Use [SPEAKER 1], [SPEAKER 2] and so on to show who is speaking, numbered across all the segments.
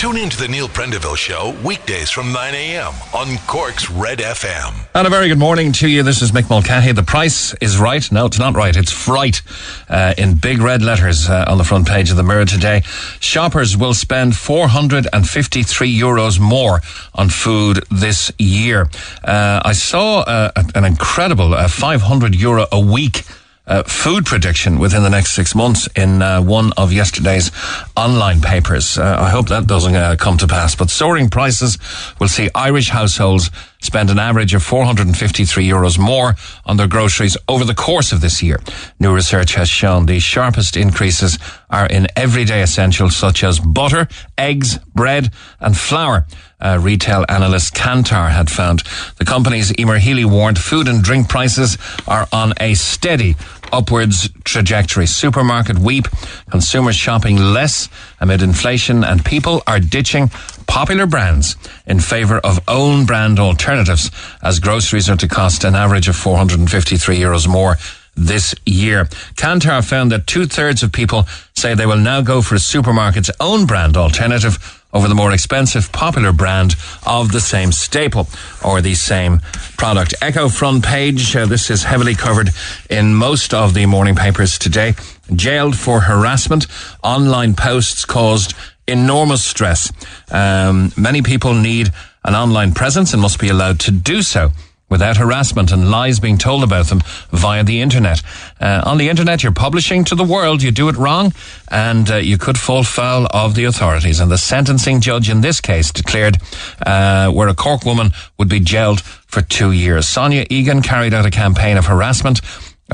[SPEAKER 1] Tune in to the Neil Prendeville Show weekdays from 9 a.m. on Cork's Red FM.
[SPEAKER 2] And a very good morning to you. This is Mick Mulcahy. The price is right. No, it's not right. It's fright uh, in big red letters uh, on the front page of the Mirror today. Shoppers will spend 453 euros more on food this year. Uh, I saw uh, an incredible uh, 500 euro a week uh, food prediction within the next six months in uh, one of yesterday's online papers. Uh, I hope that doesn't uh, come to pass. But soaring prices will see Irish households spend an average of 453 euros more on their groceries over the course of this year. New research has shown the sharpest increases are in everyday essentials such as butter, eggs, bread, and flour. Uh, retail analyst Kantar had found the company's Emer Healy warned food and drink prices are on a steady upwards trajectory. Supermarket weep, consumers shopping less amid inflation, and people are ditching popular brands in favour of own brand alternatives as groceries are to cost an average of 453 euros more this year. Kantar found that two thirds of people say they will now go for a supermarket's own brand alternative over the more expensive popular brand of the same staple or the same product. Echo front page. Uh, this is heavily covered in most of the morning papers today. Jailed for harassment. Online posts caused enormous stress. Um, many people need an online presence and must be allowed to do so without harassment and lies being told about them via the internet. Uh, on the internet, you're publishing to the world, you do it wrong, and uh, you could fall foul of the authorities. And the sentencing judge in this case declared uh, where a Cork woman would be jailed for two years. Sonia Egan carried out a campaign of harassment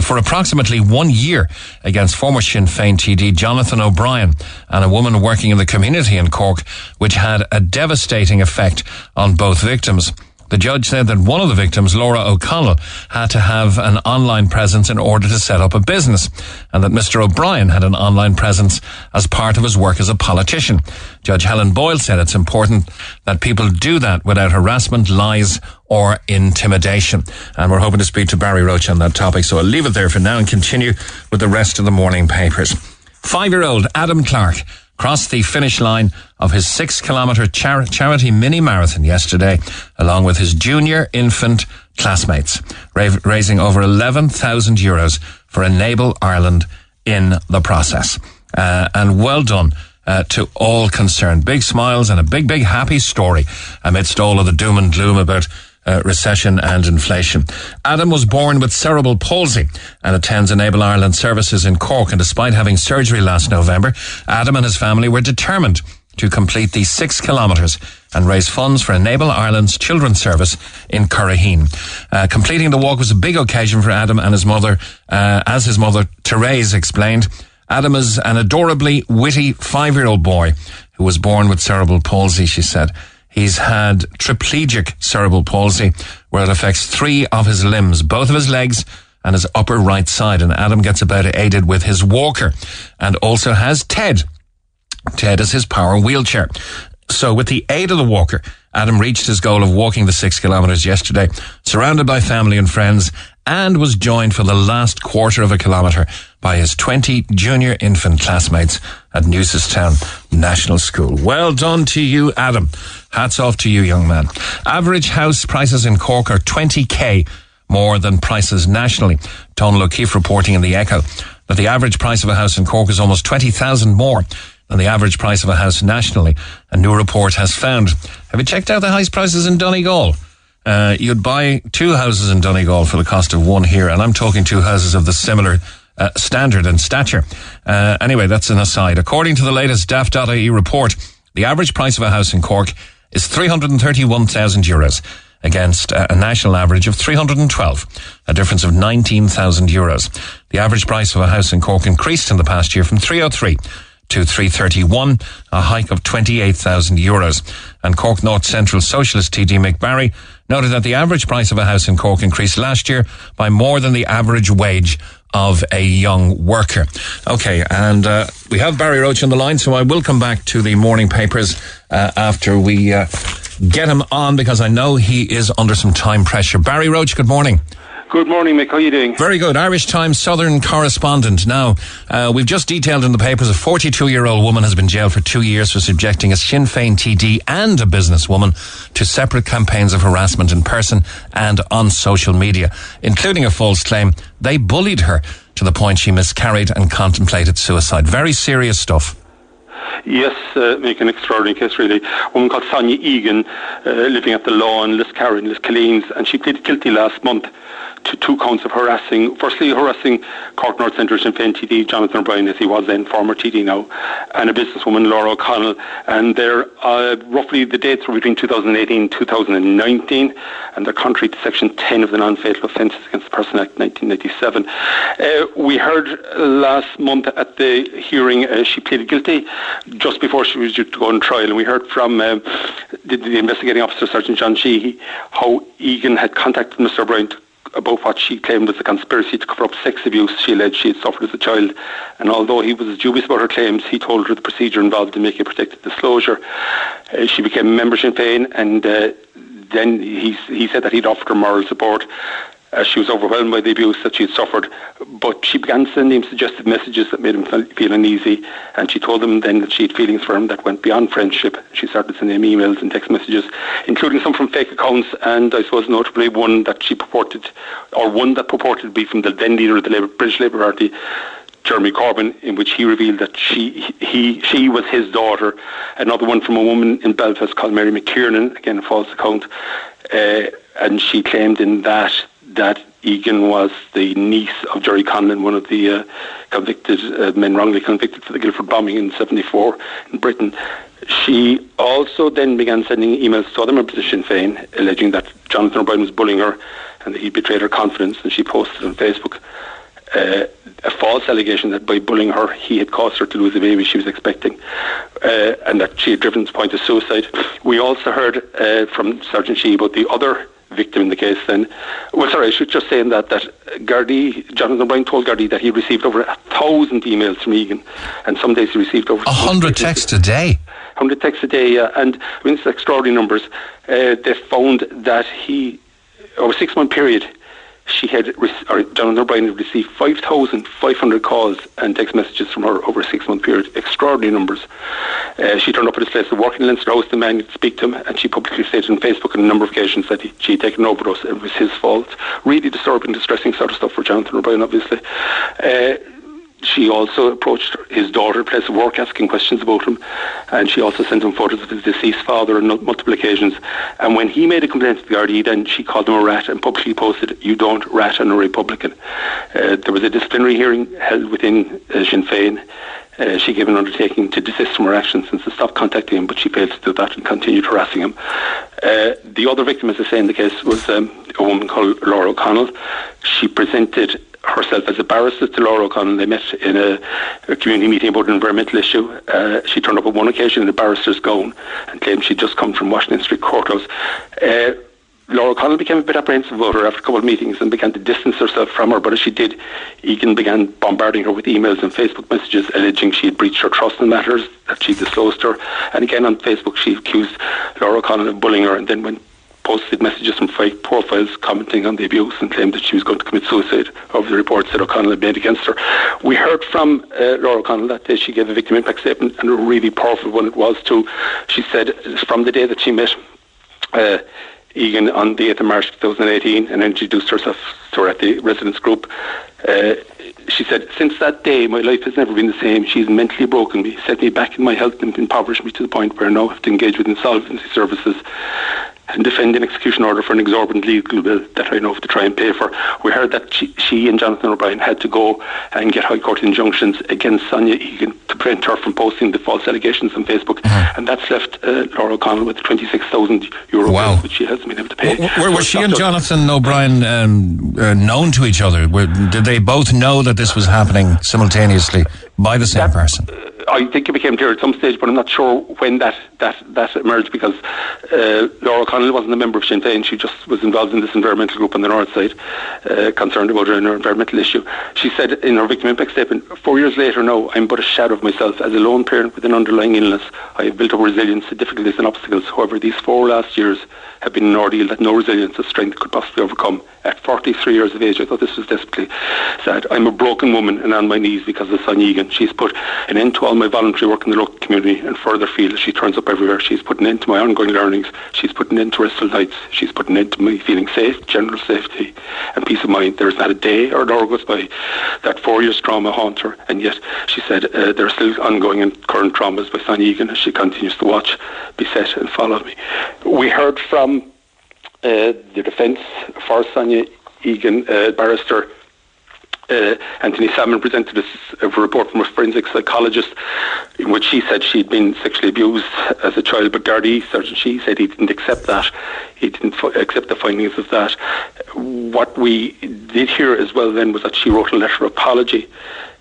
[SPEAKER 2] for approximately one year against former Sinn Féin TD Jonathan O'Brien and a woman working in the community in Cork, which had a devastating effect on both victims. The judge said that one of the victims, Laura O'Connell, had to have an online presence in order to set up a business, and that Mr. O'Brien had an online presence as part of his work as a politician. Judge Helen Boyle said it's important that people do that without harassment, lies, or intimidation. And we're hoping to speak to Barry Roche on that topic, so I'll leave it there for now and continue with the rest of the morning papers. Five year old Adam Clark crossed the finish line of his six kilometre char- charity mini marathon yesterday, along with his junior infant classmates, ra- raising over 11,000 euros for Enable Ireland in the process. Uh, and well done. Uh, to all concerned. Big smiles and a big, big happy story amidst all of the doom and gloom about uh, recession and inflation. Adam was born with cerebral palsy and attends Enable Ireland services in Cork. And despite having surgery last November, Adam and his family were determined to complete the six kilometres and raise funds for Enable Ireland's children's service in Curraheen. Uh, completing the walk was a big occasion for Adam and his mother, uh, as his mother, Therese, explained. Adam is an adorably witty five-year-old boy who was born with cerebral palsy, she said. He's had triplegic cerebral palsy, where it affects three of his limbs, both of his legs and his upper right side. And Adam gets about aided with his walker and also has TED. TED is his power wheelchair. So with the aid of the walker, Adam reached his goal of walking the six kilometers yesterday, surrounded by family and friends, and was joined for the last quarter of a kilometre by his 20 junior infant classmates at Newcestown National School. Well done to you, Adam. Hats off to you, young man. Average house prices in Cork are 20k more than prices nationally. Donal O'Keefe reporting in the Echo that the average price of a house in Cork is almost 20,000 more than the average price of a house nationally. A new report has found. Have you checked out the house prices in Donegal? Uh, you'd buy two houses in Donegal for the cost of one here, and I'm talking two houses of the similar uh, standard and stature. Uh, anyway, that's an aside. According to the latest Daft.ie report, the average price of a house in Cork is 331,000 euros against uh, a national average of 312, a difference of 19,000 euros. The average price of a house in Cork increased in the past year from 303 to 331, a hike of 28,000 euros. And Cork North Central Socialist TD Mick Barry noted that the average price of a house in Cork increased last year by more than the average wage of a young worker. Okay, and uh, we have Barry Roche on the line, so I will come back to the morning papers uh, after we uh, get him on because I know he is under some time pressure. Barry Roche, good morning.
[SPEAKER 3] Good morning, Mick. How are you doing?
[SPEAKER 2] Very good. Irish Times Southern correspondent. Now, uh, we've just detailed in the papers a 42 year old woman has been jailed for two years for subjecting a Sinn Féin TD and a businesswoman to separate campaigns of harassment in person and on social media, including a false claim they bullied her to the point she miscarried and contemplated suicide. Very serious stuff.
[SPEAKER 3] Yes, uh, make an extraordinary case, really. A woman called Sonia Egan, uh, living at the law in Liscarroll, Liscalines, and she pleaded guilty last month to two counts of harassing. Firstly, harassing Cork North Centre Sinn Féin TD Jonathan O'Brien, as he was then, former TD now, and a businesswoman, Laura O'Connell. And they're uh, roughly the dates were between 2018 and 2019, and they're contrary to Section 10 of the Non-Fatal Offences Against the Person Act 1997. Uh, we heard last month at the hearing uh, she pleaded guilty just before she was due to go on trial, and we heard from uh, the, the, investigating officer, Sergeant John Sheehy, how Egan had contacted Mr. O'Brien about what she claimed was a conspiracy to cover up sex abuse she alleged she had suffered as a child. And although he was dubious about her claims, he told her the procedure involved in making a protected disclosure. Uh, she became a member of Sinn Féin, and uh, then he, he said that he'd offered her moral support uh, she was overwhelmed by the abuse that she had suffered, but she began sending him suggestive messages that made him feel uneasy, and she told him then that she had feelings for him that went beyond friendship. She started sending him emails and text messages, including some from fake accounts, and I suppose notably one that she purported, or one that purported to be from the then leader of the Labour, British Labour Party, Jeremy Corbyn, in which he revealed that she he she was his daughter. Another one from a woman in Belfast called Mary McKiernan, again a false account, uh, and she claimed in that that Egan was the niece of Gerry Conlon, one of the uh, convicted uh, men wrongly convicted for the Guildford bombing in '74 in Britain. She also then began sending emails to other members of Sinn Féin, alleging that Jonathan O'Brien was bullying her and that he betrayed her confidence. And she posted on Facebook uh, a false allegation that by bullying her, he had caused her to lose a baby she was expecting, uh, and that she had driven to the point of suicide. We also heard uh, from Sergeant Sheehy about the other victim in the case then. Well, sorry, I should just say in that that Gardaí, Jonathan O'Brien told Gardaí that he received over a thousand emails from Egan, and some days he received over
[SPEAKER 2] a hundred texts a day.
[SPEAKER 3] Hundred texts a day, yeah. And I mean, it's extraordinary numbers. Uh, they found that he, over a six-month period, she had, or Jonathan O'Brien had received 5,500 calls and text messages from her over a six month period. Extraordinary numbers. Uh, she turned up at his place of work in Leinster House, the man to speak to him, and she publicly stated on Facebook on a number of occasions that he, she had taken an overdose. It was his fault. Really disturbing, distressing sort of stuff for Jonathan O'Brien, obviously. Uh, she also approached his daughter at place of work asking questions about him and she also sent him photos of his deceased father on multiple occasions and when he made a complaint to the Gardaí then she called him a rat and publicly posted you don't rat on a Republican uh, there was a disciplinary hearing held within uh, Sinn Féin uh, she gave an undertaking to desist from her actions and to stop contacting him, but she failed to do that and continued harassing him. Uh, the other victim, as I say in the case, was um, a woman called Laura O'Connell. She presented herself as a barrister to Laura O'Connell. They met in a, a community meeting about an environmental issue. Uh, she turned up on one occasion in a barrister's gown and claimed she'd just come from Washington Street Courthouse. Uh, Laura O'Connell became a bit apprehensive about her after a couple of meetings and began to distance herself from her. But as she did, Egan began bombarding her with emails and Facebook messages alleging she had breached her trust in matters that she disclosed her. And again on Facebook, she accused Laura O'Connell of bullying her and then went posted messages from fake profiles commenting on the abuse and claimed that she was going to commit suicide over the reports that O'Connell had made against her. We heard from uh, Laura O'Connell that day she gave a victim impact statement and a really powerful one it was too. She said from the day that she met uh, Egan on the 8th of March 2018 and introduced herself her at the residence group. Uh, she said, Since that day, my life has never been the same. She's mentally broken me, set me back in my health, and impoverished me to the point where I now have to engage with insolvency services and defend an execution order for an exorbitant legal bill that I know have to try and pay for. We heard that she, she, and Jonathan O'Brien had to go and get High Court injunctions against Sonia Egan to prevent her from posting the false allegations on Facebook. Mm-hmm. And that's left uh, Laura O'Connell with 26,000 euro wow. which she hasn't been able to pay.
[SPEAKER 2] Where, were she and Jonathan O'Brien um, uh, known to each other? Were, did they both know that this was happening simultaneously by the same that, person? Uh,
[SPEAKER 3] I think it became clear at some stage, but I'm not sure when that that that emerged because uh, Laura O'Connell wasn't a member of Sinn Féin. She just was involved in this environmental group on the north side, uh, concerned about an environmental issue. She said in her victim impact statement, four years later, now I'm but a shadow of myself. As a lone parent with an underlying illness, I have built up resilience to difficulties and obstacles. However, these four last years have been an ordeal that no resilience or strength could possibly overcome. At 43 years of age, I thought this was desperately sad. I'm a broken woman and on my knees because of Sonia Egan. She's put an end to all my voluntary work in the local community and further field. She turns up everywhere. She's put an end to my ongoing learnings. She's put an end to restful nights. She's put an end to me feeling safe, general safety and peace of mind. There is not a day or an hour goes by that four years trauma haunts her. And yet, she said, uh, there are still ongoing and current traumas by Sonia Egan as she continues to watch, beset and follow me. We heard from the defence for Sonia Egan, uh, barrister uh, Anthony Sammon presented a, report from a forensic psychologist in which she said she'd been sexually abused as a child, but Gardaí Sergeant She said he didn't accept that. He didn't accept the findings of that. What we did hear as well then was that she wrote a letter of apology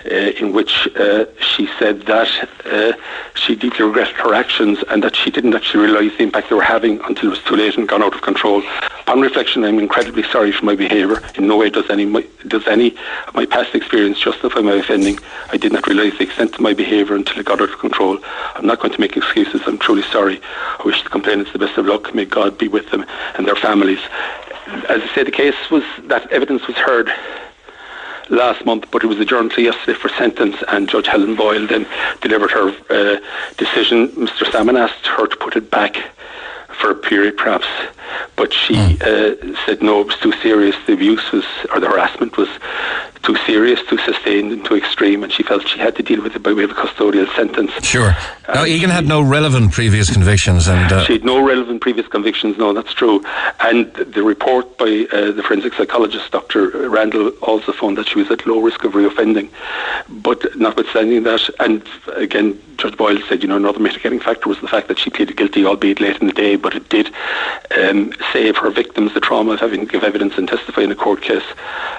[SPEAKER 3] in which uh, she said that uh, she deeply regretted her actions and that she didn't actually realise the impact they were having until it was too late and gone out of control. Upon reflection, I'm incredibly sorry for my behaviour. In no way does any my, does any of my past experience justify my offending. I did not realise the extent of my behaviour until it got out of control. I'm not going to make excuses. I'm truly sorry. I wish the complainants the best of luck. May God be with them and their families. As I say, the case was that evidence was heard last month, but it was adjourned to yesterday for sentence, and Judge Helen Boyle then delivered her uh, decision. Mr. Sammon asked her to put it back for a period, perhaps, but she mm. uh, said no, it was too serious. The abuse was, or the harassment was too serious, too sustained, and too extreme, and she felt she had to deal with it by way of a custodial sentence.
[SPEAKER 2] Sure. Now, Egan had no relevant previous convictions, and
[SPEAKER 3] uh, she had no relevant previous convictions. No, that's true. And the report by uh, the forensic psychologist, Dr. Randall, also found that she was at low risk of reoffending. But notwithstanding that, and again, Judge Boyle said, you know, another mitigating factor was the fact that she pleaded guilty, albeit late in the day, but it did um, save her victims the trauma of having to give evidence and testify in a court case.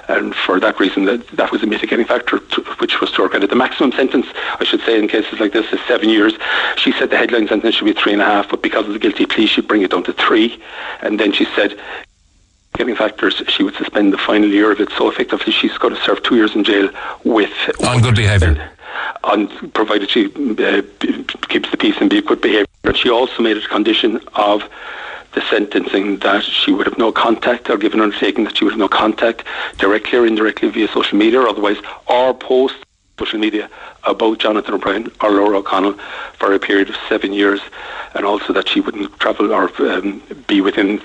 [SPEAKER 3] And for that reason, that, that was a mitigating factor, to, which was to her credit. The maximum sentence, I should say, in cases like this is seven years. She said the headline sentence should be three and a half, but because of the guilty plea, she'd bring it down to three. And then she said getting factors, she would suspend the final year of it. So effectively, she's got to serve two years in jail with
[SPEAKER 2] on good behaviour.
[SPEAKER 3] On provided she uh, keeps the peace and be good behaviour. She also made it a condition of the sentencing that she would have no contact or given undertaking that she would have no contact directly or indirectly via social media or otherwise or post social media about Jonathan O'Brien or Laura O'Connell for a period of seven years, and also that she wouldn't travel or um, be within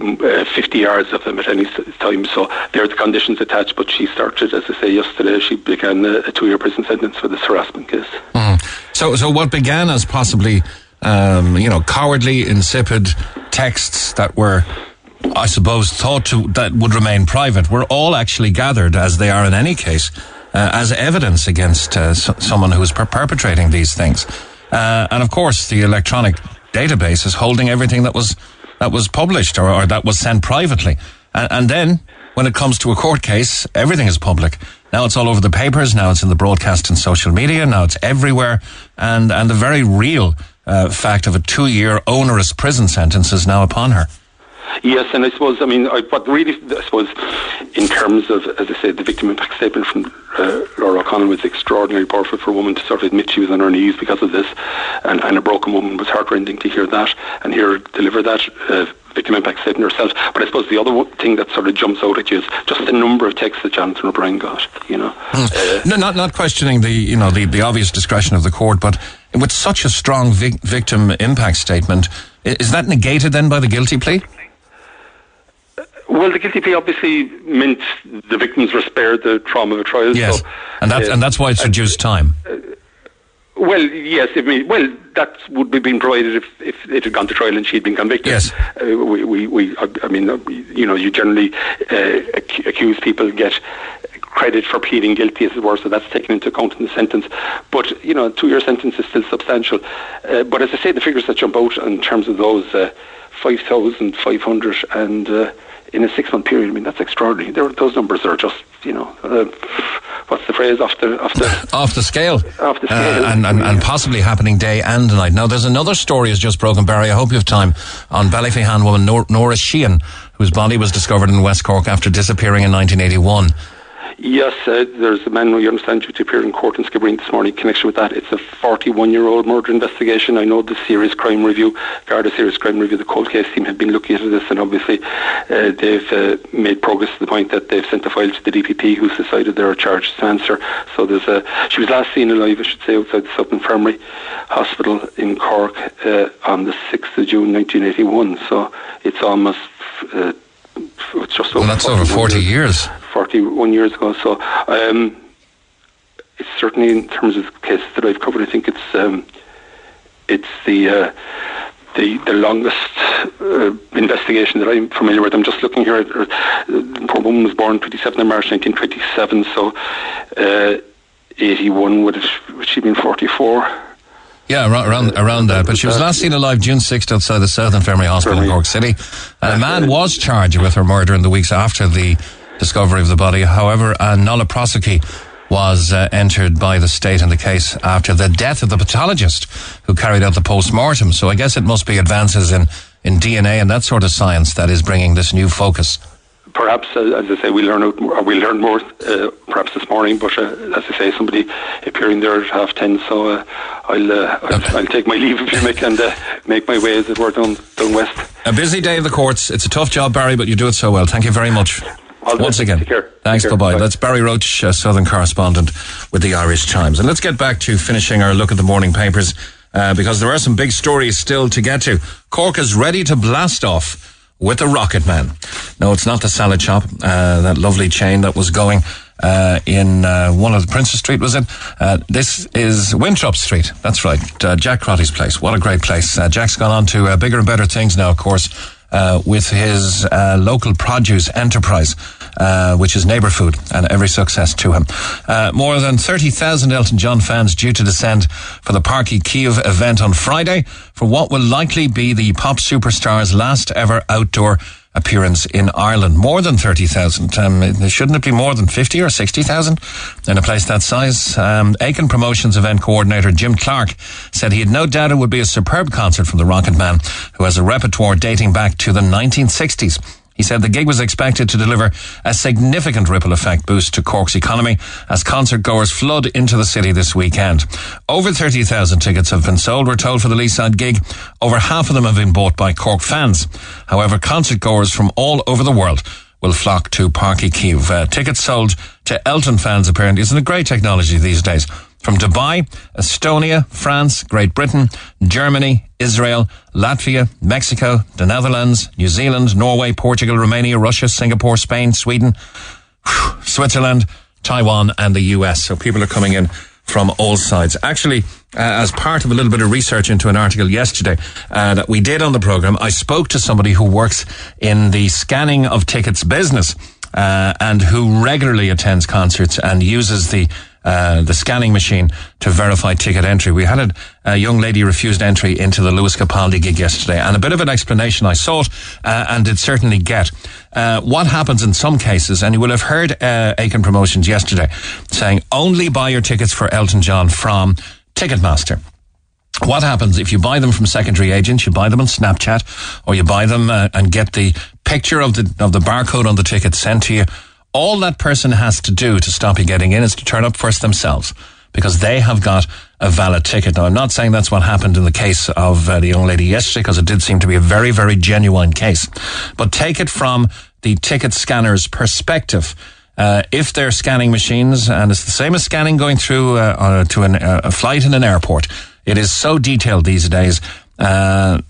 [SPEAKER 3] uh, 50 yards of them at any time. So there are the conditions attached, but she started, as I say, yesterday, she began a, two year prison sentence for this harassment case.
[SPEAKER 2] Mm. So, so what began as possibly, um, you know, cowardly, insipid texts that were I suppose, thought to that would remain private were all actually gathered, as they are in any case, uh, as evidence against uh, someone who is per- perpetrating these things. Uh, and of course, the electronic database is holding everything that was that was published or, or that was sent privately. And, and, then, when it comes to a court case, everything is public. Now it's all over the papers. Now it's in the broadcast and social media. Now it's everywhere. And and the very real uh, fact of a two-year onerous prison sentence is now upon her.
[SPEAKER 3] Yes, and I suppose, I mean, I, what really, I suppose, in terms of, as I said, the victim impact statement from uh, Laura O'Connell was extraordinarily powerful for a woman to sort of admit she was on her knees because of this, and, and a broken woman was heartrending to hear that and hear her deliver that. Uh, victim impact statement herself. But I suppose the other thing that sort of jumps out at you is just the number of texts that Jonathan O'Brien got. You know,
[SPEAKER 2] mm. uh, no, not not questioning the you know the, the obvious discretion of the court, but with such a strong vic- victim impact statement, is that negated then by the guilty plea?
[SPEAKER 3] Well, the guilty plea obviously meant the victims were spared the trauma of a trial.
[SPEAKER 2] Yes, so, and that's uh, and that's why it's reduced time. Uh,
[SPEAKER 3] well, yes. I mean, well, that would have been provided if, if it had gone to trial and she had been convicted.
[SPEAKER 2] Yes.
[SPEAKER 3] Uh, we, we, we, I mean, uh, you know, you generally uh, accuse people get credit for pleading guilty, as it were, so that's taken into account in the sentence. But, you know, a two-year sentence is still substantial. Uh, but as I say, the figures that jump out in terms of those uh, 5,500 and uh, in a six month period. I mean, that's extraordinary. There, those numbers are just, you know, uh, what's the phrase off the off the
[SPEAKER 2] off the scale,
[SPEAKER 3] off the scale,
[SPEAKER 2] uh, and, and, and possibly happening day and night. Now, there's another story has just broken, Barry. I hope you have time on Ballyphehane woman Nor- Nora Sheehan, whose body was discovered in West Cork after disappearing in 1981.
[SPEAKER 3] Yes, uh, there's a man who you understand due to appear in court in Skibbereen this morning in connection with that. It's a 41-year-old murder investigation. I know the Serious Crime Review, Garda Serious Crime Review, the cold case team have been looking at this and obviously uh, they've uh, made progress to the point that they've sent the file to the DPP who's decided there are charges to answer. So there's a, she was last seen alive, I should say, outside the South Infirmary Hospital in Cork uh, on the 6th of June 1981. So it's almost uh, it's just
[SPEAKER 2] well, that's over 40 years.
[SPEAKER 3] 41 years ago. So um, it's certainly in terms of cases that I've covered, I think it's um, it's the uh, the the longest uh, investigation that I'm familiar with. I'm just looking here. The poor woman was born 27th of March 1927, so uh, 81 would have would she been 44?
[SPEAKER 2] Yeah, around around, around that. But she was last seen alive June 6th outside the South Infirmary Hospital in Cork City. And a man was charged with her murder in the weeks after the discovery of the body. However, a nolle prosequi was uh, entered by the state in the case after the death of the pathologist who carried out the post-mortem. So I guess it must be advances in, in DNA and that sort of science that is bringing this new focus
[SPEAKER 3] perhaps, uh, as I say, we learn out, or we learn more uh, perhaps this morning. But uh, as I say, somebody appearing there at half ten, so uh, I'll, uh, I'll, I'll take my leave if you make and uh, make my way as it were down down west.
[SPEAKER 2] A busy day of the courts. It's a tough job, Barry, but you do it so well. Thank you very much.
[SPEAKER 3] All
[SPEAKER 2] Once again, thanks.
[SPEAKER 3] Bye
[SPEAKER 2] bye. That's Barry Roche, Southern correspondent with the Irish Times, and let's get back to finishing our look at the morning papers. because there are some big stories still to get to. Cork is ready to blast off with the Rocket Man. No, it's not the salad shop, uh, that lovely chain that was going uh, in uh, one of the Princes Street, was it? Uh, this is Winthrop Street. That's right. Uh, Jack Crotty's place. What a great place. Uh, Jack's gone on to bigger and better things now, of course, with his local produce enterprise uh, which is neighbour food, and every success to him. Uh, more than 30,000 Elton John fans due to descend for the Páirc Uí Chaoimh event on Friday for what will likely be the pop superstar's last ever outdoor appearance in Ireland. More than 30,000. Um, shouldn't it be more than 50 or 60,000 in a place that size? Um, Aiken Promotions event coordinator Jim Clark said he had no doubt it would be a superb concert from the Rocket Man, who has a repertoire dating back to the 1960s. He said the gig was expected to deliver a significant ripple effect boost to Cork's economy as concert goers flood into the city this weekend. Over 30,000 tickets have been sold, we're told, for the Leeside gig. Over half of them have been bought by Cork fans. However, concert goers from all over the world will flock to Uí Chaoimh. Uh, tickets sold to Elton fans apparently isn't a great technology these days from Dubai, Estonia, France, Great Britain, Germany, Israel, Latvia, Mexico, the Netherlands, New Zealand, Norway, Portugal, Romania, Russia, Singapore, Spain, Sweden, Switzerland, Taiwan, and the US. So people are coming in from all sides. Actually, uh, as part of a little bit of research into an article yesterday uh, that we did on the program, I spoke to somebody who works in the scanning of tickets business uh, and who regularly attends concerts and uses the uh, the scanning machine to verify ticket entry. We had a, a, young lady refused entry into the Lewis Capaldi gig yesterday, and a bit of an explanation I sought uh, and did certainly get. Uh, what happens in some cases, and you will have heard uh, Aiken Promotions yesterday saying only buy your tickets for Elton John from Ticketmaster. What happens if you buy them from secondary agents? You buy them on Snapchat, or you buy them uh, and get the picture of the of the barcode on the ticket sent to you all that person has to do to stop you getting in is to turn up first themselves because they have got a valid ticket. Now, I'm not saying that's what happened in the case of uh, the young lady yesterday because it did seem to be a very, very genuine case. But take it from the ticket scanner's perspective. Uh, if they're scanning machines, and it's the same as scanning going through uh, to an, uh, a flight in an airport, it is so detailed these days. Uh,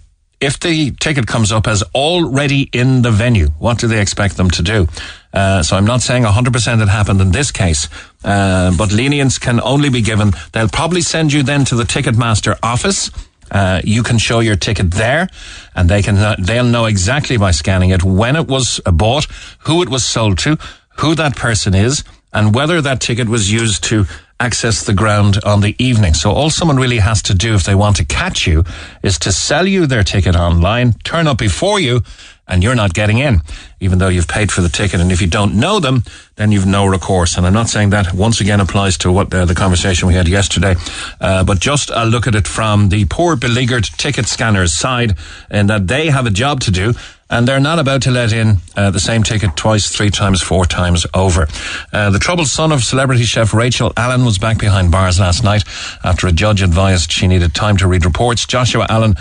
[SPEAKER 2] if the ticket comes up as already in the venue, what do they expect them to do? Uh, so I'm not saying 100% it happened in this case, uh, but lenience can only be given. They'll probably send you then to the Ticketmaster office. Uh, you can show your ticket there, and they can they'll know exactly by scanning it when it was bought, who it was sold to, who that person is, and whether that ticket was used to access the ground on the evening. So all someone really has to do if they want to catch you is to sell you their ticket online, turn up before you, and you're not getting in, even though you've paid for the ticket. And if you don't know them, then you've no recourse. And I'm not saying that once again applies to what uh, the conversation we had yesterday, uh, but just a look at it from the poor beleaguered ticket scanners side, in that they have a job to do and they're not about to let in uh, the same ticket twice, three times, four times over. Uh, the troubled son of celebrity chef Rachel Allen was back behind bars last night after a judge advised she needed time to read reports. Joshua Allen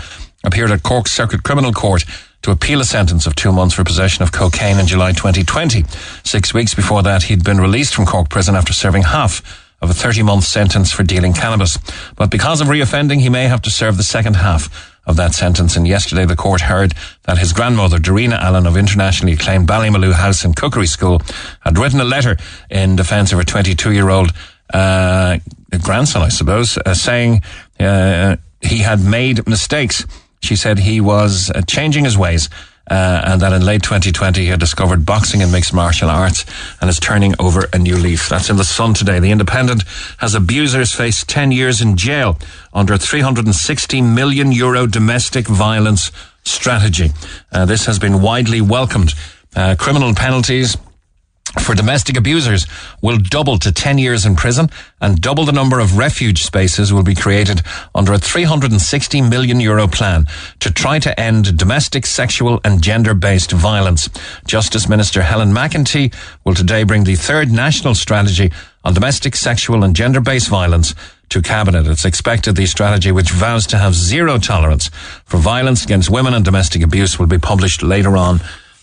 [SPEAKER 2] appeared at Cork Circuit Criminal Court to appeal a sentence of two months for possession of cocaine in July 2020. Six weeks before that, he'd been released from Cork prison after serving half of a 30 month sentence for dealing cannabis. But because of reoffending, he may have to serve the second half of that sentence. And yesterday the court heard that his grandmother, Darina Allen of internationally acclaimed Ballymaloe House and Cookery School, had written a letter in defence of her 22 year old uh, grandson, I suppose, uh, saying uh, he had made mistakes. She said he was uh, changing his ways uh, and that in late 2020 he had discovered boxing and mixed martial arts and is turning over a new leaf. That's in the Sun today. The Independent has abusers face 10 years in jail under a 360 million euro domestic violence strategy. Uh, this has been widely welcomed. Uh, criminal penalties for domestic abusers will double to 10 years in prison and double the number of refuge spaces will be created under a 360 million euro plan to try to end domestic, sexual and gender-based violence. Justice Minister Helen McEntee will today bring the third national strategy on domestic, sexual and gender-based violence to cabinet. It's expected the strategy, which vows to have zero tolerance for violence against women and domestic abuse, will be published later on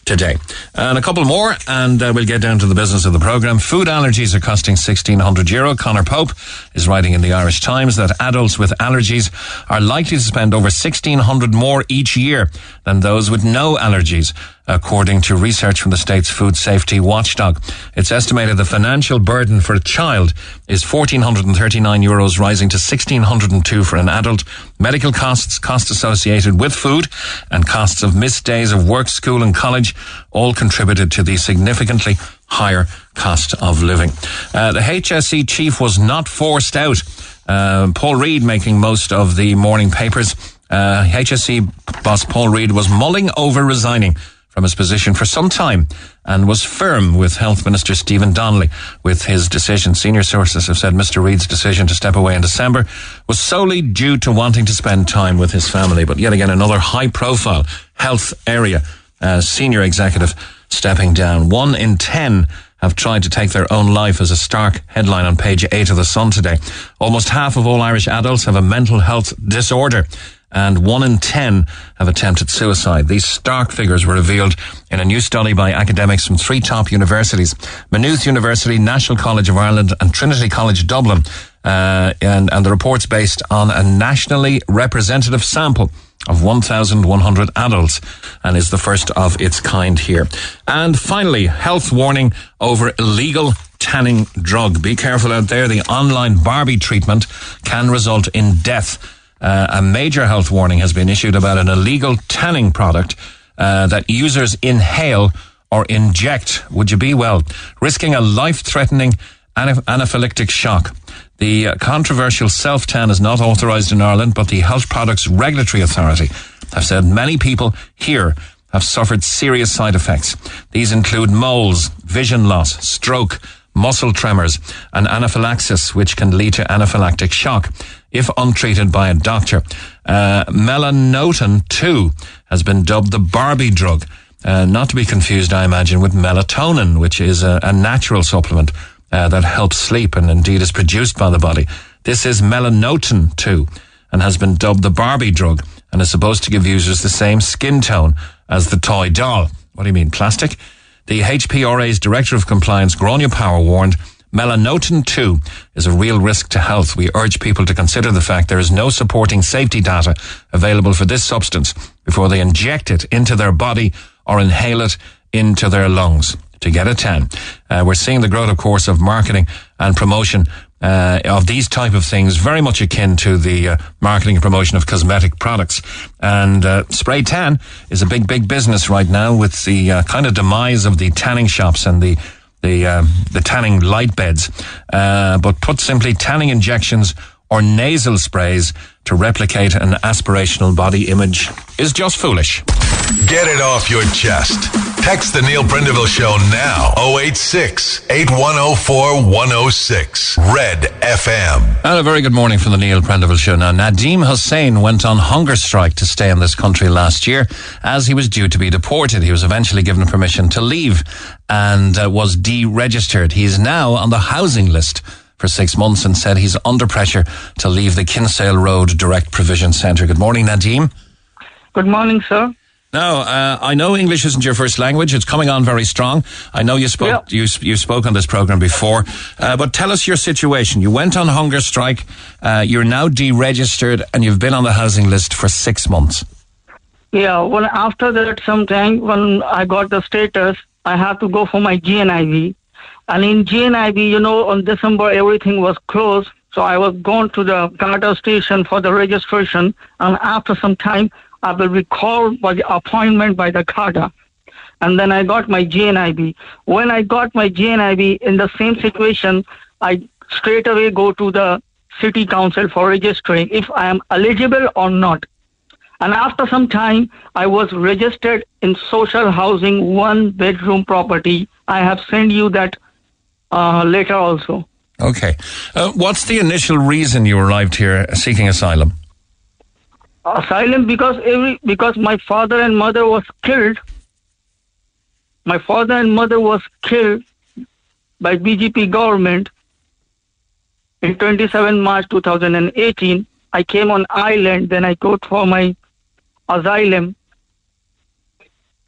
[SPEAKER 2] today. And a couple more, and uh, we'll get down to the business of the programme. Food allergies are costing 1600 euro. Conor Pope is writing in the Irish Times that adults with allergies are likely to spend over 1600 more each year than those with no allergies according to research from the state's food safety watchdog. It's estimated the financial burden for a child is 1439 euros rising to 1602 for an adult. Medical costs, costs associated with food and costs of missed days of work, school and college all contributed to the significantly higher cost of living. Uh, the HSE chief was not forced out. Uh, Paul Reid making most of the morning papers. Uh, HSE boss Paul Reid was mulling over resigning from his position for some time and was firm with Health Minister Stephen Donnelly with his decision. Senior sources have said Mr. Reid's decision to step away in December was solely due to wanting to spend time with his family. But yet again, another high profile health area uh, senior executive stepping down. One in ten have tried to take their own life as a stark headline on page eight of the Sun today. Almost half of all Irish adults have a mental health disorder and one in ten have attempted suicide. These stark figures were revealed in a new study by academics from three top universities, Maynooth University, National College of Ireland and Trinity College Dublin. Uh, and, and the report's based on a nationally representative sample of 1,100 adults and is the first of its kind here. And finally, health warning over illegal tanning drug. Be careful out there. The online Barbie treatment can result in death. Uh, a major health warning has been issued about an illegal tanning product uh, that users inhale or inject. Would you be well? Risking a life-threatening anaphylactic shock. The uh, controversial self-tan is not authorized in Ireland, but the Health Products Regulatory Authority have said many people here have suffered serious side effects. These include moles, vision loss, stroke, muscle tremors, and anaphylaxis, which can lead to anaphylactic shock if untreated by a doctor. Uh, melanotan 2 has been dubbed the Barbie drug. Uh, not to be confused, I imagine, with melatonin, which is a, a natural supplement uh, that helps sleep and indeed is produced by the body. This is melanotan 2 and has been dubbed the Barbie drug and is supposed to give users the same skin tone as the toy doll. What do you mean, plastic? The HPRA's Director of Compliance, Gráinne Power, warned Melanotan 2 is a real risk to health. We urge people to consider the fact there is no supporting safety data available for this substance before they inject it into their body or inhale it into their lungs to get a 10. Uh, we're seeing the growth, of course, of marketing and promotion uh, of these type of things, very much akin to the uh, marketing and promotion of cosmetic products. And uh, spray tan is a big, big business right now with the uh, kind of demise of the tanning shops and the the um, the tanning light beds. Uh, but put simply, tanning injections or nasal sprays to replicate an aspirational body image is just foolish.
[SPEAKER 1] Get it off your chest. Text the Neil Prendeville Show now. 086 8104 106. Red FM.
[SPEAKER 2] And a very good morning from the Neil Prendeville Show. Now, Nadim Hussein went on hunger strike to stay in this country last year as he was due to be deported. He was eventually given permission to leave and uh, was deregistered. He is now on the housing list for six months and said he's under pressure to leave the Kinsale Road Direct Provision Centre. Good morning, Nadim.
[SPEAKER 4] Good morning, sir.
[SPEAKER 2] Now, uh, I know English isn't your first language. It's coming on very strong. I know you spoke you, you spoke on this program before, uh, but tell us your situation. You went on hunger strike. Uh, you're now deregistered, and you've been on the housing list for six months.
[SPEAKER 4] Yeah. Well, after that, sometime when I got the status, I had to go for my GNIB, and in GNIB, you know, on December everything was closed. So I was going to the Garda station for the registration, and after some time, I will be called by the appointment by the Garda. And then I got my GNIB. When I got my GNIB in the same situation, I straight away go to the city council for registering if I am eligible or not. And after some time, I was registered in social housing one bedroom property. I have sent you that uh, later also.
[SPEAKER 2] Okay. Uh, what's the initial reason you arrived here seeking asylum?
[SPEAKER 4] Asylum because every because my father and mother was killed. My father and mother was killed by BJP government in 27 March 2018. I came on island, then I got for my asylum.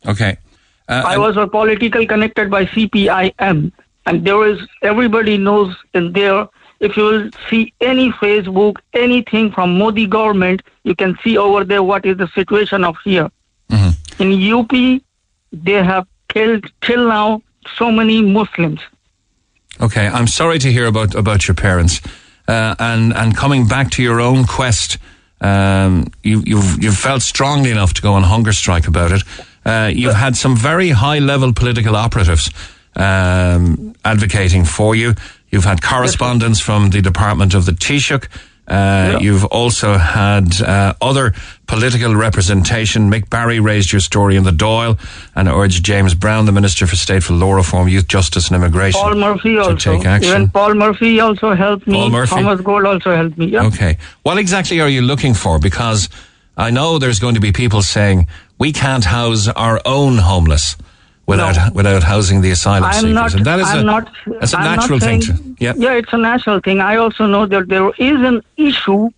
[SPEAKER 2] Okay.
[SPEAKER 4] Uh, I was a political connected by CPIM, and there is everybody knows in there if you will see any Facebook, anything from Modi government, you can see over there what is the situation of here. Mm-hmm. In UP, they have killed till now so many Muslims.
[SPEAKER 2] Okay, I'm sorry to hear about about your parents, uh, and and coming back to your own quest. Um, you, you've you've felt strongly enough to go on hunger strike about it. Uh, you've had some very high level political operatives um, advocating for you. You've had correspondence from the Department of the Taoiseach. Uh, yeah. You've also had uh, other political representation. Mick Barry raised your story in the Dáil and urged James Browne, the Minister for State for Law Reform, Youth Justice and Immigration,
[SPEAKER 4] Paul Murphy
[SPEAKER 2] to
[SPEAKER 4] also.
[SPEAKER 2] take action.
[SPEAKER 4] Even Paul Murphy also helped me.
[SPEAKER 2] Paul Murphy?
[SPEAKER 4] Thomas Gould also helped me. Yeah.
[SPEAKER 2] Okay. What exactly are you looking for? Because I know there's going to be people saying we can't house our own homeless without no. without housing the asylum
[SPEAKER 4] I'm
[SPEAKER 2] seekers,
[SPEAKER 4] not,
[SPEAKER 2] and that is
[SPEAKER 4] I'm
[SPEAKER 2] a
[SPEAKER 4] not,
[SPEAKER 2] that's a
[SPEAKER 4] I'm
[SPEAKER 2] natural
[SPEAKER 4] saying,
[SPEAKER 2] thing. To, yeah,
[SPEAKER 4] yeah, it's a natural thing. I also know that there is an issue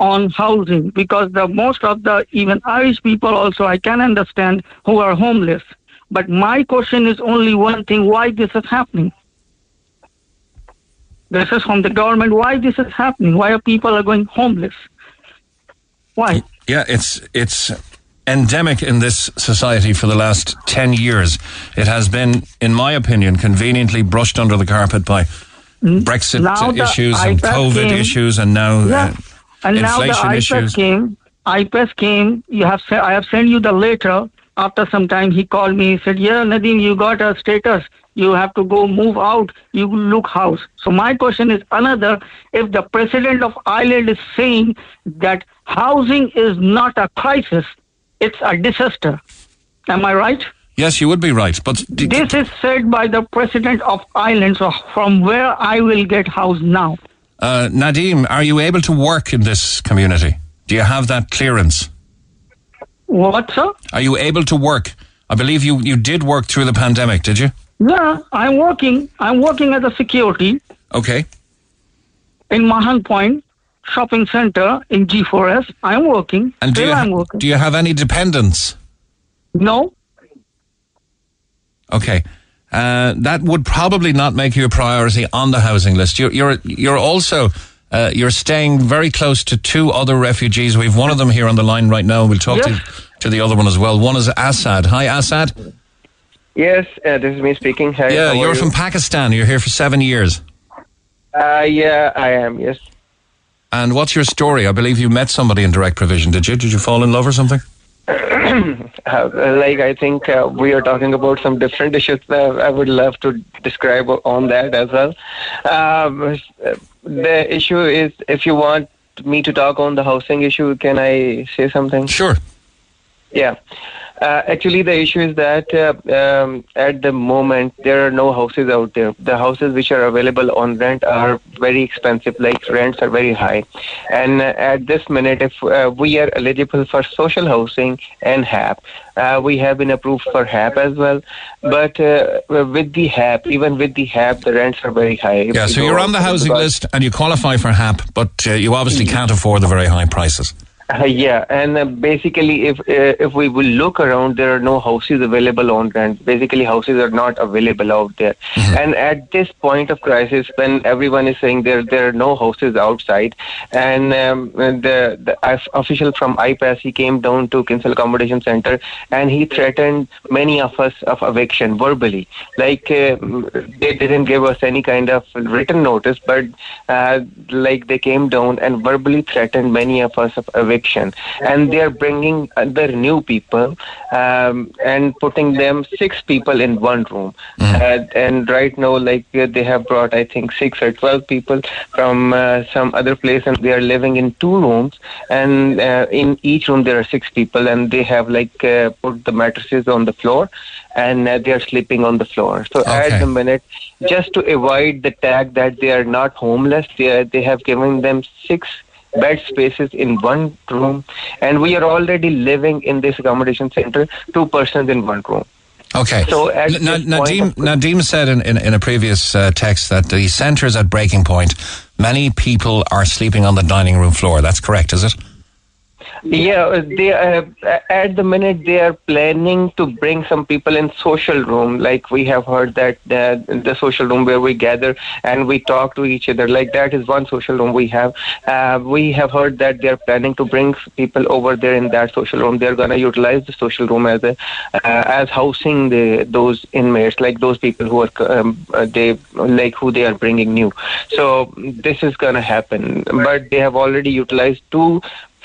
[SPEAKER 4] on housing because the most of the even Irish people also I can understand who are homeless. But my question is only one thing: why this is happening? This is from the government. Why this is happening? Why are people are going homeless? Why?
[SPEAKER 2] Yeah, it's it's endemic in this society for the last 10 years. It has been, in my opinion, conveniently brushed under the carpet by mm. Brexit issues and COVID came, issues and now yeah. uh,
[SPEAKER 4] and
[SPEAKER 2] inflation
[SPEAKER 4] now the
[SPEAKER 2] issues.
[SPEAKER 4] came. IPAS came. You have I have sent you the letter. After some time, he called me. He said, "Yeah, Nadim, you got a status. You have to go move out. You look house." So my question is another: If the president of Ireland is saying that housing is not a crisis, it's a disaster. Am I right?
[SPEAKER 2] Yes, you would be right. But
[SPEAKER 4] d- this is said by the president of Ireland. So from where I will get house now?
[SPEAKER 2] Uh, Nadim, are you able to work in this community? Do you have that clearance?
[SPEAKER 4] What, sir?
[SPEAKER 2] Are you able to work? I believe you, you did work through the pandemic, did you?
[SPEAKER 4] Yeah, I'm working. I'm working as a security.
[SPEAKER 2] Okay.
[SPEAKER 4] In Mahon Point shopping center in G4S. I'm working.
[SPEAKER 2] And do
[SPEAKER 4] you,
[SPEAKER 2] I'm
[SPEAKER 4] working.
[SPEAKER 2] do you have any dependents?
[SPEAKER 4] No.
[SPEAKER 2] Okay. Uh, that would probably not make you a priority on the housing list. You're you're you're also uh, you're staying very close to two other refugees. We've one of them here on the line right now. We'll talk yes. to to the other one as well. One is Assad. Hi, Assad.
[SPEAKER 5] Yes, uh, this is me speaking. Hi,
[SPEAKER 2] yeah, you're
[SPEAKER 5] you?
[SPEAKER 2] from Pakistan. You're here for seven years.
[SPEAKER 5] Uh, yeah, I am. Yes.
[SPEAKER 2] And what's your story? I believe you met somebody in direct provision. Did you? Did you fall in love or something?
[SPEAKER 5] uh, like I think uh, we are talking about some different issues. Uh, I would love to describe on that as well. Um, the issue is, if you want me to talk on the housing issue, can I say something?
[SPEAKER 2] Sure.
[SPEAKER 5] Yeah. Uh, actually, the issue is that uh, um, at the moment there are no houses out there. The houses which are available on rent are very expensive, like rents are very high. And uh, at this minute, if uh, we are eligible for social housing and HAP, uh, we have been approved for HAP as well. But uh, with the HAP, even with the HAP, the rents are very high.
[SPEAKER 2] Yeah, so you're on the housing list and you qualify for HAP, but you obviously can't afford the very high prices.
[SPEAKER 5] Uh, yeah, and uh, basically, if uh, if we will look around, there are no houses available on rent. Basically, houses are not available out there. Mm-hmm. And at this point of crisis, when everyone is saying there there are no houses outside, and um, the the official from IPAS he came down to Kinsale Accommodation Center and he threatened many of us of eviction verbally. Like uh, they didn't give us any kind of written notice, but uh, like they came down and verbally threatened many of us of eviction eviction, and they are bringing other new people um, and putting them six people in one room. Mm. Uh, and right now, like uh, they have brought, I think, six or twelve people from uh, some other place, and they are living in two rooms, and uh, in each room there are six people, and they have like uh, put the mattresses on the floor, and uh, they are sleeping on the floor. So okay. at the minute, just to avoid the tag that they are not homeless, they, are, they have given them six bed spaces in one room, and we are already living in this accommodation center, two persons in one room.
[SPEAKER 2] Okay. So N- Nadim, Nadim said in, in, in a previous uh, text that the centre is at breaking point. Many people are sleeping on the dining room floor. That's correct, is it?
[SPEAKER 5] Yeah, they uh, at the minute they are planning to bring some people in social room. Like we have heard that uh, the social room where we gather and we talk to each other. Like that is one social room we have. Uh, we have heard that they are planning to bring people over there in that social room. They are gonna utilize the social room as a uh, as housing the those inmates, like those people who are um, uh, they like who they are bringing new. So this is gonna happen. But they have already utilized two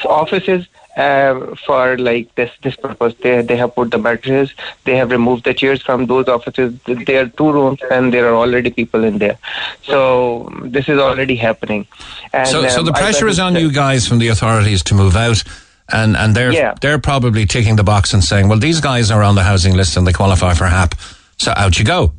[SPEAKER 5] offices uh, for like this this purpose. They they have put the mattresses, they have removed the chairs from those offices. There are two rooms, and there are already people in there. So this is already happening.
[SPEAKER 2] And, so, so the um, pressure is on you guys from the authorities to move out. And and they're yeah. they're probably ticking the box and saying, well, these guys are on the housing list and they qualify for HAP, so out you go.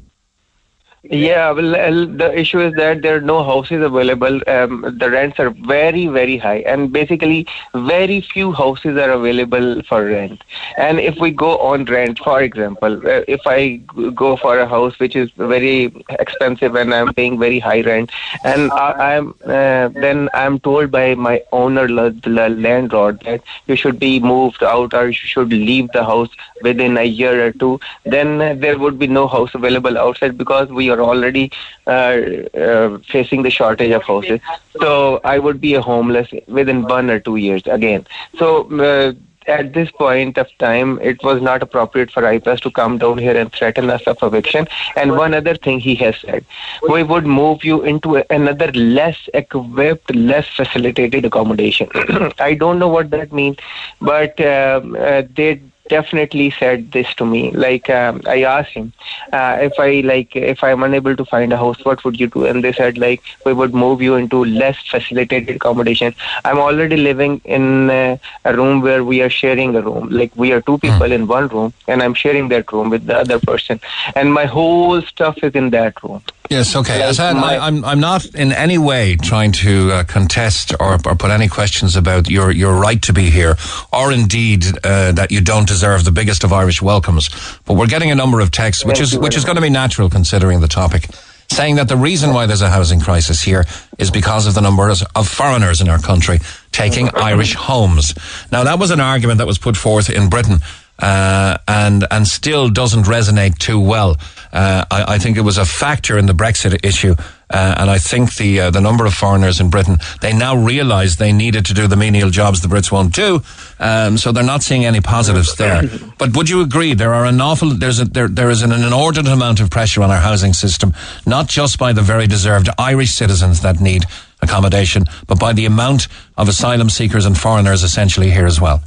[SPEAKER 5] Yeah, well, the issue is that there are no houses available. Um, the rents are very, very high, and basically, very few houses are available for rent. And if we go on rent, for example, uh, if I go for a house which is very expensive and I'm paying very high rent, and I, am uh, then I'm told by my owner, the landlord, that you should be moved out or you should leave the house within a year or two, then there would be no house available outside because we already uh, uh, facing the shortage of houses. So I would be a homeless within one or two years again. So uh, at this point of time, it was not appropriate for IPAS to come down here and threaten us of eviction. And one other thing he has said, we would move you into another less equipped, less facilitated accommodation. I don't know what that means, but um, uh, they definitely said this to me. Like um, I asked him uh, if I like if I'm unable to find a house, what would you do? And they said like we would move you into less facilitated accommodation. I'm already living in uh, a room where we are sharing a room. Like we are two hmm. people in one room, and I'm sharing that room with the other person, and my whole stuff is in that room.
[SPEAKER 2] Yes, okay. Like I, am I'm, I'm not in any way trying to uh, contest or, or put any questions about your, your right to be here, or indeed uh, that you don't deserve the biggest of Irish welcomes. But we're getting a number of texts, which is which is going to be natural considering the topic, saying that the reason why there's a housing crisis here is because of the numbers of foreigners in our country taking Irish homes. Now that was an argument that was put forth in Britain uh, and and still doesn't resonate too well. Uh, I, I, think it was a factor in the Brexit issue, uh, and I think the uh, the number of foreigners in Britain they now realise they needed to do the menial jobs the Brits won't do, um, so they're not seeing any positives there. But would you agree there are an awful there's a, there there is an inordinate amount of pressure on our housing system, not just by the very deserved Irish citizens that need accommodation, but by the amount of asylum seekers and foreigners essentially here as well.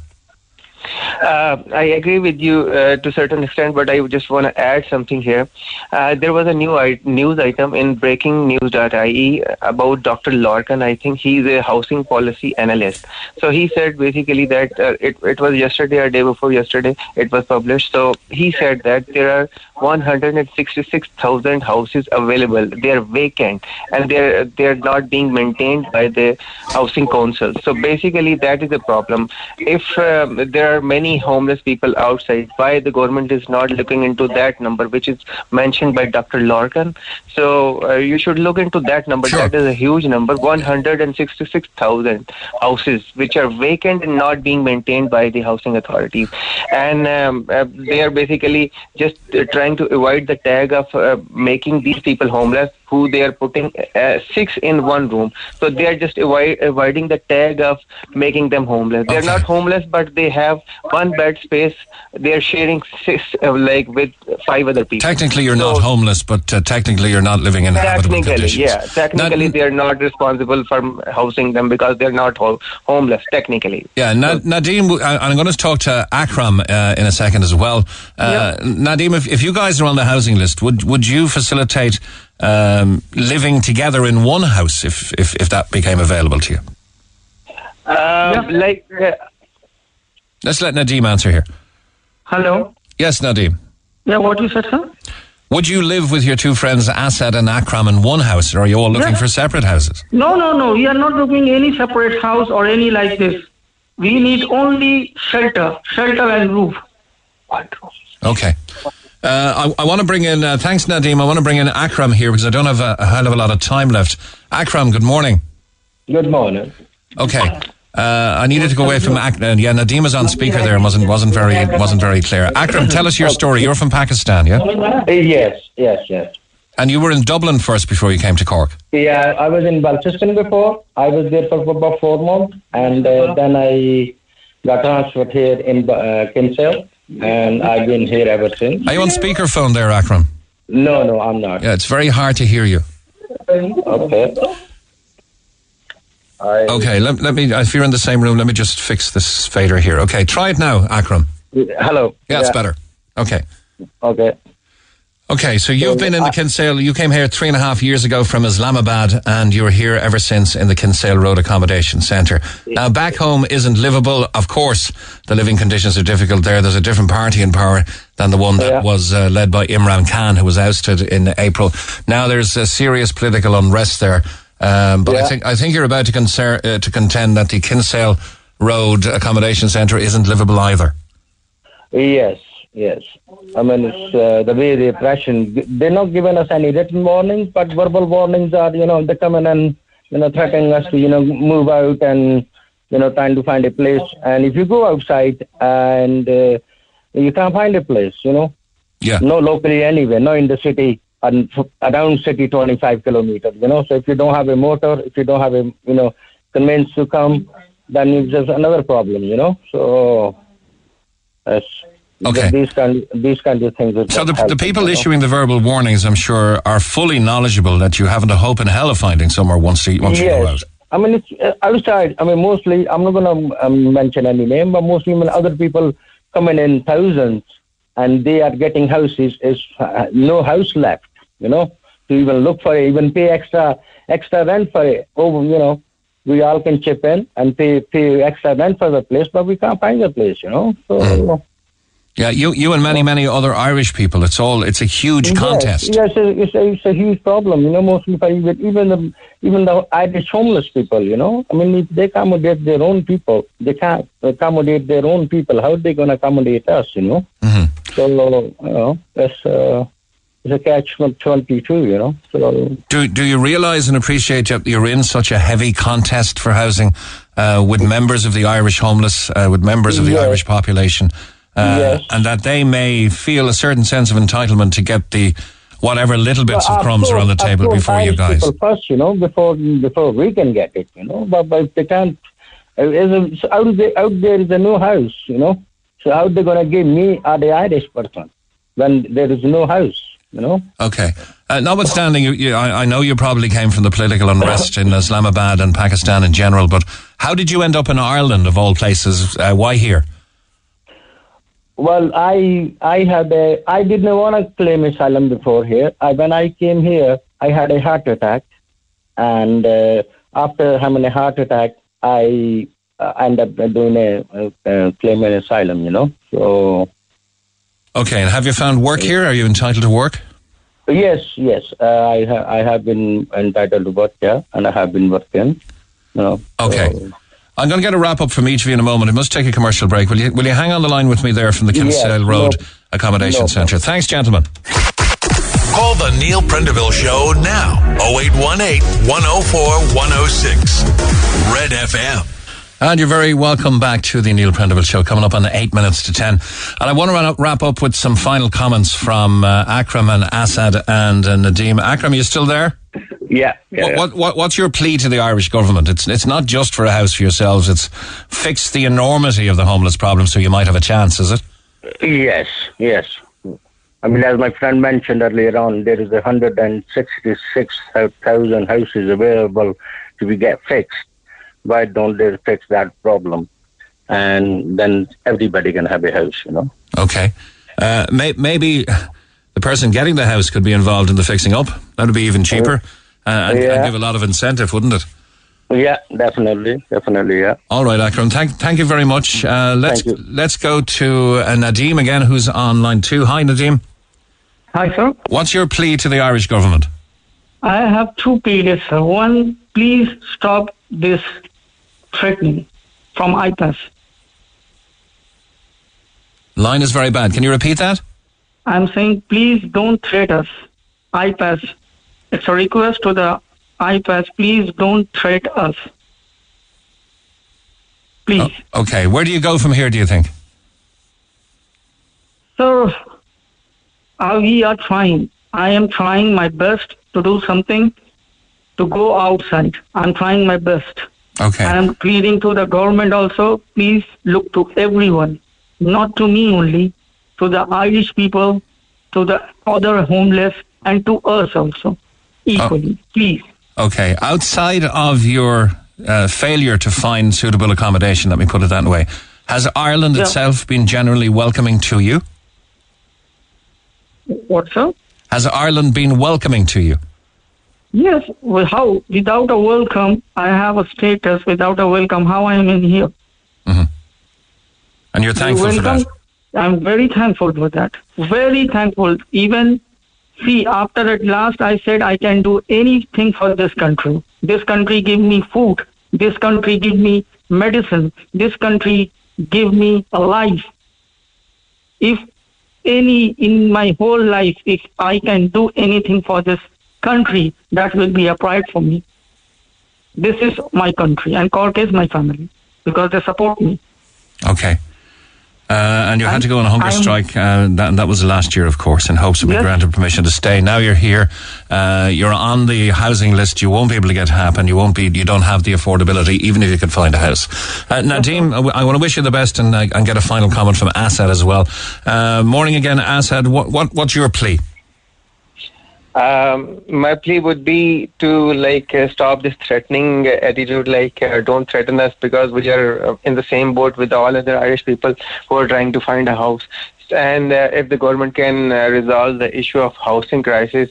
[SPEAKER 5] Uh, I agree with you uh, to a certain extent, but I just want to add something here. Uh, there was a new I- news item in breakingnews.ie about Dr. Lorcan. I think he's a housing policy analyst. So he said basically that uh, it, it was yesterday or day before yesterday it was published. So he said that there are 166,000 houses available. They are vacant and they're they're not being maintained by the housing council. So basically that is a problem. If um, there are many homeless people outside, why the government is not looking into that number, which is mentioned by Dr. Lorcan? So uh, you should look into that number.
[SPEAKER 2] Sure.
[SPEAKER 5] That is a huge number, 166,000 houses which are vacant and not being maintained by the housing authorities, and um, uh, they are basically just uh, trying to avoid the tag of uh, making these people homeless who they are putting uh, six in one room. So they are just avoid, avoiding the tag of making them homeless. They are
[SPEAKER 2] Okay.
[SPEAKER 5] not homeless, but they have one bed space. They are sharing six, uh, like with five other people.
[SPEAKER 2] Technically, you're
[SPEAKER 5] So-
[SPEAKER 2] not homeless, but uh, technically, you're not living in habitable
[SPEAKER 5] Technically,
[SPEAKER 2] conditions.
[SPEAKER 5] yeah. Technically, they are not responsible for housing them because they're not ho- homeless. Technically.
[SPEAKER 2] Yeah, Na- I- I'm going to talk to Akram uh, in a second as well. Uh, Nadim, if, if you guys are on the housing list, would would you facilitate um, living together in one house if, if, if that became available to you?
[SPEAKER 5] Um, Like, uh,
[SPEAKER 2] Let's let Nadim answer here.
[SPEAKER 4] Hello.
[SPEAKER 2] Yes, Nadim.
[SPEAKER 4] Yeah, what you said, sir?
[SPEAKER 2] Would you live with your two friends Asad and Akram in one house, or are you all looking
[SPEAKER 4] Yeah.
[SPEAKER 2] for separate houses?
[SPEAKER 4] No, no, no. We are not looking any separate house or any like this. We need only shelter, shelter and roof.
[SPEAKER 2] Okay. Uh, I, I want to bring in, uh, thanks Nadim, I want to bring in Akram here because I don't have a, a hell of a lot of time left. Akram, good morning.
[SPEAKER 6] Good morning.
[SPEAKER 2] Okay. Uh, I needed to go away from Ak- uh, yeah. Nadim was on speaker there and wasn't wasn't very wasn't very clear. Akram, tell us your story. You're from Pakistan, yeah,
[SPEAKER 6] Yes, yes, yes.
[SPEAKER 2] and you were in Dublin first before you came to Cork.
[SPEAKER 6] Yeah, I was in Balseskin before. I was there for about four months, and uh, then I got transferred here in uh, Kinsale, and I've been here ever since.
[SPEAKER 2] Are you on speakerphone there, Akram?
[SPEAKER 6] No, no, I'm not.
[SPEAKER 2] Yeah, it's very hard to hear you.
[SPEAKER 6] Okay. I,
[SPEAKER 2] Okay, let, let me. If you're in the same room, let me just fix this fader here. Okay, try it now, Akram.
[SPEAKER 6] Hello.
[SPEAKER 2] Yeah, it's better. Okay.
[SPEAKER 6] Okay.
[SPEAKER 2] Okay, so you've been in the Kinsale. You came here three and a half years ago from Islamabad, and you're here ever since in the Kinsale Road Accommodation Centre. Now, back home isn't livable. Of course, the living conditions are difficult there. There's a different party in power than the one that
[SPEAKER 6] Yeah.
[SPEAKER 2] was uh, led by Imran Khan, who was ousted in April. Now, there's a serious political unrest there. Um, but I think I think you're about to, concer- uh, to contend that the Kinsale Road Accommodation Centre isn't livable either.
[SPEAKER 6] Yes, yes. I mean, it's uh, the way the oppression. They're not giving us any written warnings, but verbal warnings are, you know, they come in and, you know, threatening us to, you know, move out and, you know, trying to find a place. And if you go outside and uh, you can't find a place, you know,
[SPEAKER 2] Yeah.
[SPEAKER 6] no locally anywhere, no in the city, and f- around city 25 kilometers, you know. So if you don't have a motor, if you don't have a, you know, conveyance to come, then it's just another problem, you know. So, yes.
[SPEAKER 2] Okay.
[SPEAKER 6] These kind, these kind of things.
[SPEAKER 2] So the, the people issuing the verbal warnings, I'm sure, are fully knowledgeable that you haven't a hope in hell of finding somewhere once you, once you go out.
[SPEAKER 6] Yes. I mean, it's uh, outside. I mean, mostly, I'm not going to um, mention any name, but mostly when other people coming in thousands and they are getting houses, is uh, no house left, you know, to even look for it, even pay extra extra rent for it. Oh, you know, we all can chip in and pay pay extra rent for the place, but we can't find the place, you know. So.
[SPEAKER 2] Yeah, you, you and many, many other Irish people. It's all. It's a huge contest.
[SPEAKER 6] Yes, yes it's, a, it's a huge problem. You know, most people, even even the even the Irish homeless people. You know, I mean, if they accommodate their own people, they can't accommodate their own people. How are they going to accommodate us? You know,
[SPEAKER 2] Mhm.
[SPEAKER 6] so you know, that's uh, it's a catch twenty two. You know, so
[SPEAKER 2] Do do you realise and appreciate that you're in such a heavy contest for housing uh, with members of the Irish homeless, uh, with members of the
[SPEAKER 6] Yes.
[SPEAKER 2] Irish population, uh,
[SPEAKER 6] Yes.
[SPEAKER 2] and that they may feel a certain sense of entitlement to get the whatever little bits of
[SPEAKER 6] Of
[SPEAKER 2] crumbs are on the table before you guys.
[SPEAKER 6] First, you know, before before we can get it, you know. But, but if they can't, uh, is a- so out there, out there is a no house, you know. So how they gonna give me or the Irish person when there is no house, you know?
[SPEAKER 2] Okay. Uh, notwithstanding, you, you, I, I know you probably came from the political unrest in Islamabad and Pakistan in general, but how did you end up in Ireland, of all places? Uh, why here?
[SPEAKER 6] Well, I I had a I didn't want to claim asylum before here. I, when I came here, I had a heart attack, and uh, after having a heart attack, I uh, ended up doing a, claiming asylum. You know, so
[SPEAKER 2] Okay, and have you found work here? Are you entitled to work?
[SPEAKER 6] yes, yes, uh, I ha- I have been entitled to work here, and I have been working. You know,
[SPEAKER 2] Okay.
[SPEAKER 6] so-
[SPEAKER 2] I'm going to get a wrap up from each of you in a moment. I must take a commercial break. Will you, will you hang on the line with me there from the Kinsale
[SPEAKER 6] no-
[SPEAKER 2] Road Accommodation
[SPEAKER 6] no
[SPEAKER 2] Centre? Thanks, gentlemen.
[SPEAKER 1] Call the Neil Prendeville Show now. 0818 104 106. Red FM.
[SPEAKER 2] And you're very welcome back to the Neil Prendeville Show, coming up on eight minutes to ten. And I want to run up, wrap up with some final comments from uh, Akram and Assad and uh, Nadim. Akram, are you still there?
[SPEAKER 5] Yeah. yeah,
[SPEAKER 2] What, what, what, what's your plea to the Irish government? It's, it's not just for a house for yourselves, it's fix the enormity of the homeless problem so you might have a chance, is it?
[SPEAKER 6] Yes, yes. I mean, as my friend mentioned earlier on, there is 166,000 houses available to be get fixed. Why don't they fix that problem? And then everybody can have a house, you know?
[SPEAKER 2] Okay. Uh, may, maybe the person getting the house could be involved in the fixing up. That would be even cheaper uh, and, and
[SPEAKER 6] Yeah.
[SPEAKER 2] give a lot of incentive, wouldn't it?
[SPEAKER 6] Yeah, definitely, definitely, yeah.
[SPEAKER 2] All right, Akram. Thank, thank you very much. Uh, let's
[SPEAKER 6] Thank you.
[SPEAKER 2] let's go to uh, Nadim again, who's on line two. Hi, Nadim.
[SPEAKER 4] Hi, sir.
[SPEAKER 2] What's your plea to the Irish government?
[SPEAKER 4] I have two pleas, sir. One, please stop this threatening from IPAS.
[SPEAKER 2] Line is very bad. Can you repeat that?
[SPEAKER 4] I'm saying, please don't threat us. IPAS. It's a request to the IPAS. Please don't threat us. Please.
[SPEAKER 2] Okay. Where do you go from here? Do you think?
[SPEAKER 4] Sir, uh, we are trying. I am trying my best to do something to go outside. I'm trying my best.
[SPEAKER 2] Okay.
[SPEAKER 4] And I'm pleading to the government also, please look to everyone, not to me only, to the Irish people, to the other homeless, and to us also, equally. Please.
[SPEAKER 2] Okay. Outside of your uh, failure to find suitable accommodation, let me put it that way, has Ireland
[SPEAKER 4] Yeah.
[SPEAKER 2] itself been generally welcoming to you?
[SPEAKER 4] What, sir?
[SPEAKER 2] Has Ireland been welcoming to you?
[SPEAKER 4] Yes, well, how? Without a welcome, I have a status. Without a welcome, how I am in here?
[SPEAKER 2] And you're thankful for that?
[SPEAKER 4] I'm very thankful for that. Very thankful. Even, see, after at last I said I can do anything for this country. This country give me food. This country give me medicine. This country give me a life. If any in my whole life, if I can do anything for this country, that will be a pride for me. This is my country, and Cork is my family because they support me.
[SPEAKER 2] Okay. Uh, and you had to go on a hunger
[SPEAKER 4] I'm-
[SPEAKER 2] strike. Uh, that, that was last year, of course, in hopes of being
[SPEAKER 4] Yes.
[SPEAKER 2] granted permission to stay. Now you're here. Uh, you're on the housing list. You won't be able to get HAP, and you won't be. You don't have the affordability, even if you could find a house. Uh, Nadim, I, want to wish you the best, and, and get a final comment from Assad as well. Uh, morning again, Assad. What, what what's your plea?
[SPEAKER 5] Um, my plea would be to like uh, stop this threatening attitude. Like, uh, don't threaten us because we are uh, in the same boat with all other Irish people who are trying to find a house. And uh, if the government can uh, resolve the issue of housing crisis,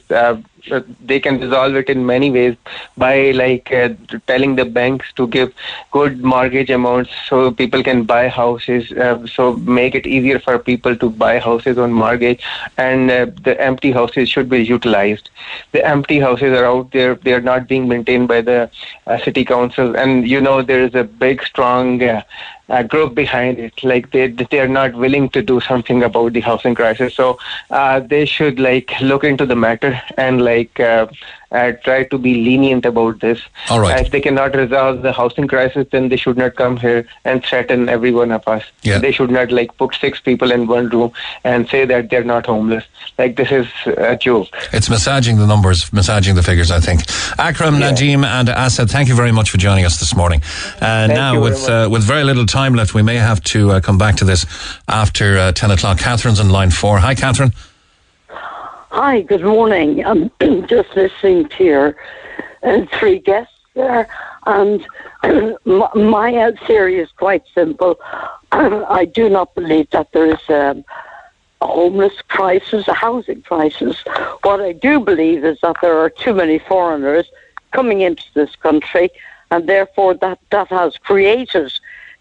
[SPEAKER 5] they can resolve it in many ways by like uh, telling the banks to give good mortgage amounts so people can buy houses. Uh, so make it easier for people to buy houses on mortgage, and uh, the empty houses should be utilized. The empty houses are out there; they are not being maintained by the uh, city council, and you know there is a big, strong. Uh, uh, group behind it. Like they they are not willing to do something about the housing crisis. So uh, they should like look into the matter and like uh, uh, try to be lenient about this.
[SPEAKER 2] All right.
[SPEAKER 5] If they cannot resolve the housing crisis, then they should not come here and threaten every one of us.
[SPEAKER 2] Yeah.
[SPEAKER 5] They should not like put six people in one room and say that they're not homeless. Like this is a joke.
[SPEAKER 2] It's massaging the numbers, massaging the figures. I think. Akram,
[SPEAKER 5] Yeah.
[SPEAKER 2] Nadim, and Asad, thank you very much for joining us this morning. Uh, now, with uh, with very little time left, we may have to uh, come back to this after uh, ten o'clock. Catherine's on line four. Hi, Catherine.
[SPEAKER 7] Hi, good morning. I'm just listening to your uh, three guests there. And my, theory is quite simple. I do not believe that there is um, a homeless crisis, a housing crisis. What I do believe is that there are too many foreigners coming into this country, and therefore that, that has created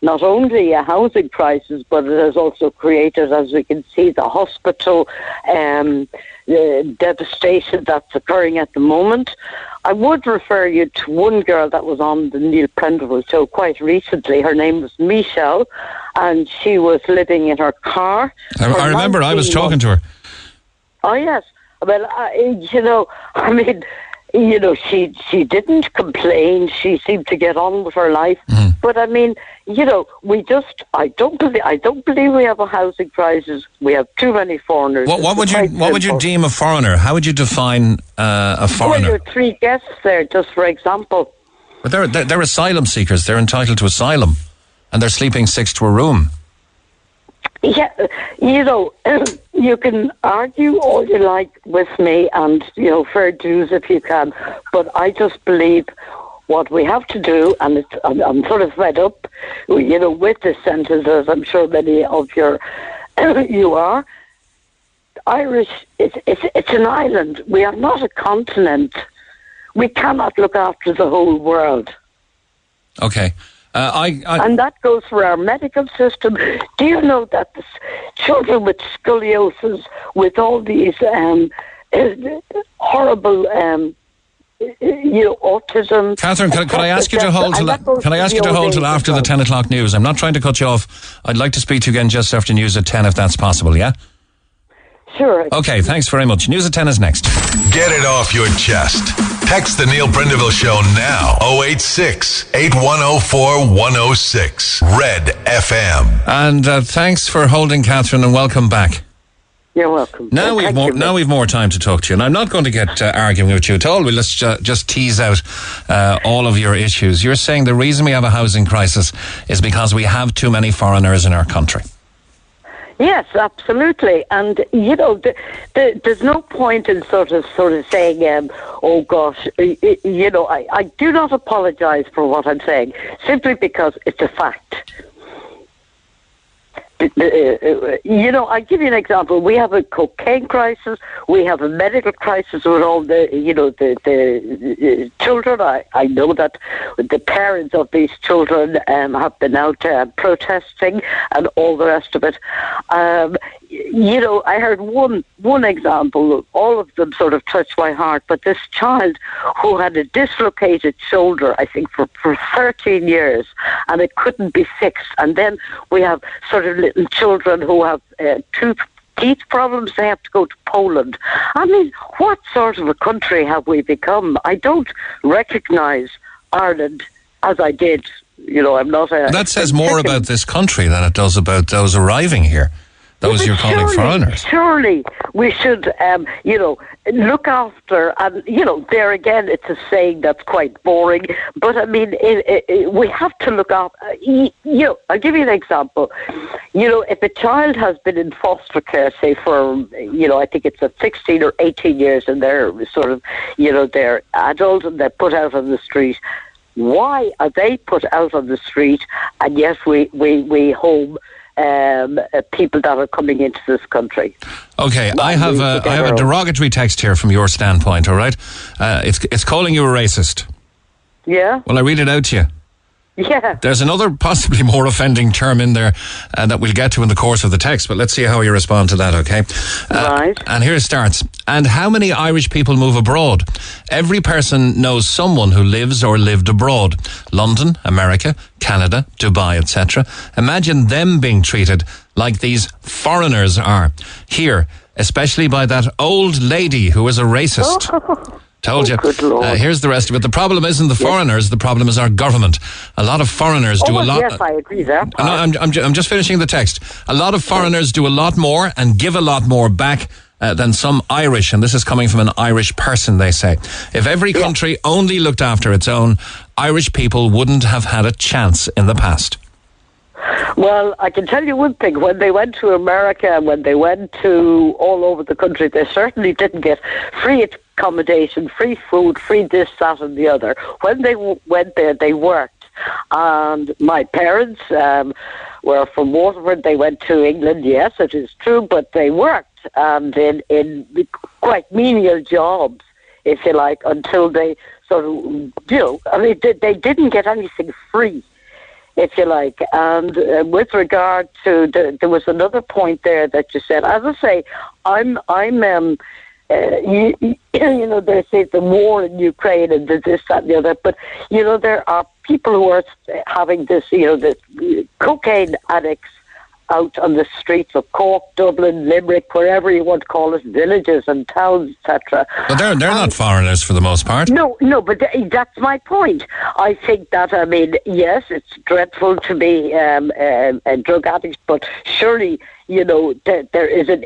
[SPEAKER 7] not only a housing crisis, but it has also created, as we can see, the hospital um, the devastation that's occurring at the moment. I would refer you to one girl that was on the Neil Prendeville show quite recently. Her name was Michelle, and she was living in her car.
[SPEAKER 2] I, I remember I was talking to her.
[SPEAKER 7] Oh, yes. Well, I, you know, I mean, you know, she she didn't complain. She seemed to get on with her life.
[SPEAKER 2] Mm.
[SPEAKER 7] But I mean, you know, we just I don't believe I don't believe we have a housing crisis. We have too many foreigners.
[SPEAKER 2] What, what would you What would you deem a foreigner? How would you define uh, a
[SPEAKER 7] Well,
[SPEAKER 2] foreigner?
[SPEAKER 7] there are three guests there, just for example.
[SPEAKER 2] But they're, they're they're asylum seekers. They're entitled to asylum, and they're sleeping six to a room.
[SPEAKER 7] Yeah, you know, you can argue all you like with me, and you know, fair dues if you can. But I just believe what we have to do, and it's, I'm, I'm sort of fed up, you know, with this sentence, as I'm sure many of your you are. Irish, it's, it's it's an island. We are not a continent. We cannot look after the whole world.
[SPEAKER 2] Okay. Uh, I, I
[SPEAKER 7] And that goes for our medical system. Do you know that the s- children with scoliosis, with all these um, uh, horrible, um, you know, autism.
[SPEAKER 2] Catherine, can, can I ask you to hold till can I ask you to hold till after the ten o'clock news? I'm not trying to cut you off. I'd like to speak to you again just after news at ten, if that's possible. Yeah.
[SPEAKER 7] Sure.
[SPEAKER 2] Okay. Thanks very much. News at ten is next.
[SPEAKER 1] Get it off your chest. Text the Neil Prendeville Show now. 086 8104 106. Red FM.
[SPEAKER 2] And uh, thanks for holding, Catherine, and welcome back.
[SPEAKER 7] You're welcome.
[SPEAKER 2] Now we've more.
[SPEAKER 7] you,
[SPEAKER 2] Now we've more time to talk to you, and I'm not going to get uh, arguing with you at all. We'll just ju- just tease out uh, all of your issues. You're saying the reason we have a housing crisis is because we have too many foreigners in our country.
[SPEAKER 7] Yes, absolutely. And you know, the, the, there's no point in sort of sort of saying, um, "Oh gosh," you know. I, I do not apologise for what I'm saying, simply because it's a fact. Uh, uh, You know, I give you an example. We have a cocaine crisis. We have a medical crisis with all the, you know, the the children. I, I know that the parents of these children um, have been out uh, protesting and all the rest of it. Um, you know, I heard one one example. All of them sort of touched my heart. But this child who had a dislocated shoulder, I think, for, for 13 years, and it couldn't be fixed. And then we have sort of little children who have uh, tooth teeth problems. They have to go to Poland. I mean, what sort of a country have we become? I don't recognise Ireland as I did. You know, I'm not a.
[SPEAKER 2] That says more about this country than it does about those arriving here. Those
[SPEAKER 7] But
[SPEAKER 2] you're calling
[SPEAKER 7] surely,
[SPEAKER 2] foreigners.
[SPEAKER 7] Surely we should, um, you know, look after, and you know, there again, it's a saying that's quite boring. But I mean, it, it, it, we have to look after. You know, I'll give you an example. You know, if a child has been in foster care, say for, you know, I think it's a 16 or 18 years, and they're sort of, you know, they're adult and they're put out on the street. Why are they put out on the street, and yes, we we we home um, uh, people that are coming into this country.
[SPEAKER 2] Okay, I have a, I have a derogatory text here from your standpoint. All right, uh, it's it's calling you a racist.
[SPEAKER 7] Yeah,
[SPEAKER 2] Well, I read it out to you.
[SPEAKER 7] yeah.
[SPEAKER 2] There's another possibly more offending term in there uh, that we'll get to in the course of the text, but let's see how you respond to that, okay? Uh,
[SPEAKER 7] Right.
[SPEAKER 2] And here it starts. And how many Irish people move abroad? Every person knows someone who lives or lived abroad. London, America, Canada, Dubai, etc. Imagine them being treated like these foreigners are. Here, especially by that old lady who is a racist. Told you.
[SPEAKER 7] Oh, Lord.
[SPEAKER 2] Uh, here's the rest of it. The problem isn't the foreigners. The problem is our government. A lot of foreigners do
[SPEAKER 7] oh,
[SPEAKER 2] a lot.
[SPEAKER 7] yes, I agree there.
[SPEAKER 2] Uh, no, I'm, I'm, I'm just finishing the text. A lot of foreigners do a lot more and give a lot more back uh, than some Irish, and this is coming from an Irish person, they say. If every country only looked after its own, Irish people wouldn't have had a chance in the past.
[SPEAKER 7] Well, I can tell you one thing. When they went to America and when they went to all over the country, they certainly didn't get free accommodation, free food, free this, that, and the other. When they w- went there, they worked. And my parents um, were from Waterford. They went to England, yes, it is true, but they worked and in, in quite menial jobs, if you like, until they sort of, you know, I mean, they, they didn't get anything free if you like. And uh, with regard to the, there was another point there that you said. As I say, I'm I'm um, uh, you, you know they say the war in Ukraine and the this that and the other, but you know there are people who are having this you know this cocaine addicts out on the streets of Cork, Dublin, Limerick, wherever you want to call it, villages and towns, etc.
[SPEAKER 2] But they're they're not foreigners for the most part.
[SPEAKER 7] No, no, but th- that's my point. I think that I mean, yes, it's dreadful to be um, um a drug addict, but surely you know th- there is an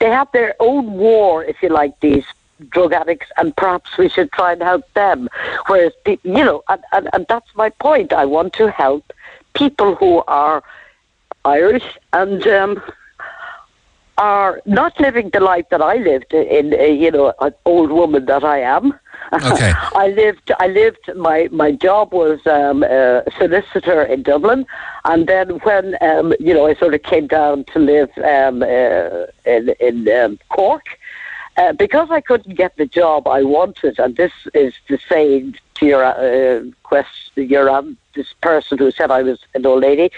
[SPEAKER 7] they have their own war, if you like, these drug addicts, and perhaps we should try and help them. Whereas, you know, and, and, and that's my point. I want to help people who are Irish and um, are not living the life that I lived in, uh, you know, an old woman that I am.
[SPEAKER 2] Okay.
[SPEAKER 7] I lived. I lived. My my job was um, a solicitor in Dublin, and then when um, you know I sort of came down to live um, uh, in in um, Cork, uh, because I couldn't get the job I wanted, and this is to say to your uh, question, your um, this person who said I was an old lady.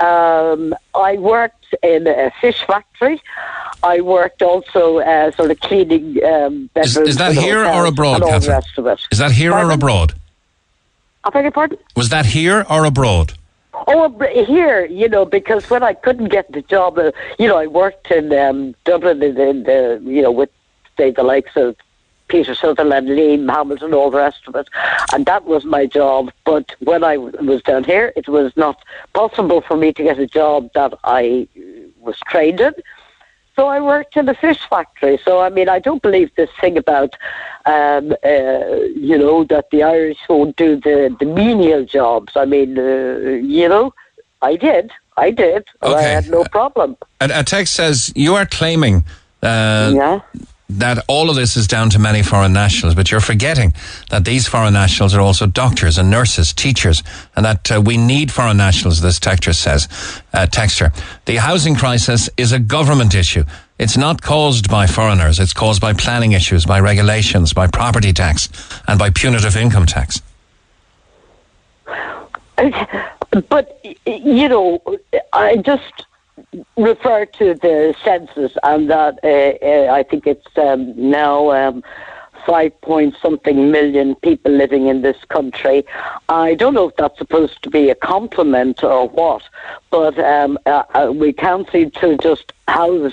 [SPEAKER 7] Um, I worked in a fish factory. I worked also uh, sort of cleaning um,
[SPEAKER 2] Is,
[SPEAKER 7] bedrooms.
[SPEAKER 2] is that here or abroad,
[SPEAKER 7] the
[SPEAKER 2] Catherine?
[SPEAKER 7] rest of it.
[SPEAKER 2] Is that here or abroad?
[SPEAKER 7] I beg your pardon?
[SPEAKER 2] Was that here or abroad?
[SPEAKER 7] Oh, here, you know, because when I couldn't get the job, uh, you know, I worked in um, Dublin, in, in the, you know, with say the likes of Peter Sutherland, Liam Hamilton, all the rest of it, and that was my job. But when I was down here, it was not possible for me to get a job that I uh, was trained in. So I worked in a fish factory. So I mean, I don't believe this thing about, um, uh, you know, that the Irish won't do the the menial jobs. I mean, uh, you know, I did, I did, and I had no problem.
[SPEAKER 2] A, a text says you are claiming uh,
[SPEAKER 7] yeah.
[SPEAKER 2] That all of this is down to many foreign nationals, but you're forgetting that these foreign nationals are also doctors and nurses, teachers, and that uh, we need foreign nationals. This texter says, uh, texter, the housing crisis is a government issue. It's not caused by foreigners. It's caused by planning issues, by regulations, by property tax, and by punitive income tax.
[SPEAKER 7] But you know, I just refer to the census, and that uh, uh, I think it's um, now um, five point something million people living in this country. I don't know if that's supposed to be a compliment or what, but um, uh, uh, we can't seem to just house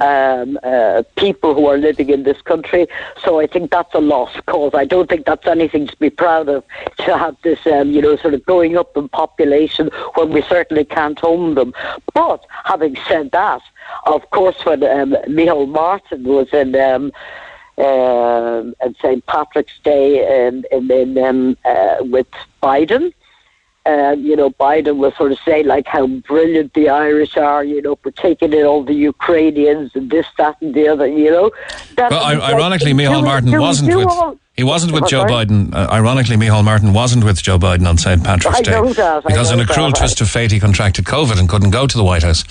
[SPEAKER 7] um, uh, people who are living in this country. So I think that's a lost cause. I don't think that's anything to be proud of to have this, um, you know, sort of going up in population when we certainly can't home them. But having said that, of course, when um, Michael Martin was in. Um, and St. Patrick's Day and, in, in um, uh, with Biden. Uh, you know, Biden was sort of saying like how brilliant the Irish are, you know, for taking in all the Ukrainians and this, that, and the other. You know, that,
[SPEAKER 2] But I, ironically, Micheal
[SPEAKER 7] we-
[SPEAKER 2] Martin wasn't with.
[SPEAKER 7] all-
[SPEAKER 2] He wasn't with
[SPEAKER 7] Oh,
[SPEAKER 2] Joe
[SPEAKER 7] sorry?
[SPEAKER 2] Biden. Uh, ironically, Micheal Martin wasn't with Joe Biden on St. Patrick's Day
[SPEAKER 7] that,
[SPEAKER 2] because, in a cruel
[SPEAKER 7] that,
[SPEAKER 2] twist of fate, he contracted COVID and couldn't go to the White House.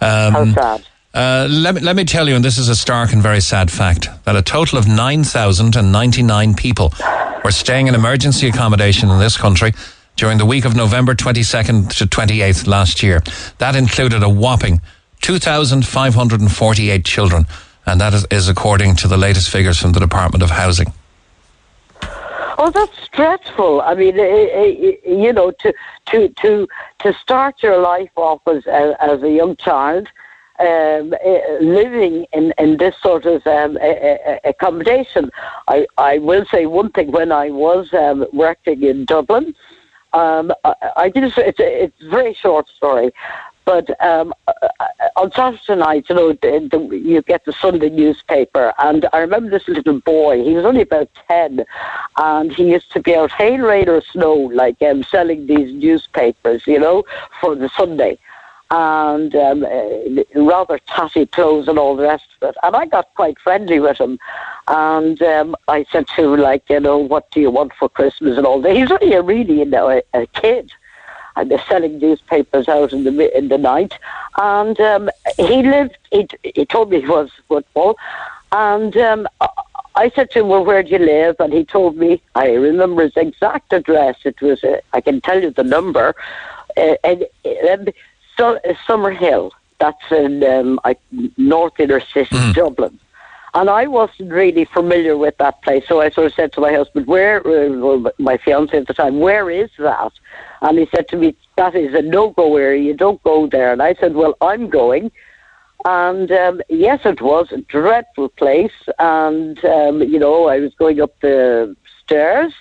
[SPEAKER 2] Um,
[SPEAKER 7] How sad.
[SPEAKER 2] Uh, let, me, let me tell you, and this is a stark and very sad fact, that a total of 9,099 people were staying in emergency accommodation in this country during the week of November 22nd to 28th last year. That included a whopping 2,548 children, and that is, is according to the latest figures from the Department of Housing.
[SPEAKER 7] Oh, that's dreadful. I mean, eh, eh, eh, you know, to to to to start your life off as, as a young child, um, eh, living in, in this sort of um, eh, eh, accommodation. I I will say one thing. When I was um, working in Dublin, um, I, I did. It's a, it's a very short story. But um, uh, on Saturday night, you know, the, the, you get the Sunday newspaper, and I remember this little boy. He was only about ten, and he used to be out hail, rain, or snow, like um, selling these newspapers, you know, for the Sunday. And um, uh, rather tatty clothes and all the rest of it. And I got quite friendly with him. And um, I said to him, like, you know, what do you want for Christmas and all that. He's only a really, you know, a, a kid. And they're selling newspapers out in the in the night. And um, he lived. He, he told me he was football, and um, I said to him, "Well, where do you live?" And he told me. I remember his exact address. It was. Uh, I can tell you the number. Uh, and, and uh, Summerhill. That's in um, I, North Inner City, mm. Dublin. And I wasn't really familiar with that place, so I sort of said to my husband, "Where?" Uh, well, my fiance at the time, "Where is that?" And he said to me, "That is a no-go area. You don't go there." And I said, "Well, I'm going." And um, yes, it was a dreadful place. And um, you know, I was going up the stairs,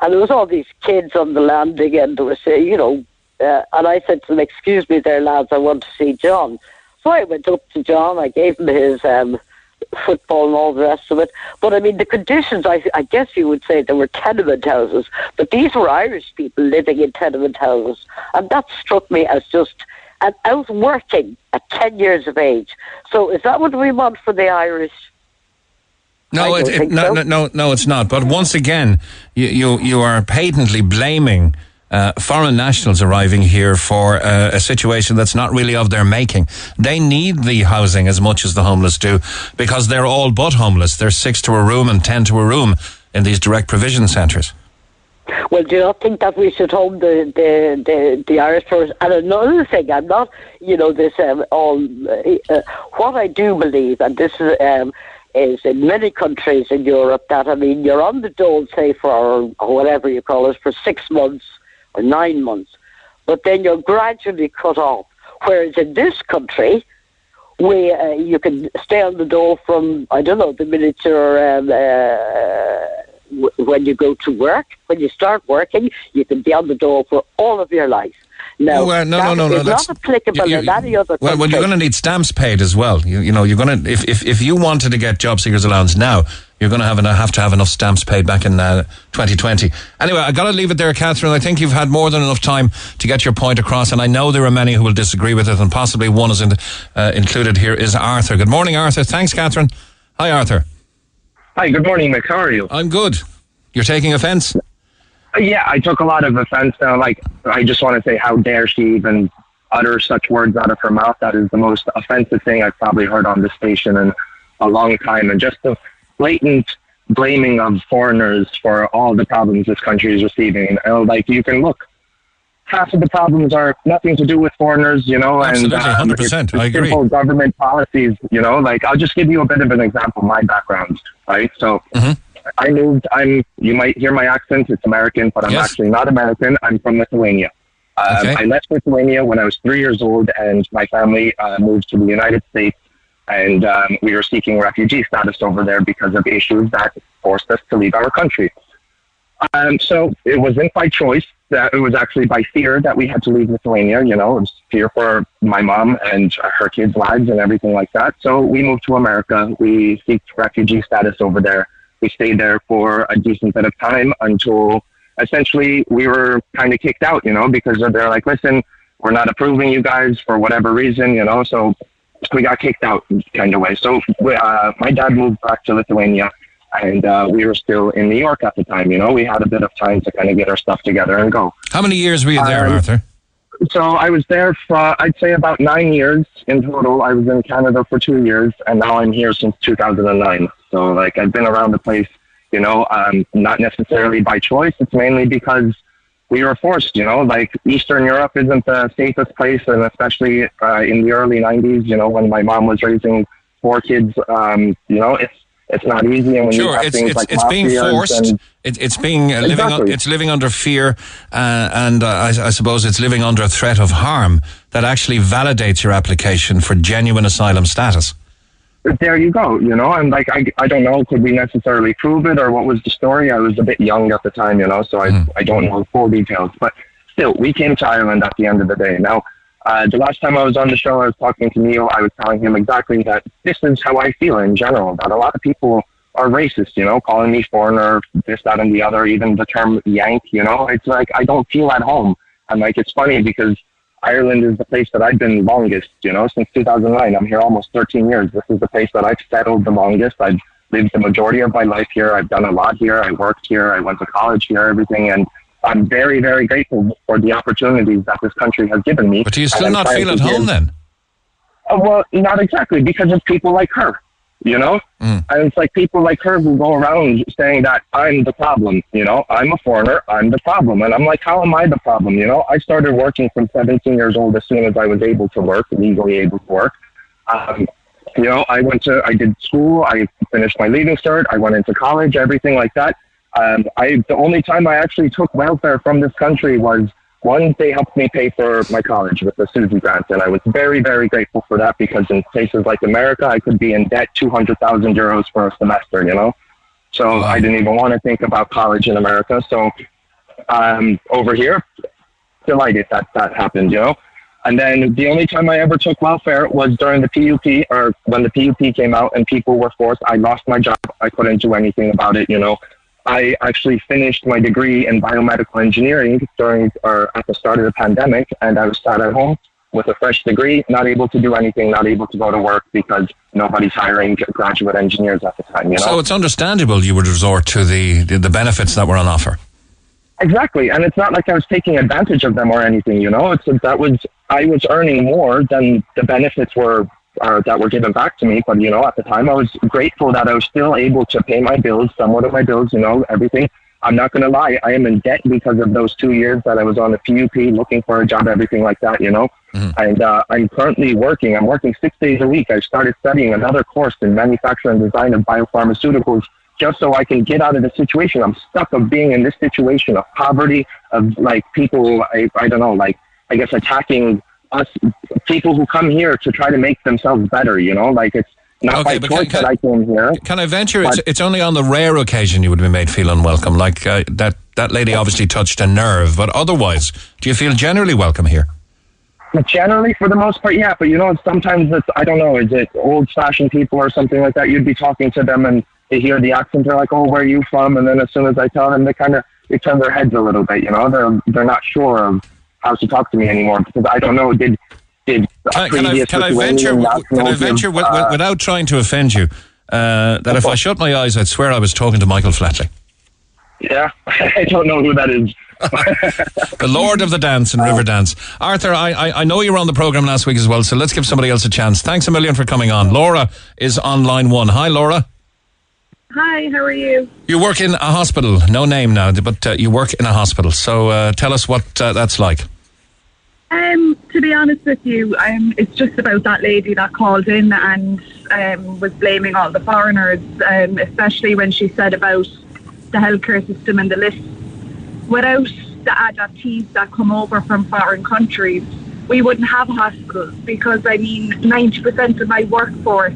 [SPEAKER 7] and there was all these kids on the landing, and there was, uh, you know, uh, and I said to them, "Excuse me, there, lads, I want to see John." So I went up to John. I gave him his um, football and all the rest of it. But I mean, the conditions, I, I guess you would say there were tenement houses, but these were Irish people living in tenement houses. And that struck me as just, and working at 10 years of age. So is that what we want for the Irish?
[SPEAKER 2] No, it, it, no, so. no, no, no, it's not. But once again, you, you, you are patently blaming uh, foreign nationals arriving here for uh, a situation that's not really of their making. They need the housing as much as the homeless do because they're all but homeless. They're six to a room and ten to a room in these direct provision centres.
[SPEAKER 7] Well, do you not think that we should home the the, the, the Irish tourists? And another thing, I'm not, you know, this um, all. Uh, what I do believe, and this is. Um, is in many countries in Europe that I mean you're on the dole say for or whatever you call it for six months or nine months, but then you're gradually cut off. Whereas in this country, we uh, you can stay on the dole from I don't know the minute you're um, uh, w- when you go to work. When you start working, you can be on the dole for all of your life. No,
[SPEAKER 2] well, no, no, no, no.
[SPEAKER 7] That's not applicable you, you, in any other.
[SPEAKER 2] Well, well, you're going to need stamps paid as well. You, you know, you're going to if, if if you wanted to get job seekers allowance now, you're going to have, enough, have to have enough stamps paid back in uh, 2020. Anyway, I got to leave it there, Catherine. I think you've had more than enough time to get your point across, and I know there are many who will disagree with it, and possibly one is in the, uh, included here is Arthur. Good morning, Arthur. Thanks, Catherine. Hi, Arthur.
[SPEAKER 8] Hi. Good morning, Mick. How are you?
[SPEAKER 2] I'm good. You're taking offence.
[SPEAKER 8] Yeah, I took a lot of offense. Now, like, I just want to say, how dare she even utter such words out of her mouth? That is the most offensive thing I've probably heard on this station in a long time. And just the blatant blaming of foreigners for all the problems this country is receiving. And, like you can look, half of the problems are nothing to do with foreigners, you know,
[SPEAKER 2] Absolutely, and um, 100%. It's, I agree.
[SPEAKER 8] Simple government policies, you know, like I'll just give you a bit of an example. My background, right? So. Mm-hmm. I moved. I'm. You might hear my accent. It's American, but I'm yes. actually not American. I'm from Lithuania. Um, okay. I left Lithuania when I was three years old, and my family uh, moved to the United States and um, we were seeking refugee status over there because of issues that forced us to leave our country. Um, so it wasn't by choice. That it was actually by fear that we had to leave Lithuania. You know, it was fear for my mom and her kids' lives and everything like that. So we moved to America. We seeked refugee status over there. We stayed there for a decent bit of time until essentially we were kind of kicked out. You know, because they're like, listen, we're not approving you guys for whatever reason. You know, so we got kicked out kind of way. So uh, my dad moved back to Lithuania, and uh, we were still in New York at the time. You know, we had a bit of time to kind of get our stuff together and go.
[SPEAKER 2] How many years were you there, um, Arthur?
[SPEAKER 8] So I was there for I'd say about nine years in total. I was in Canada for two years, and now I'm here since 2009. So like I've been around the place. You know, um, not necessarily by choice. It's mainly because we were forced, you know, like Eastern Europe isn't the safest place, and especially uh, in the early 90s, you know, when my mom was raising four kids, um, you know, it's it's not easy. And when
[SPEAKER 2] sure,
[SPEAKER 8] you have
[SPEAKER 2] it's
[SPEAKER 8] things
[SPEAKER 2] it's,
[SPEAKER 8] like
[SPEAKER 2] it's being forced. And, it, it's being uh, living.
[SPEAKER 8] Exactly.
[SPEAKER 2] It's living under fear, uh, and uh, I, I, suppose it's living under a threat of harm that actually validates your application for genuine asylum status
[SPEAKER 8] there you go. You know, I'm like, I, I don't know, could we necessarily prove it or what was the story? I was a bit young at the time, you know, so I, mm. I don't know full details. But still, we came to Ireland at the end of the day. Now, uh, the last time I was on the show, I was talking to Neil. I was telling him exactly that this is how I feel in general, that a lot of people are racist, you know, calling me foreigner, this, that, and the other, even the term yank, you know, it's like I don't feel at home. And like, it's funny because Ireland is the place that I've been longest, you know, since 2009. I'm here almost 13 years. This is the place that I've settled the longest. I've lived the majority of my life here. I've done a lot here. I worked here. I went to college here, everything. And I'm very, very grateful for the opportunities that this country has given me.
[SPEAKER 2] But do you still not feel at home then?
[SPEAKER 8] Uh, well, not exactly because of people like her you know? Mm. And it's like people like her who go around saying that I'm the problem, you know? I'm a foreigner, I'm the problem. And I'm like, how am I the problem, you know? I started working from 17 years old as soon as I was able to work, legally able to work. Um, you know, I went to, I did school, I finished my leaving cert, I went into college, everything like that. Um, I, the only time I actually took welfare from this country was one, they helped me pay for my college with the SUSI grant, and I was very, very grateful for that because in places like America, I could be in debt 200,000 euros for a semester, you know? So wow. I didn't even want to think about college in America. So um, over here, delighted that that happened, you know? And then the only time I ever took welfare was during the PUP or when the PUP came out and people were forced. I lost my job. I couldn't do anything about it, you know? I actually finished my degree in biomedical engineering during or at the start of the pandemic, and I was sat at home with a fresh degree, not able to do anything, not able to go to work because nobody's hiring graduate engineers at the time. You know?
[SPEAKER 2] So it's understandable you would resort to the, the, the benefits that were on offer.
[SPEAKER 8] Exactly, and it's not like I was taking advantage of them or anything. You know, it's that was I was earning more than the benefits were uh, that were given back to me. But you know, at the time, I was grateful that I was still able to pay my bills, somewhat of my bills. You know, everything. I'm not going to lie, I am in debt because of those two years that I was on the PUP looking for a job, everything like that. You know, mm-hmm. and uh, I'm currently working. I'm working six days a week. I started studying another course in manufacturing and design of biopharmaceuticals just so I can get out of the situation. I'm stuck of being in this situation of poverty, of like people, I, I don't know, like I guess attacking us people who come here to try to make themselves better. You know, like it's not okay, by choice can, that I came here.
[SPEAKER 2] Can I venture? It's, it's, only on the rare occasion you would be made feel unwelcome. Like uh, that that lady obviously touched a nerve, but otherwise, do you feel generally welcome here?
[SPEAKER 8] Generally, for the most part, yeah. But you know, sometimes it's I don't know. Is it old-fashioned people or something like that? You'd be talking to them and they hear the accent. They're like, "Oh, where are you from?" And then as soon as I tell them, they kind of they turn their heads a little bit. You know, they're they're not sure of how to talk to me anymore because I don't know. Did did
[SPEAKER 2] can, can I, can I venture? Can I venture give, uh, without trying to offend you? Uh, that if I shut my eyes, I'd swear I was talking to Michael Flatley.
[SPEAKER 8] Yeah, I don't know who that is.
[SPEAKER 2] the Lord of the Dance and Riverdance. Arthur, I, I, I, know you were on the programme last week as well, so let's give somebody else a chance. Thanks a million for coming on. Laura is on line one. Hi, Laura.
[SPEAKER 9] Hi, how are you?
[SPEAKER 2] You work in a hospital. No name now, but uh, you work in a hospital. So uh, tell us what uh, that's like.
[SPEAKER 9] Um, to be honest with you, um, it's just about that lady that called in and um, was blaming all the foreigners, um, especially when she said about the healthcare system and the list. Without the adoptees that come over from foreign countries, we wouldn't have hospitals because I mean, 90% of my workforce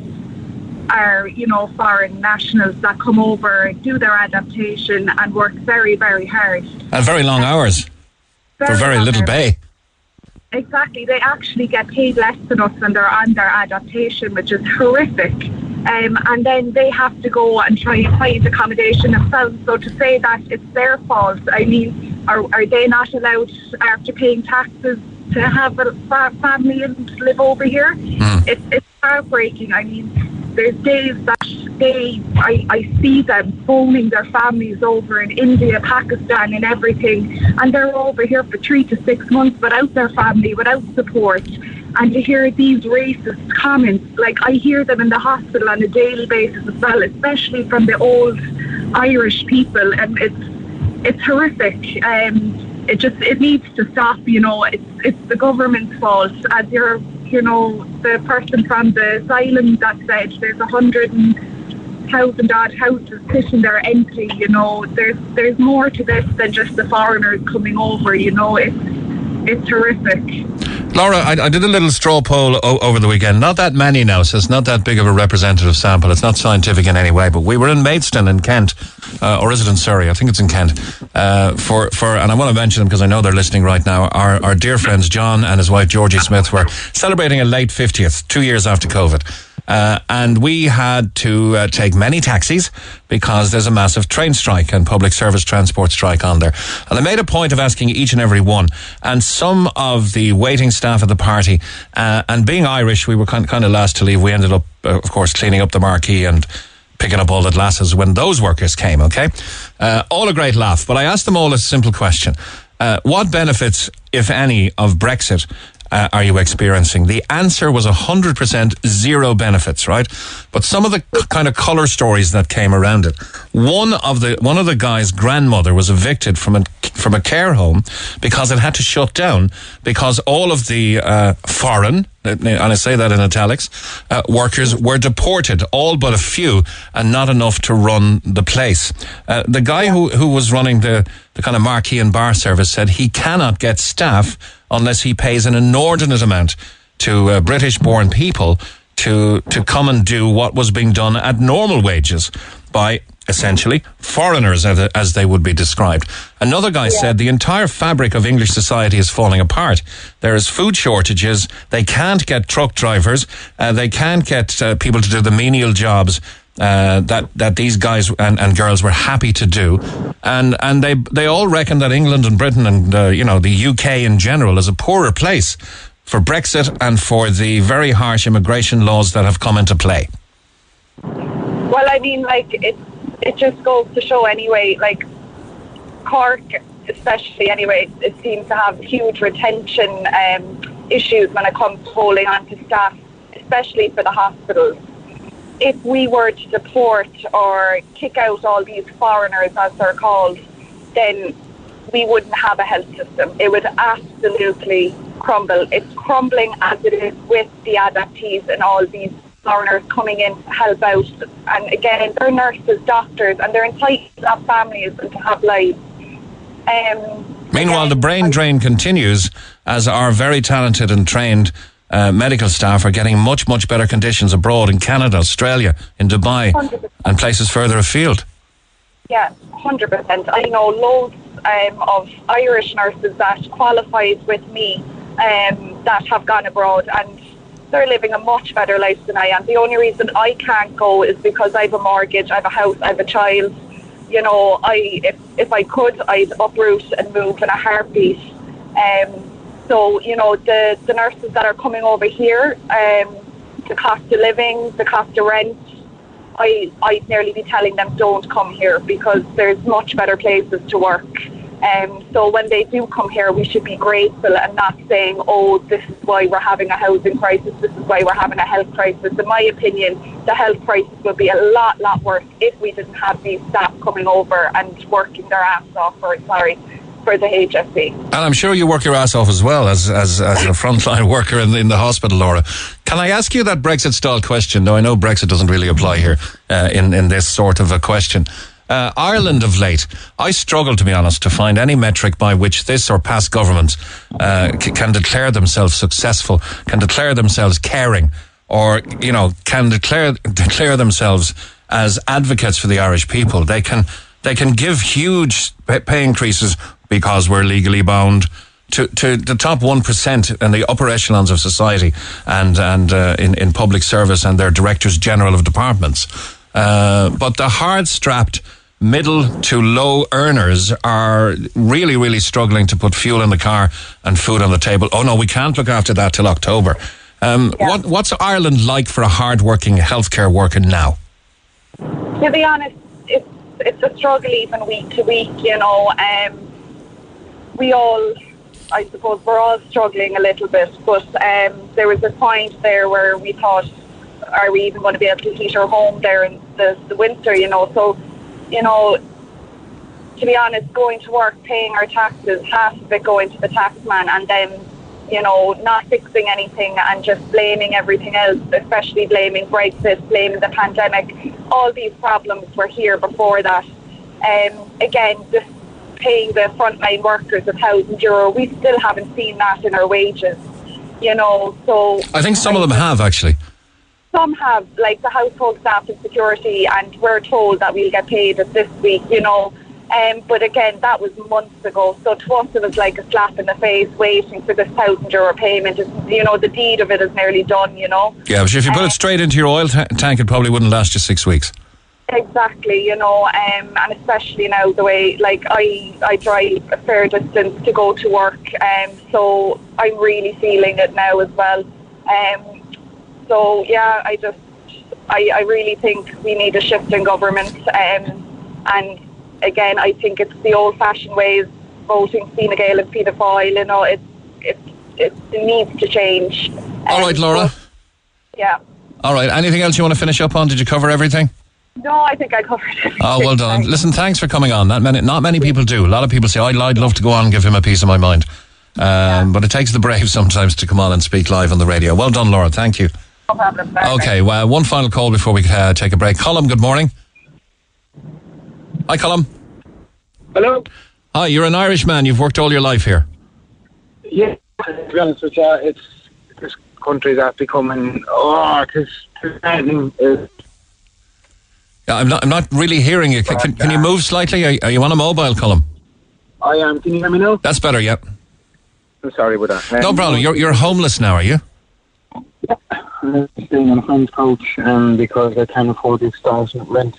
[SPEAKER 9] are, you know, foreign nationals that come over, do their adaptation and work very, very hard.
[SPEAKER 2] And very long hours very for very little pay.
[SPEAKER 9] Exactly. They actually get paid less than us when they're on their adaptation, which is horrific. Um, and then they have to go and try and find accommodation themselves. So to say that it's their fault, I mean, are, are they not allowed, after paying taxes, to have a family and live over here? Mm. It's, it's heartbreaking. I mean, there's days that they, I, I see them phoning their families over in India, Pakistan, and everything, and they're over here for three to six months without their family, without support. And to hear these racist comments, like I hear them in the hospital on a daily basis as well, especially from the old Irish people, and it's it's horrific. Um, it just it needs to stop. You know, it's it's the government's fault, as you're you know, the person from the asylum that said there's a hundred and thousand odd houses sitting there empty, you know, there's there's more to this than just the foreigners coming over, you know, it's it's terrific.
[SPEAKER 2] Laura, I, I, did a little straw poll o- over the weekend. Not that many now, so it's not that big of a representative sample. It's not scientific in any way, but we were in Maidstone in Kent, uh, or is it in Surrey? I think it's in Kent. Uh, for, for, and I want to mention them because I know they're listening right now. Our, our dear friends John and his wife Georgie Smith were celebrating a late 50th, two years after COVID. Uh, and we had to uh, take many taxis because there's a massive train strike and public service transport strike on there. And I made a point of asking each and every one. And some of the waiting staff at the party, uh, and being Irish, we were kind, kind of last to leave. We ended up, uh, of course, cleaning up the marquee and picking up all the glasses when those workers came, okay? Uh, all a great laugh. But I asked them all a simple question. Uh, what benefits, if any, of Brexit uh, are you experiencing? The answer was 100% zero benefits, right? But some of the kind of color stories that came around it. One of the, one of the guy's grandmother was evicted from a, from a care home because it had to shut down because all of the, uh, foreign, and I say that in italics, uh, workers were deported, all but a few, and not enough to run the place. Uh, the guy who, who was running the, the kind of marquee and bar service said he cannot get staff unless he pays an inordinate amount to uh, British born people to, to come and do what was being done at normal wages by essentially foreigners as, as they would be described. Another guy yeah. said the entire fabric of English society is falling apart. There is food shortages. They can't get truck drivers. Uh, they can't get uh, people to do the menial jobs. Uh, that that these guys and, and girls were happy to do, and and they they all reckon that England and Britain and uh, you know the UK in general is a poorer place for Brexit and for the very harsh immigration laws that have come into play.
[SPEAKER 9] Well, I mean, like it it just goes to show anyway, like Cork, especially anyway, it seems to have huge retention um, issues when it comes to holding on to staff, especially for the hospitals if we were to deport or kick out all these foreigners, as they're called, then we wouldn't have a health system. It would absolutely crumble. It's crumbling as it is with the adoptees and all these foreigners coming in to help out. And again, they're nurses, doctors, and they're entitled to have families and to have lives. Um,
[SPEAKER 2] Meanwhile, the brain drain continues as our very talented and trained uh, medical staff are getting much, much better conditions abroad in Canada, Australia, in Dubai, 100%. and places further afield.
[SPEAKER 9] Yeah, 100%. I know loads um, of Irish nurses that qualified with me um, that have gone abroad and they're living a much better life than I am. The only reason I can't go is because I have a mortgage, I have a house, I have a child. You know, I if if I could, I'd uproot and move in a heartbeat. Um, so, you know, the, the nurses that are coming over here, um, the cost of living, the cost of rent, I, I'd nearly be telling them don't come here because there's much better places to work. Um, so when they do come here, we should be grateful and not saying, oh, this is why we're having a housing crisis, this is why we're having a health crisis. In my opinion, the health crisis would be a lot, lot worse if we didn't have these staff coming over and working their ass off, or sorry, for the HSE.
[SPEAKER 2] And I'm sure you work your ass off as well as as, as a frontline worker in the, in the hospital, Laura. Can I ask you that Brexit style question? Though I know Brexit doesn't really apply here uh, in in this sort of a question. Uh, Ireland of late, I struggle to be honest to find any metric by which this or past governments uh, c- can declare themselves successful, can declare themselves caring, or you know, can declare declare themselves as advocates for the Irish people. They can they can give huge pay increases because we're legally bound to, to the top 1% and the upper echelons of society and, and uh, in, in public service and their directors general of departments. Uh, but the hard strapped middle to low earners are really, really struggling to put fuel in the car and food on the table. Oh no, we can't look after that till October. Um, yeah. what, what's Ireland like for a hard-working healthcare worker now?
[SPEAKER 9] To be honest, it's it's a struggle even week to week. You know, um, we all, I suppose, we're all struggling a little bit. But um, there was a point there where we thought, are we even going to be able to heat our home there in the, the winter? You know, so you know, to be honest, going to work, paying our taxes, half of it going to the taxman, and then you know, not fixing anything and just blaming everything else, especially blaming Brexit, blaming the pandemic. All these problems were here before that. Um, again, just paying the frontline workers a thousand euro. We still haven't seen that in our wages, you know. So
[SPEAKER 2] I think some of them have actually.
[SPEAKER 9] Some have, like the household staff and security, and we're told that we'll get paid this week. You know, Um, but again, that was months ago. So to us, it was like a slap in the face, waiting for this thousand euro payment. It's, you know, the deed of it is nearly done. You know.
[SPEAKER 2] Yeah, but if you put it straight into your oil ta- tank, it probably wouldn't last you six weeks.
[SPEAKER 9] Exactly, you know, um, and especially now the way, like, I I drive a fair distance to go to work, um, so I'm really feeling it now as well. Um, so yeah, I just, I, I really think we need a shift in government, um, and again, I think it's the old-fashioned ways, voting Fine Gael and Fianna Fáil, you know, it, it, it, it needs to change.
[SPEAKER 2] All right, Laura.
[SPEAKER 9] Yeah.
[SPEAKER 2] All right. Anything else you want to finish up on? Did you cover everything?
[SPEAKER 9] No, I think I covered it.
[SPEAKER 2] Oh, well done. Listen, thanks for coming on. That many, not many people do. A lot of people say, I'd, I'd love to go on and give him a piece of my mind. Um, But it takes the brave sometimes to come on and speak live on the radio. Well done, Laura. Thank you.
[SPEAKER 9] No.
[SPEAKER 2] Okay, well, one final call before we uh, take a break. Colum, good morning. Hi, Colum.
[SPEAKER 10] Hello.
[SPEAKER 2] Hi, you're an Irish man. You've worked all your life here.
[SPEAKER 10] Yeah, to be honest with you, it's this country that's becoming oh, it's
[SPEAKER 2] Yeah, I'm not. I'm not really hearing you. Can, can, can you move slightly? Are, are you on a mobile, Colum?
[SPEAKER 10] I am. Can you hear me now?
[SPEAKER 2] That's better. Yeah.
[SPEAKER 10] I'm sorry about that.
[SPEAKER 2] No
[SPEAKER 10] Um,
[SPEAKER 2] problem. You're you're homeless now, are you?
[SPEAKER 10] Staying on a friend's couch um, because I can't afford the extortionate rent.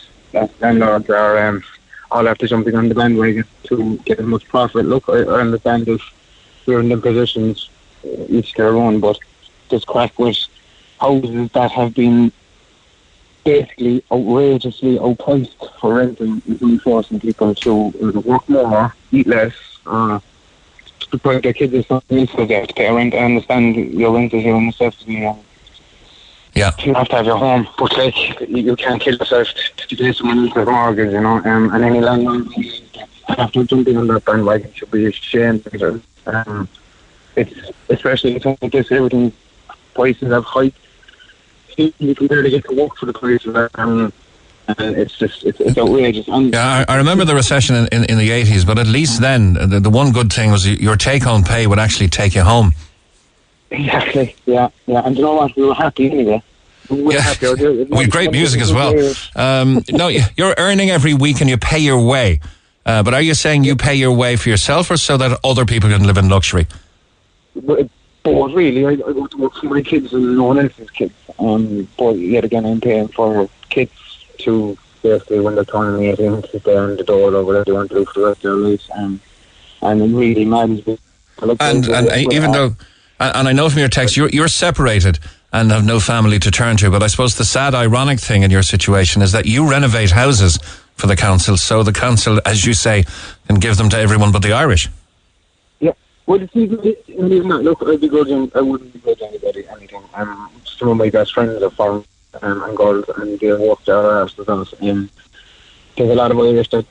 [SPEAKER 10] Landlords are um, all after jumping on the bandwagon to get as much profit. Look, I, understand if we're in the positions, each their own, but there's crack with houses that have been basically outrageously outpriced for renting really forcing people to uh, work more, eat less, uh, to put their kids in something so they have to pay rent. I understand your rent is your necessity and
[SPEAKER 2] Yeah.
[SPEAKER 10] you have to have your home, but like you, can't kill yourself to, to pay someone else's mortgage, you know. Um, and any landlord after jumping on that bandwagon should be ashamed. Because, um, it's especially in times like this, everything prices have hiked. You can barely get to work for the prices, um, and it's just it's, it's outrageous. And
[SPEAKER 2] Yeah, I, I remember the recession in, in, in the 80s, but at least then, the, the one good thing was your take home pay would actually take you home.
[SPEAKER 10] Exactly. Yeah, yeah. And you know what? We were happy anyway. We were
[SPEAKER 2] Yeah.
[SPEAKER 10] happy.
[SPEAKER 2] With great music as well. Um, no, you're earning every week and you pay your way. Uh, but are you saying you pay your way for yourself or so that other people can live in luxury?
[SPEAKER 10] But, but really, I, I go to work for my kids and no one else's kids. Um, but yet again, I'm paying for kids to basically when they're turning 18 to stay on the door or whatever they want to do for the rest of their lives. And it really me. I
[SPEAKER 2] And, and
[SPEAKER 10] it,
[SPEAKER 2] even though, and and I know from your text, you're, you're separated and have no family to turn to, but I suppose the sad, ironic thing in your situation is that you renovate houses for the council, so the council, as you say, can give them to everyone but the Irish.
[SPEAKER 10] Yeah. Well, it's even, it's even that. Look, I'd be grudging, I wouldn't begrudge anybody anything. Um, some of my best friends are foreign um, and girls, and they work with us. Um, there's a lot of Irish that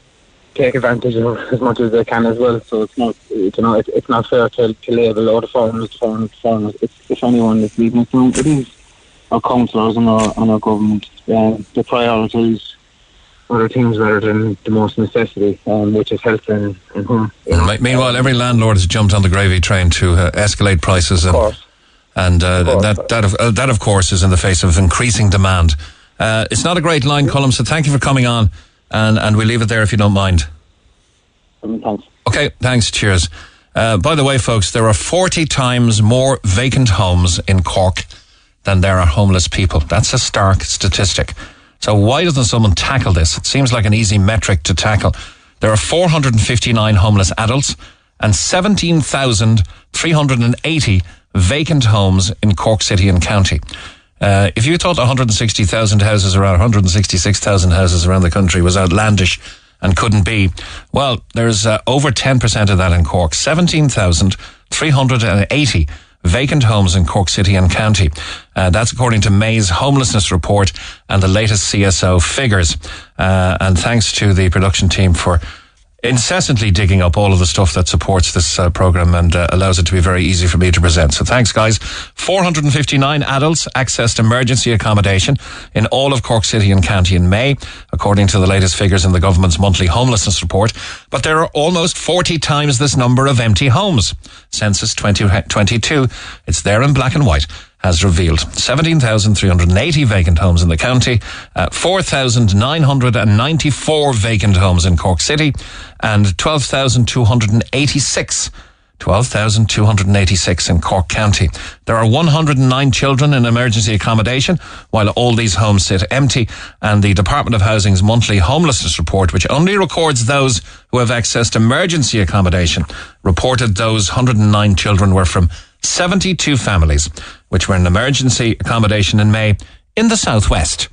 [SPEAKER 10] take advantage of as much as they can as well. So it's not, you know, it's, it's not fair to, to label all the foreigners, foreigners, foreigners. It's, if anyone is leaving us it is our councillors and our, and our government. Um, the priorities other things rather than the most necessity, um, which is health and, and home.
[SPEAKER 2] Me- Meanwhile, every landlord has jumped on the gravy train to uh, escalate prices, and and uh, that that of, uh, that of course is in the face of increasing demand. Uh, it's not a great line, Colum, so thank you for coming on, and and we leave it there if you don't mind.
[SPEAKER 10] Um, thanks.
[SPEAKER 2] Okay, thanks. Cheers. Uh, by the way, folks, there are 40 times more vacant homes in Cork than there are homeless people. That's a stark statistic. So why doesn't someone tackle this? It seems like an easy metric to tackle. There are 459 homeless adults and 17,380 vacant homes in Cork City and County. Uh, if you thought 160,000 houses around 166,000 houses around the country was outlandish and couldn't be, well, there's uh, over 10% of that in Cork. 17,380 vacant homes in Cork City and County. Uh, that's according to May's homelessness report and the latest CSO figures. Uh, and thanks to the production team for incessantly digging up all of the stuff that supports this uh, program and uh, allows it to be very easy for me to present. So thanks, guys. 459 adults accessed emergency accommodation in all of Cork City and County in May, according to the latest figures in the government's monthly homelessness report. But there are almost 40 times this number of empty homes. Census 2022. It's there in black and white has revealed 17,380 vacant homes in the county, uh, 4,994 vacant homes in Cork City, and 12,286 12,286 in Cork County. There are 109 children in emergency accommodation, while all these homes sit empty. And the Department of Housing's monthly homelessness report, which only records those who have accessed emergency accommodation, reported those 109 children were from 72 families, which were in emergency accommodation in May in the southwest,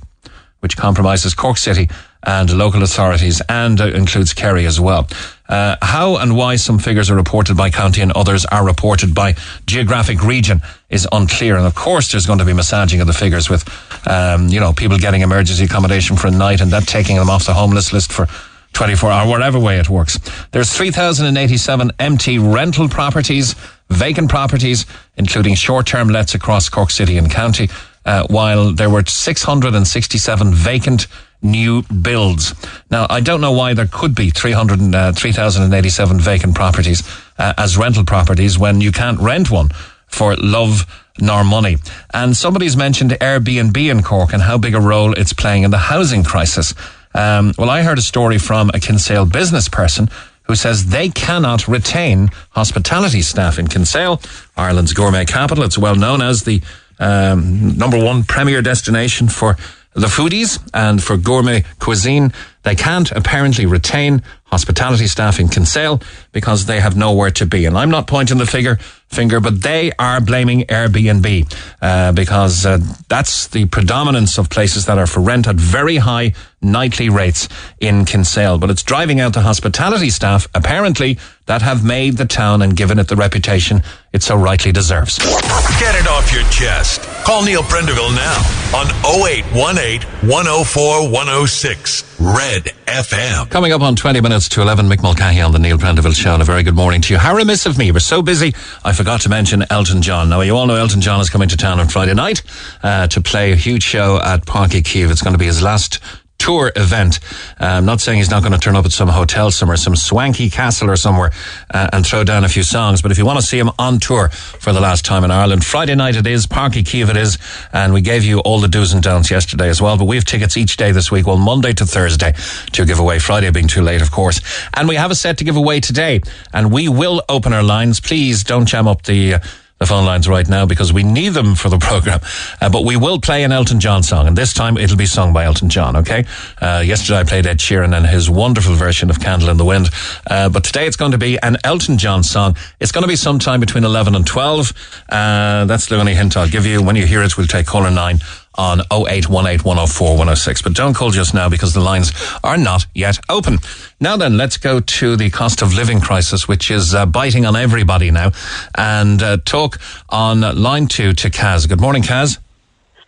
[SPEAKER 2] which compromises Cork City and local authorities and uh, includes Kerry as well. Uh, how and why some figures are reported by county and others are reported by geographic region is unclear. And of course, there's going to be massaging of the figures with, um, you know, people getting emergency accommodation for a night and that taking them off the homeless list for 24 hour, whatever way it works. There's 3,087 empty rental properties, vacant properties, including short-term lets across Cork City and County, uh, while there were 667 vacant new builds. Now, I don't know why there could be 300, uh, 3,087 vacant properties uh, as rental properties when you can't rent one for love nor money. And somebody's mentioned Airbnb in Cork and how big a role it's playing in the housing crisis. Um, well, I heard a story from a Kinsale business person who says they cannot retain hospitality staff in Kinsale, Ireland's gourmet capital. It's well known as the um, number one premier destination for the foodies and for gourmet cuisine. They can't apparently retain hospitality staff in Kinsale because they have nowhere to be. And I'm not pointing the finger, but they are blaming Airbnb uh, because uh, that's the predominance of places that are for rent at very high nightly rates in Kinsale. But it's driving out the hospitality staff, apparently, that have made the town and given it the reputation it so rightly deserves.
[SPEAKER 1] Get it off your chest. Call Neil Prendeville now on 0818 104 106 Red FM.
[SPEAKER 2] Coming up on 20 minutes to 11, Mick Mulcahy on the Neil Prendeville Show. And a very good morning to you. How remiss of me. We're so busy, I forgot to mention Elton John. Now, you all know Elton John is coming to town on Friday night uh, to play a huge show at Páirc Uí It's going to be his last tour event. Uh, I'm not saying he's not going to turn up at some hotel somewhere, some swanky castle or somewhere, uh, and throw down a few songs. But if you want to see him on tour for the last time in Ireland, Friday night it is, Páirc Uí Chaoimh it is, and we gave you all the do's and don'ts yesterday as well. But we have tickets each day this week, well, Monday to Thursday to give away. Friday being too late, of course. And we have a set to give away today, and we will open our lines. Please don't jam up the. Uh, the phone lines right now because we need them for the program. Uh, but we will play an Elton John song, and this time it'll be sung by Elton John, okay? Uh, yesterday I played Ed Sheeran and his wonderful version of Candle in the Wind. Uh, but today it's going to be an Elton John song. It's going to be sometime between 11 and 12. Uh, that's the only hint I'll give you. When you hear it, we'll take caller 9 on 0818 104 106. But don't call just now because the lines are not yet open. Now then, let's go to the cost of living crisis, which is uh, biting on everybody now, and uh, talk on line two to Kaz. Good morning, Kaz.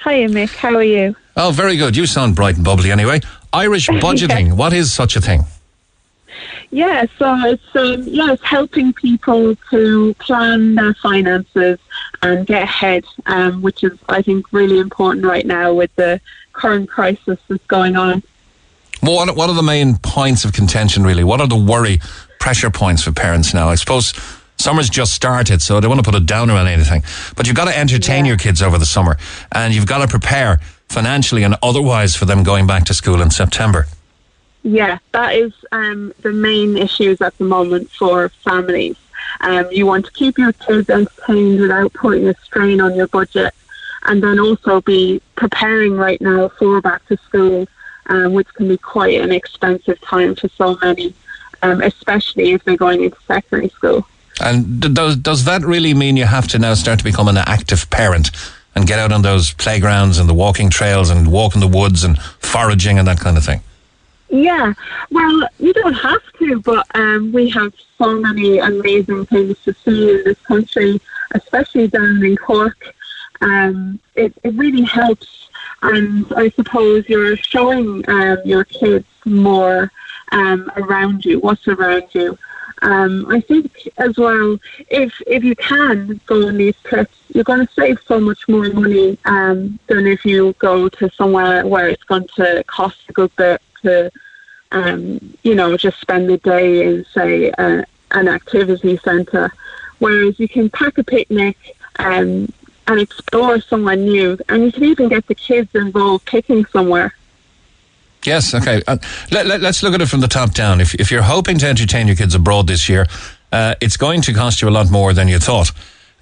[SPEAKER 11] Hi, Mick. How are you?
[SPEAKER 2] Oh, very good. You sound bright and bubbly anyway. Irish budgeting. What is such a thing?
[SPEAKER 11] Yeah, so it's um, yeah, it's helping people to plan their finances and get ahead, um, which is I think really important right now with the current crisis that's going on.
[SPEAKER 2] Well, what, what are the main points of contention, really? What are the worry pressure points for parents now? I suppose summer's just started, so I don't want to put a downer on anything. But you've got to entertain yeah. your kids over the summer, and you've got to prepare financially and otherwise for them going back to school in September.
[SPEAKER 11] Yeah, that is um, the main issues at the moment for families. Um, you want to keep your kids entertained without putting a strain on your budget, and then also be preparing right now for back to school, um, which can be quite an expensive time for so many, um, especially if they're going into secondary school.
[SPEAKER 2] And does does that really mean you have to now start to become an active parent and get out on those playgrounds and the walking trails and walk in the woods and foraging and that kind of thing?
[SPEAKER 11] Yeah, well, you don't have to, but um, we have so many amazing things to see in this country, especially down in Cork. Um, it, it really helps, and I suppose you're showing um, your kids more um, around you, what's around you. Um, I think as well, if if you can go on these trips, you're going to save so much more money um, than if you go to somewhere where it's going to cost a good bit to, um, you know, just spend the day in, say, an activity centre. Whereas you can pack a picnic, um, and explore somewhere new. And you can even get the kids involved picking somewhere.
[SPEAKER 2] Yes, okay. Uh, let, us let, look at it from the top down. If, if you're hoping to entertain your kids abroad this year, uh, it's going to cost you a lot more than you thought.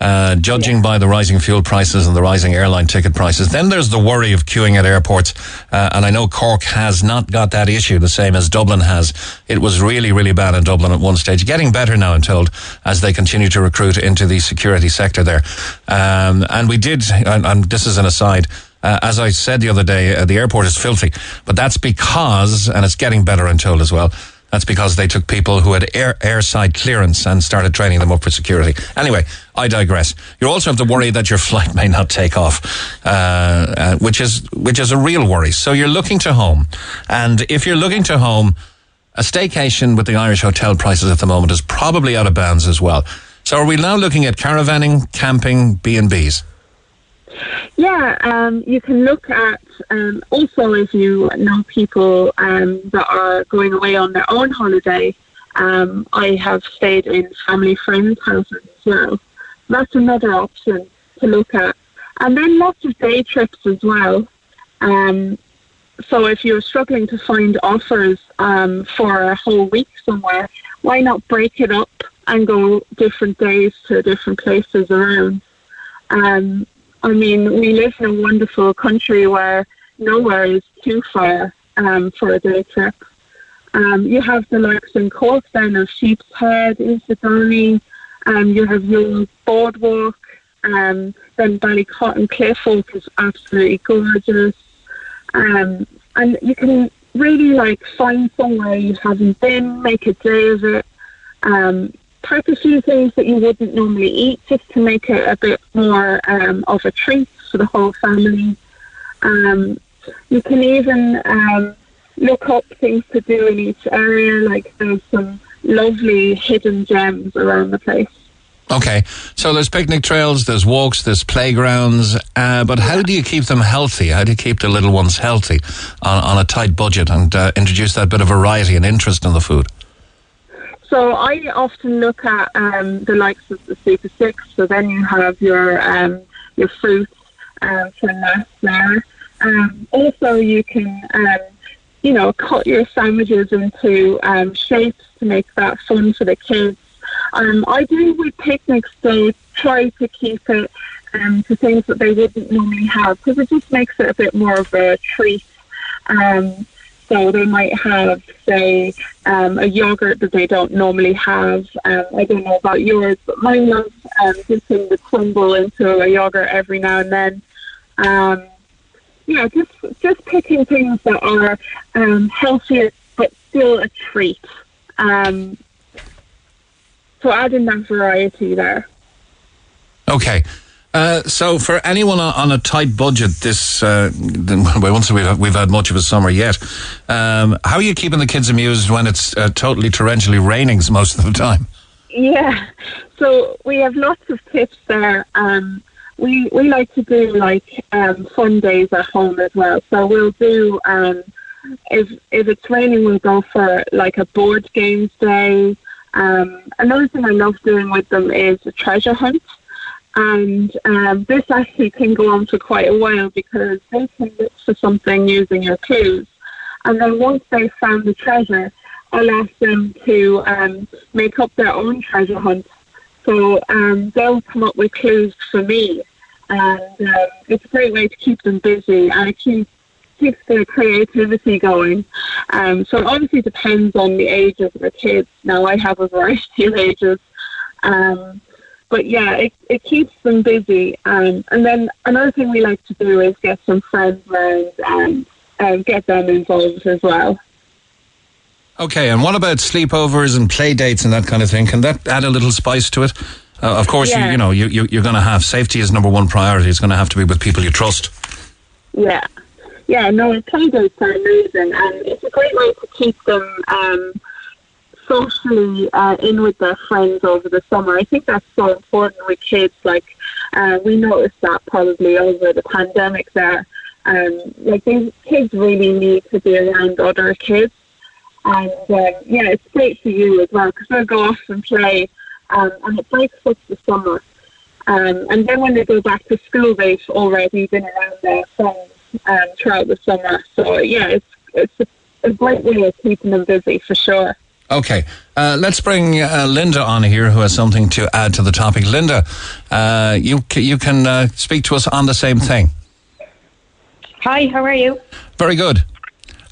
[SPEAKER 2] Uh, judging yeah. by the rising fuel prices and the rising airline ticket prices. Then there's the worry of queuing at airports. Uh, and I know Cork has not got that issue the same as Dublin has. It was really, really bad in Dublin at one stage. Getting better now, I'm told, as they continue to recruit into the security sector there. Um, and we did, and, and this is an aside, uh, as I said the other day, uh, the airport is filthy, but that's because, and it's getting better, I'm told as well. That's because they took people who had air, airside clearance and started training them up for security. Anyway, I digress. You also have to worry that your flight may not take off, uh, uh, which is which is a real worry. So you're looking to home, and if you're looking to home, a staycation with the Irish hotel prices at the moment is probably out of bounds as well. So are we now looking at caravanning, camping, B and B's?
[SPEAKER 11] Yeah, um, you can look at um, also if you know people um, that are going away on their own holiday. Um, I have stayed in family friends' houses as well. That's another option to look at, and then lots of day trips as well. Um, so if you're struggling to find offers um, for a whole week somewhere, why not break it up and go different days to different places around? Um, I mean, we live in a wonderful country where nowhere is too far um, for a day trip. Um, you have the likes in Cork then of Sheep's Head, Inistioge, um, you have your boardwalk, um, then Ballycotton Cliffwalk is absolutely gorgeous. Um, and you can really like find somewhere you haven't been, make a day of it. Um, pack a few things that you wouldn't normally eat just to make it a bit more um, of a treat for the whole family. Um, you can even um, look up things to do in each area, like there's some lovely hidden gems around the place.
[SPEAKER 2] Okay, so there's picnic trails, there's walks, there's playgrounds, uh, but how do you keep them healthy? How do you keep the little ones healthy on, on a tight budget and uh, introduce that bit of variety and interest in the food?
[SPEAKER 11] So I often look at um, the likes of the Super Six. So then you have your um, your fruits um, for last there. Um, also, you can um, you know cut your sandwiches into um, shapes to make that fun for the kids. Um, I do with picnics though try to keep it to things that they wouldn't normally have because it just makes it a bit more of a treat. Um, so they might have, say, um, a yogurt that they don't normally have. Um, I don't know about yours, but mine loves um, dipping the crumble into a yogurt every now and then. Um, yeah, just just picking things that are um, healthier but still a treat. Um, so adding that variety there.
[SPEAKER 2] Okay. Uh, so, for anyone on a tight budget, this uh, once we've we've had much of a summer yet. Um, how are you keeping the kids amused when it's uh, totally torrentially raining most of the time?
[SPEAKER 11] Yeah, so we have lots of tips there. Um, we we like to do like um, fun days at home as well. So we'll do um, if if it's raining, we'll go for like a board games day. Um, another thing I love doing with them is a treasure hunt and um, this actually can go on for quite a while because they can look for something using your clues. And then once they've found the treasure, I'll ask them to um, make up their own treasure hunt. So um, they'll come up with clues for me. And um, it's a great way to keep them busy and it keeps, keeps their creativity going. Um, so it obviously depends on the age of the kids. Now I have a variety of ages. Um, but yeah, it, it keeps them busy. Um, and then another thing we like to do is get some friends around and um, get them involved as well.
[SPEAKER 2] Okay, and what about sleepovers and play dates and that kind of thing? Can that add a little spice to it? Uh, of course, yeah. you, you know, you, you, you're going to have safety is number one priority. It's going to have to be with people you trust.
[SPEAKER 11] Yeah. Yeah, no, play dates are amazing, and it's a great way to keep them um, socially uh, in with their friends over the summer. I think that's so important with kids. Like uh, we noticed that probably over the pandemic there. Um, like these kids really need to be around other kids. And um, yeah, it's great for you as well because they'll go off and play um, and it breaks up the summer. Um, and then when they go back to school, they've already been around their friends um, throughout the summer. So yeah, it's it's a, a great way of keeping them busy for sure.
[SPEAKER 2] Okay, uh, let's bring uh, Linda on here, who has something to add to the topic. Linda, uh, you c- you can uh, speak to us on the same thing.
[SPEAKER 12] Hi, how are you?
[SPEAKER 2] Very good.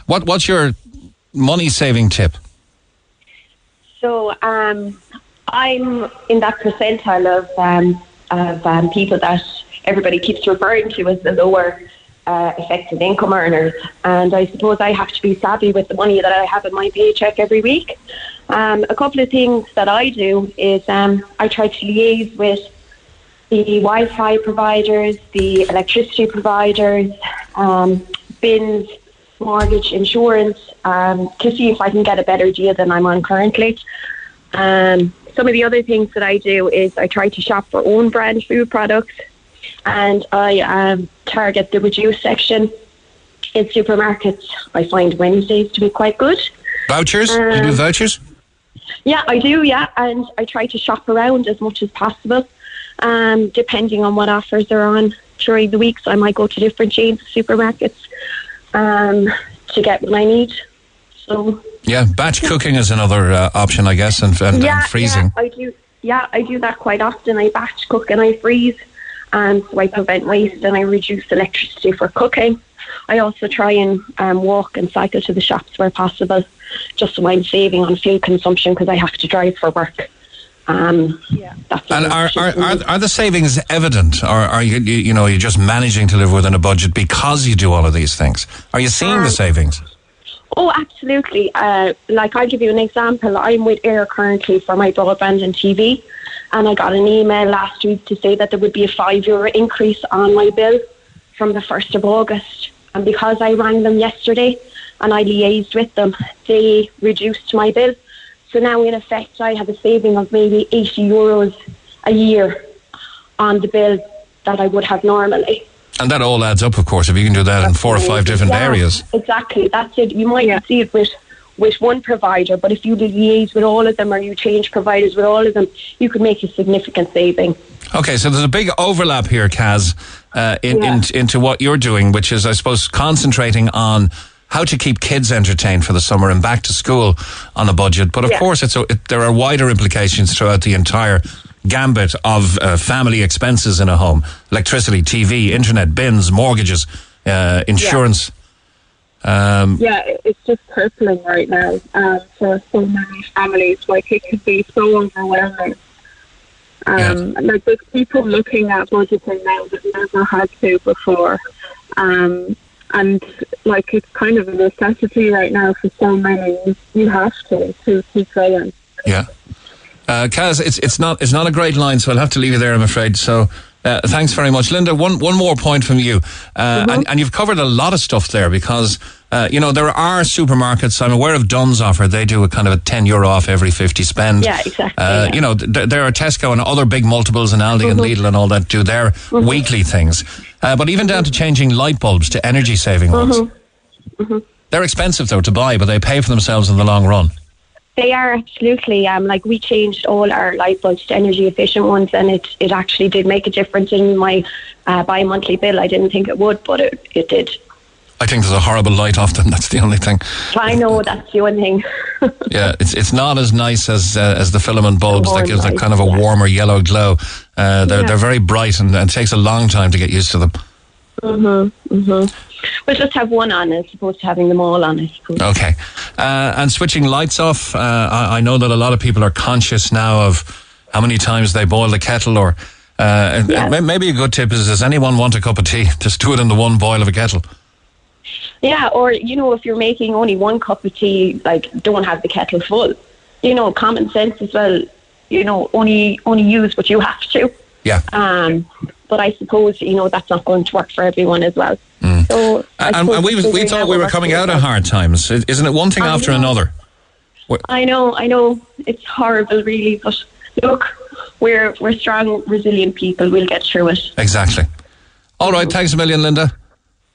[SPEAKER 2] What what's your money saving tip?
[SPEAKER 12] So, um, I'm in that percentile of um, of um, people that everybody keeps referring to as the lower uh, effective income earners, and I suppose I have to be savvy with the money that I have in my paycheck every week. Um, a couple of things that I do is um, I try to liaise with the Wi-Fi providers, the electricity providers, um, bins, mortgage, insurance, um, to see if I can get a better deal than I'm on currently. Um, some of the other things that I do is I try to shop for own brand food products, and I um, target the reduced section in supermarkets. I find Wednesdays to be quite good.
[SPEAKER 2] Vouchers? you do
[SPEAKER 12] Um,
[SPEAKER 2] vouchers?
[SPEAKER 12] Yeah, I do. Yeah, and I try to shop around as much as possible, um, depending on what offers are on during the week. So I might go to different chains of supermarkets um, to get what I need. So
[SPEAKER 2] Yeah, batch cooking is another uh, option, I guess, and, and, and freezing.
[SPEAKER 12] Yeah, I do. Yeah, I do that quite often. I batch cook and I freeze, and so I prevent waste and I reduce electricity for cooking. I also try and um, walk and cycle to the shops where possible, just so I'm saving on fuel consumption because I have to drive for work. Um, yeah,
[SPEAKER 2] And are, are, are, are the savings evident, or are you, you you know you're just managing to live within a budget because you do all of these things? Are you seeing the
[SPEAKER 12] Um,
[SPEAKER 2] savings?
[SPEAKER 12] Oh, absolutely. Uh, like, I'll give you an example. I'm with Eir currently for my broadband and TV, and I got an email last week to say that there would be a five euro increase on my bill from the 1st of August. And because I rang them yesterday and I liaised with them, they reduced my bill. So now, in effect, I have a saving of maybe 80 euros a year on the bill that I would have normally.
[SPEAKER 2] And that all adds up, of course, if you can do that in four or five different
[SPEAKER 12] Yeah,
[SPEAKER 2] areas.
[SPEAKER 12] Exactly, that's it. You might not see it with with one provider, but if you liaise with all of them or you change providers with all of them, you could make a significant saving.
[SPEAKER 2] Okay, so there's a big overlap here, Kaz, uh, in, in, into what you're doing, which is, I suppose, concentrating on how to keep kids entertained for the summer and back to school on a budget. But of
[SPEAKER 13] Yeah.
[SPEAKER 2] course, it's a, it, there are wider implications throughout the entire gambit of uh, family expenses in a home: electricity, TV, internet, bins, mortgages, uh, insurance. Um,
[SPEAKER 11] Yeah, it's just crippling right now um, for so many families. Like it could be so overwhelming. Um, Like there's people looking at budgeting now that never had to before, um, and like it's kind of a necessity right now for so many. You have to to keep going.
[SPEAKER 2] Yeah. Uh, Kaz, it's it's not it's not a great line, so I'll have to leave you there, I'm afraid. So. Uh, thanks very much, Linda. One one more point from you, uh, and, and you've covered a lot of stuff there because uh, you know there are supermarkets. I'm aware of Dunnes offer; they do a kind of a ten euro off every fifty spend.
[SPEAKER 12] Yeah, exactly,
[SPEAKER 2] Uh,
[SPEAKER 12] yeah.
[SPEAKER 2] You know, th- there are Tesco and other big multiples, and Aldi and
[SPEAKER 12] Mhm.
[SPEAKER 2] Lidl and all that do their weekly things. Uh, but even down to changing light bulbs to energy saving ones,
[SPEAKER 12] Mm-hmm.
[SPEAKER 2] they're expensive though to buy, but they pay for themselves in the long run.
[SPEAKER 12] They are absolutely um, like we changed all our light bulbs to energy efficient ones, and it it actually did make a difference in my uh, bi monthly bill. I didn't think it would, but it it did.
[SPEAKER 2] I think there's a horrible light off them. That's the only thing.
[SPEAKER 12] I know that's the one thing.
[SPEAKER 2] Yeah, it's it's not as nice as uh, as the filament bulbs that
[SPEAKER 12] warm
[SPEAKER 2] gives that
[SPEAKER 12] light,
[SPEAKER 2] kind of a warmer yellow glow. Uh, they're
[SPEAKER 12] Yeah.
[SPEAKER 2] they're very bright and, and it takes a long time to get used to them.
[SPEAKER 12] Mhm, mhm. We'll just have one on as opposed to having them all on. I suppose.
[SPEAKER 2] Okay, uh, and switching lights off. Uh, I, I know that a lot of people are conscious now of how many times they boil the kettle, or uh,
[SPEAKER 12] Yeah.
[SPEAKER 2] maybe a good tip is: Does anyone want a cup of tea? Just do it in the one boil of a kettle.
[SPEAKER 12] Yeah, or you know, if you're making only one cup of tea, like don't have the kettle full. You know, common sense as well. You know, only only use what you have to.
[SPEAKER 2] Yeah.
[SPEAKER 12] Um, but I suppose you know that's not going to work for everyone as well. So
[SPEAKER 2] And, and we was, we thought we were coming out of hard times. Isn't it one thing
[SPEAKER 12] I
[SPEAKER 2] after
[SPEAKER 12] know.
[SPEAKER 2] another?
[SPEAKER 12] I know, I know, it's horrible, really. But look, we're we're strong, resilient people. We'll get through it.
[SPEAKER 2] Exactly. All right. Thanks a million, Linda.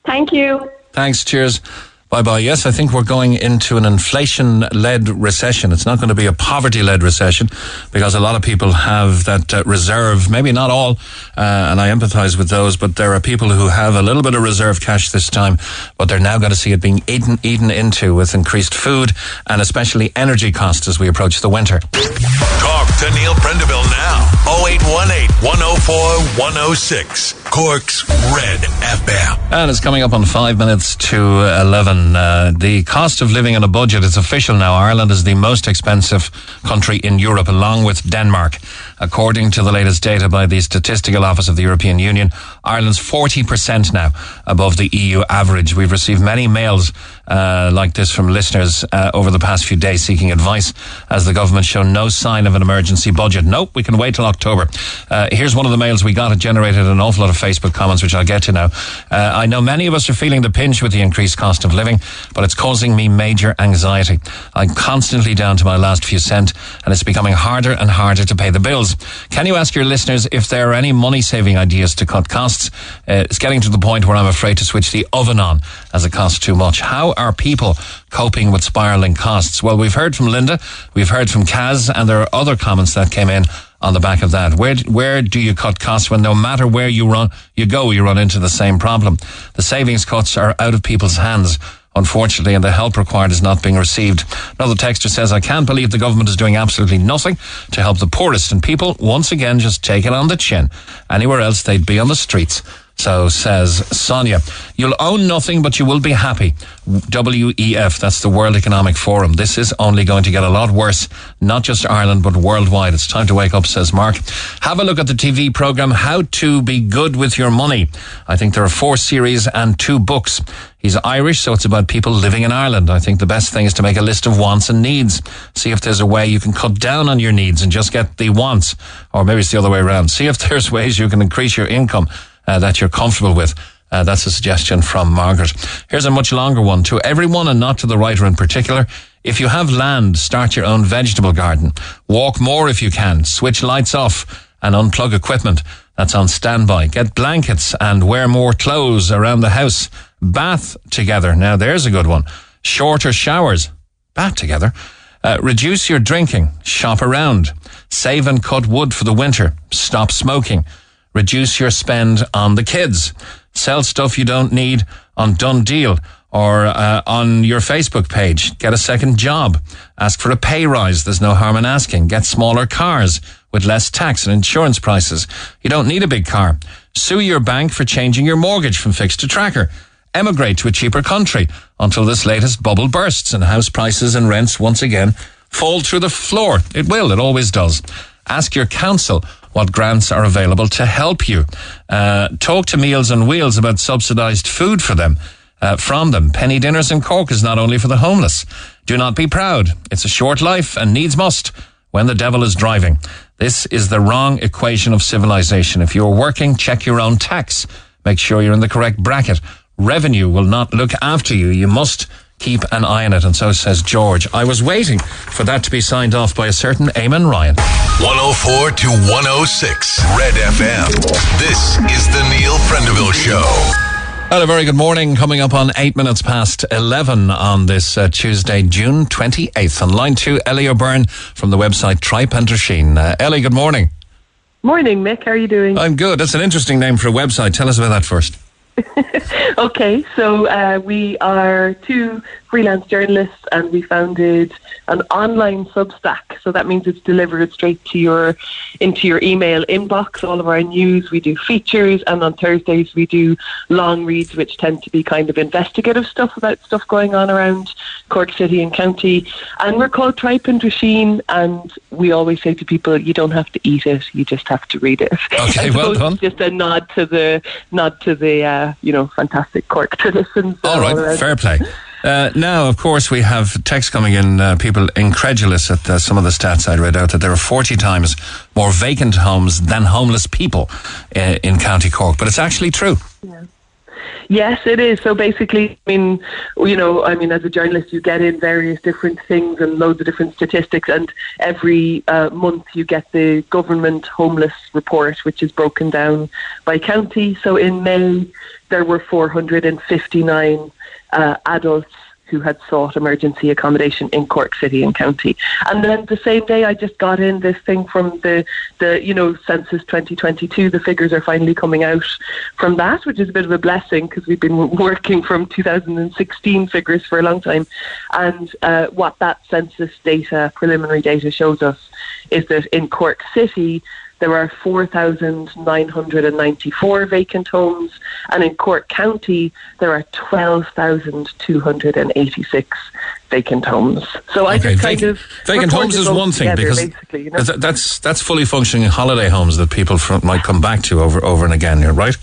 [SPEAKER 12] Thank you.
[SPEAKER 2] Thanks. Cheers. Bye bye. Yes, I think we're going into an inflation led recession. It's not going to be a poverty led recession because a lot of people have that uh, reserve. Maybe not all, uh, and I empathize with those, but there are people who have a little bit of reserve cash this time, but they're now going to see it being eaten, eaten into with increased food and especially energy costs as we approach the winter.
[SPEAKER 1] Talk to Neil Prendeville now. 0818 104 106. Cork's Red FM.
[SPEAKER 2] And it's coming up on five minutes to 11. Uh, the cost of living on a budget is official now. Ireland is the most expensive country in Europe, along with Denmark. According to the latest data by the Statistical Office of the European Union, Ireland's 40% now above the EU average. We've received many mails uh, like this from listeners uh, over the past few days seeking advice as the government show no sign of an emergency budget. Nope, we can wait till October. Uh, here's one of the mails we got. It generated an awful lot of Facebook comments, which I'll get to now. Uh, I know many of us are feeling the pinch with the increased cost of living, but it's causing me major anxiety. I'm constantly down to my last few cent, and it's becoming harder and harder to pay the bills. Can you ask your listeners if there are any money saving ideas to cut costs? Uh, it's getting to the point where I'm afraid to switch the oven on as it costs too much. How are people coping with spiraling costs? Well, we've heard from Linda, we've heard from Kaz, and there are other comments that came in on the back of that. Where where do you cut costs when no matter where you run you go, you run into the same problem? The savings cuts are out of people's hands. Unfortunately, and the help required is not being received. Another texter says, I can't believe the government is doing absolutely nothing to help the poorest and people once again just take it on the chin. Anywhere else they'd be on the streets. So says Sonia. You'll own nothing, but you will be happy. WEF, that's the World Economic Forum. This is only going to get a lot worse, not just Ireland, but worldwide. It's time to wake up, says Mark. Have a look at the TV program, How to Be Good with Your Money. I think there are four series and two books. He's Irish, so it's about people living in Ireland. I think the best thing is to make a list of wants and needs. See if there's a way you can cut down on your needs and just get the wants. Or maybe it's the other way around. See if there's ways you can increase your income uh, that you're comfortable with. Uh, that's a suggestion from Margaret. Here's a much longer one. To everyone and not to the writer in particular, if you have land, start your own vegetable garden. Walk more if you can. Switch lights off and unplug equipment that's on standby. Get blankets and wear more clothes around the house. Bath together. Now there's a good one. Shorter showers. Bath together. Uh, reduce your drinking. Shop around. Save and cut wood for the winter. Stop smoking. Reduce your spend on the kids. Sell stuff you don't need on Done Deal or uh, on your Facebook page. Get a second job. Ask for a pay rise. There's no harm in asking. Get smaller cars with less tax and insurance prices. You don't need a big car. Sue your bank for changing your mortgage from fixed to tracker. Emigrate to a cheaper country until this latest bubble bursts and house prices and rents once again fall through the floor. It will. It always does. Ask your council what grants are available to help you. Uh, talk to Meals on Wheels about subsidised food for them. Uh, from them. Penny dinners in Cork is not only for the homeless. Do not be proud. It's a short life and needs must when the devil is driving. This is the wrong equation of civilization. If you're working, check your own tax. Make sure you're in the correct bracket. Revenue will not look after you. You must keep an eye on it. And so says George. I was waiting for that to be signed off by a certain Eamon Ryan.
[SPEAKER 1] 104 to 106 Red FM. This is the Neil Prendeville Show.
[SPEAKER 2] And a very good morning coming up on eight minutes past 11 on this uh, Tuesday, June 28th. On line two, Ellie O'Byrne from the website Tripe and Drisheen. Uh, Ellie, good morning.
[SPEAKER 13] Morning, Mick. How are you doing?
[SPEAKER 2] I'm good. That's an interesting name for a website. Tell us about that first.
[SPEAKER 13] okay, so uh, we are two freelance journalists and we founded an online Substack. So that means it's delivered straight to your into your email inbox. All of our news, we do features, and on Thursdays we do long reads, which tend to be kind of investigative stuff about stuff going on around Cork City and County. And we're called Tripe and Drisheen, and we always say to people, you don't have to eat it, you just have to read it.
[SPEAKER 2] Okay, well done.
[SPEAKER 13] Just a nod to the nod to the uh, you know fantastic Cork traditions.
[SPEAKER 2] All right, fair play. Uh, now, of course, we have text coming in, uh, people incredulous at uh, some of the stats I read out that there are 40 times more vacant homes than homeless people uh, in County Cork. But it's actually true.
[SPEAKER 13] Yeah. Yes, it is. So basically, I mean, you know, I mean, as a journalist, you get in various different things and loads of different statistics, and every uh, month you get the government homeless report, which is broken down by county. So in May, there were 459 uh, adults who had sought emergency accommodation in Cork City and County. And then the same day, I just got in this thing from the, the you know, Census 2022. The figures are finally coming out from that, which is a bit of a blessing because we've been working from 2016 figures for a long time. And uh, what that census data, preliminary data, shows us is that in Cork City, there are 4,994 vacant homes, and in Cork County, there are 12,286 vacant homes. So I
[SPEAKER 2] Okay,
[SPEAKER 13] just kind
[SPEAKER 2] vacant,
[SPEAKER 13] of.
[SPEAKER 2] vacant homes is one thing
[SPEAKER 13] together,
[SPEAKER 2] because
[SPEAKER 13] you know?
[SPEAKER 2] th- that's that's fully functioning holiday homes that people from, might come back to over over and again. Here, right?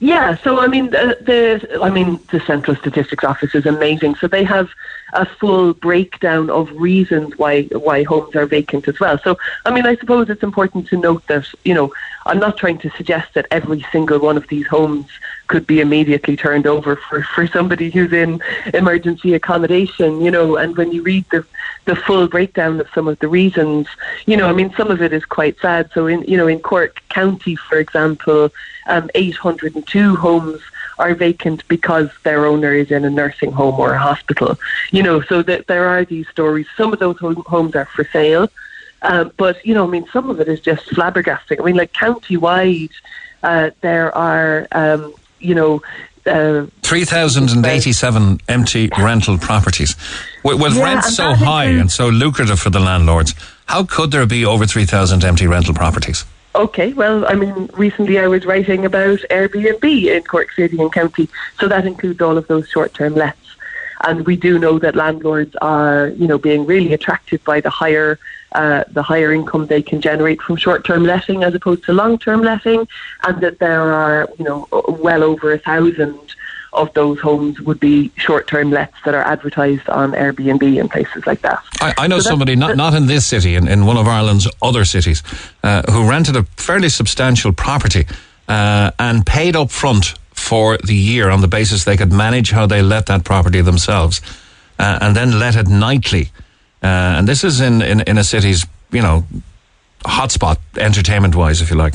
[SPEAKER 13] Yeah, so I mean, the, the I mean, the Central Statistics Office is amazing. So they have a full breakdown of reasons why why homes are vacant as well. So I mean, I suppose it's important to note that you know I'm not trying to suggest that every single one of these homes could be immediately turned over for, for somebody who's in emergency accommodation, you know, and when you read the the full breakdown of some of the reasons, you know, I mean some of it is quite sad. So in you know, in Cork County, for example, um, 802 homes are vacant because their owner is in a nursing home or a hospital. You know, so that there are these stories. Some of those home, homes are for sale. Um, but you know, I mean, some of it is just flabbergasting. I mean, like county-wide, uh, there are, um, you know, uh,
[SPEAKER 2] 3,087 empty rental properties. With, with
[SPEAKER 13] Yeah,
[SPEAKER 2] rents so high and so lucrative for the landlords, how could there be over 3,000 empty rental properties?
[SPEAKER 13] Okay, well, I mean, recently I was writing about Airbnb in Cork City and County, so that includes all of those short-term lets. And we do know that landlords are, you know, being really attracted by the higher, uh, the higher income they can generate from short-term letting as opposed to long-term letting, and that there are, you know, well over a thousand of those homes would be short-term lets that are advertised on Airbnb and places like that.
[SPEAKER 2] I, I know
[SPEAKER 13] So
[SPEAKER 2] somebody, not, not in this city, in, in one of Ireland's other cities, uh, who rented a fairly substantial property uh, and paid up front for the year on the basis they could manage how they let that property themselves uh, and then let it nightly. Uh, and this is in, in, in a city's, you know, hotspot, entertainment wise, if you like,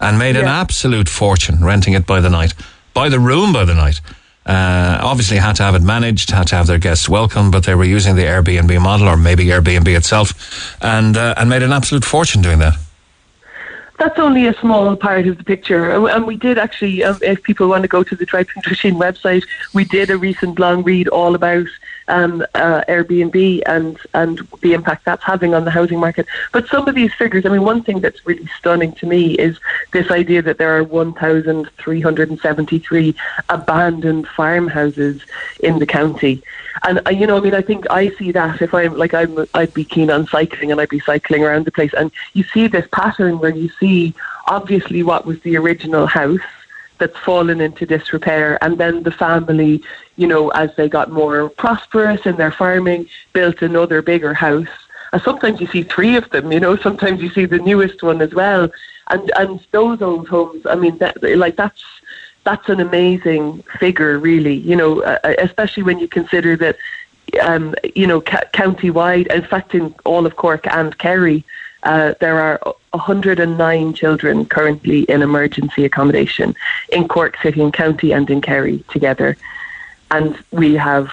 [SPEAKER 2] and made an absolute fortune renting it by the night, by the room by the night. Uh, obviously, had to have it managed, had to have their guests welcome, but they were using the Airbnb model, or maybe Airbnb itself, and uh, and made an absolute fortune doing that.
[SPEAKER 13] That's only a small part of the picture. And- we did actually, um, if people want to go to the Tripe and Drisheen website, we did a recent long read all about um, uh, Airbnb and, and the impact that's having on the housing market. But some of these figures, I mean, one thing that's really stunning to me is this idea that there are 1,373 abandoned farmhouses in the county. And uh, you know, I mean, I think I see that if I'm like I'm, I'd be keen on cycling and I'd be cycling around the place, and you see this pattern where you see obviously what was the original house that's fallen into disrepair, and then the family, you know, as they got more prosperous in their farming, built another bigger house. And sometimes you see three of them, you know. Sometimes you see the newest one as well, and and those old homes. I mean, that, like that's that's an amazing figure, really. You know, uh, especially when you consider that, um, you know, ca- county-wide, in fact, in all of Cork and Kerry, uh, there are 109 children currently in emergency accommodation in Cork City and County and in Kerry together, and we have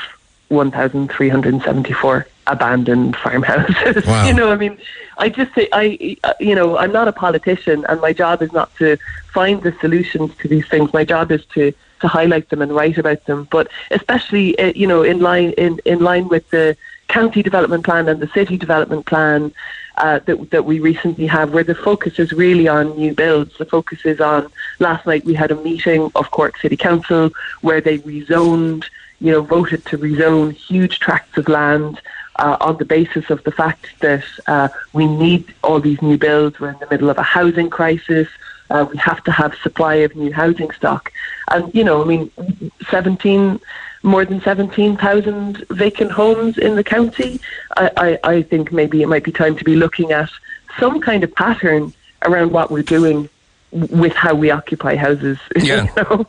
[SPEAKER 13] 1,374 abandoned farmhouses.
[SPEAKER 2] Wow.
[SPEAKER 13] you know, I mean, I just say I, you know, I'm not a politician, and my job is not to find the solutions to these things. My job is to to highlight them and write about them. But especially, uh, you know, in line in in line with the county development plan and the city development plan uh, that that we recently have, where the focus is really on new builds. The focus is on. Last night we had a meeting of Cork City Council where they rezoned, you know, voted to rezone huge tracts of land uh, on the basis of the fact that uh, we need all these new builds. We're in the middle of a housing crisis. Uh, we have to have supply of new housing stock, and you know, I mean, seventeen more than seventeen thousand vacant homes in the county. I, I, I think maybe it might be time to be looking at some kind of pattern around what we're doing with how we occupy houses.
[SPEAKER 2] Yeah.
[SPEAKER 13] you know?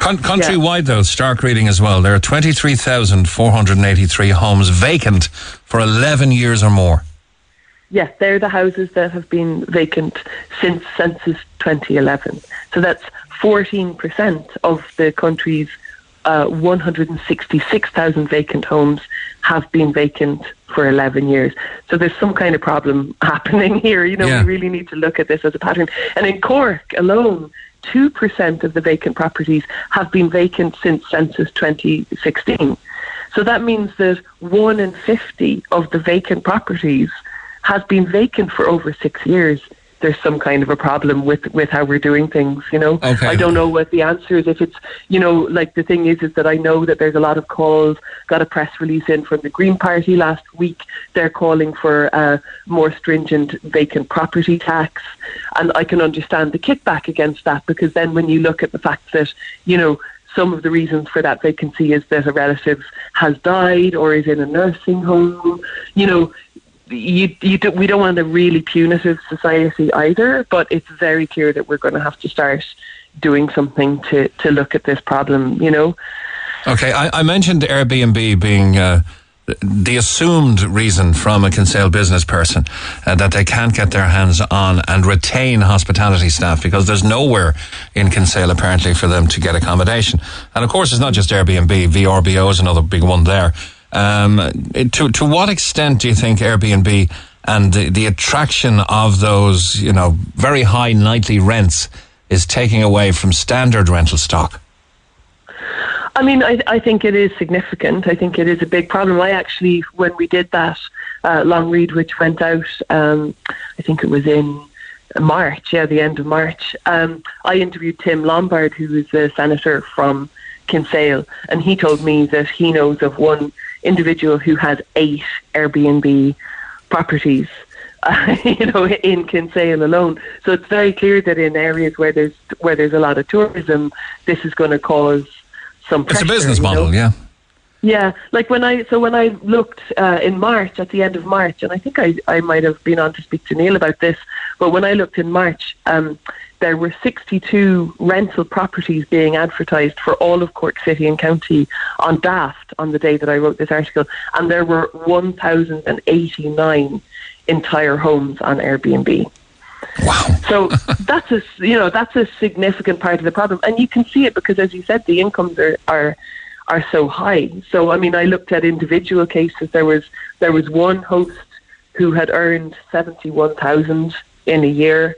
[SPEAKER 2] Con- countrywide, though, stark reading as well. There are 23,483 homes vacant for 11 years or more.
[SPEAKER 13] Yes, they're the houses that have been vacant since census 2011. So that's 14% of the country's uh, 166,000 vacant homes have been vacant for 11 years. So there's some kind of problem happening here. You know,
[SPEAKER 2] Yeah.
[SPEAKER 13] we really need to look at this as a pattern. And in Cork alone, 2% of the vacant properties have been vacant since census 2016. So that means that 1 in 50 of the vacant properties has been vacant for over six years. There's some kind of a problem with, with how we're doing things, you know.
[SPEAKER 2] Okay.
[SPEAKER 13] I don't know what the answer is. If it's, you know, like the thing is, is that I know that there's a lot of calls. Got a press release in from the Green Party last week. They're calling for a more stringent vacant property tax, and I can understand the kickback against that because then when you look at the fact that, you know, some of the reasons for that vacancy is that a relative has died or is in a nursing home, you know. You, you do, we don't want a really punitive society either, but it's very clear that we're going to have to start doing something to, to look at this problem, you know.
[SPEAKER 2] Okay, I, I mentioned Airbnb being uh, the assumed reason from a Kinsale business person uh, that they can't get their hands on and retain hospitality staff because there's nowhere in Kinsale apparently for them to get accommodation. And of course, it's not just Airbnb, VRBO is another big one there. Um, to to what extent do you think Airbnb and the, the attraction of those you know very high nightly rents is taking away from standard rental stock?
[SPEAKER 13] I mean, I, I think it is significant. I think it is a big problem. I actually, when we did that uh, long read, which went out, um, I think it was in March, yeah, the end of March, um, I interviewed Tim Lombard, who is a senator from Kinsale, and he told me that he knows of one individual who has eight Airbnb properties. Uh, you know, in Kinsale alone, so it's very clear that in areas where there's where there's a lot of tourism, this is going to cause some
[SPEAKER 2] It's a business
[SPEAKER 13] you know?
[SPEAKER 2] model, yeah.
[SPEAKER 13] Yeah, like when I so when I looked uh, in March at the end of March, and I think I I might have been on to speak to Neil about this, but when I looked in March, um, there were 62 rental properties being advertised for all of Cork City and County on Daft on the day that I wrote this article, and there were 1,089 entire homes on Airbnb.
[SPEAKER 2] Wow.
[SPEAKER 13] So that's a you know that's a significant part of the problem, and you can see it because, as you said, the incomes are are are so high. So I mean, I looked at individual cases. There was there was one host who had earned seventy one thousand in a year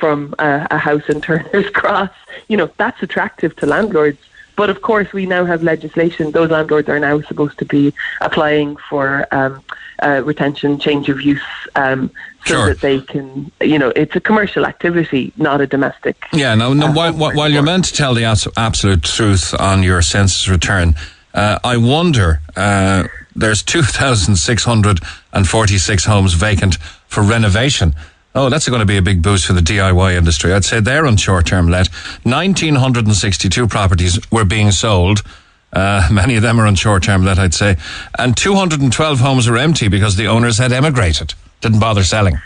[SPEAKER 13] from a, a house in Turner's Cross. You know that's attractive to landlords. But of course, we now have legislation. Those landlords are now supposed to be applying for um, uh, retention, change of use, um, so
[SPEAKER 2] Sure.
[SPEAKER 13] that they can, you know, it's a commercial activity, not a domestic.
[SPEAKER 2] Yeah, no, no,
[SPEAKER 13] Uh,
[SPEAKER 2] while, while you're meant to tell the abs- absolute truth on your census return, uh, I wonder, uh, there's 2,646 homes vacant for renovation. Oh, that's going to be a big boost for the DIY industry. I'd say they're on short-term let. 1,962 properties were being sold. Uh, many of them are on short-term let, I'd say. And 212 homes are empty because the owners had emigrated, didn't bother selling.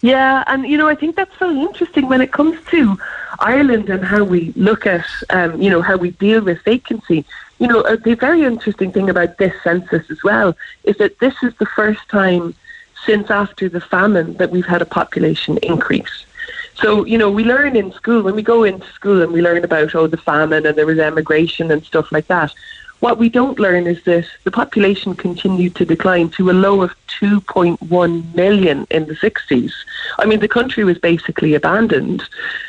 [SPEAKER 13] Yeah, and you know, I think that's very interesting when it comes to Ireland and how we look at, um, you know, how we deal with vacancy. You know, the very interesting thing about this census as well is that this is the first time since after the famine that we've had a population increase. So, you know, we learn in school, when we go into school and we learn about, oh, the famine and there was emigration and stuff like that. What we don't learn is that the population continued to decline to a low of 2.1 million in the 60s. I mean, the country was basically abandoned.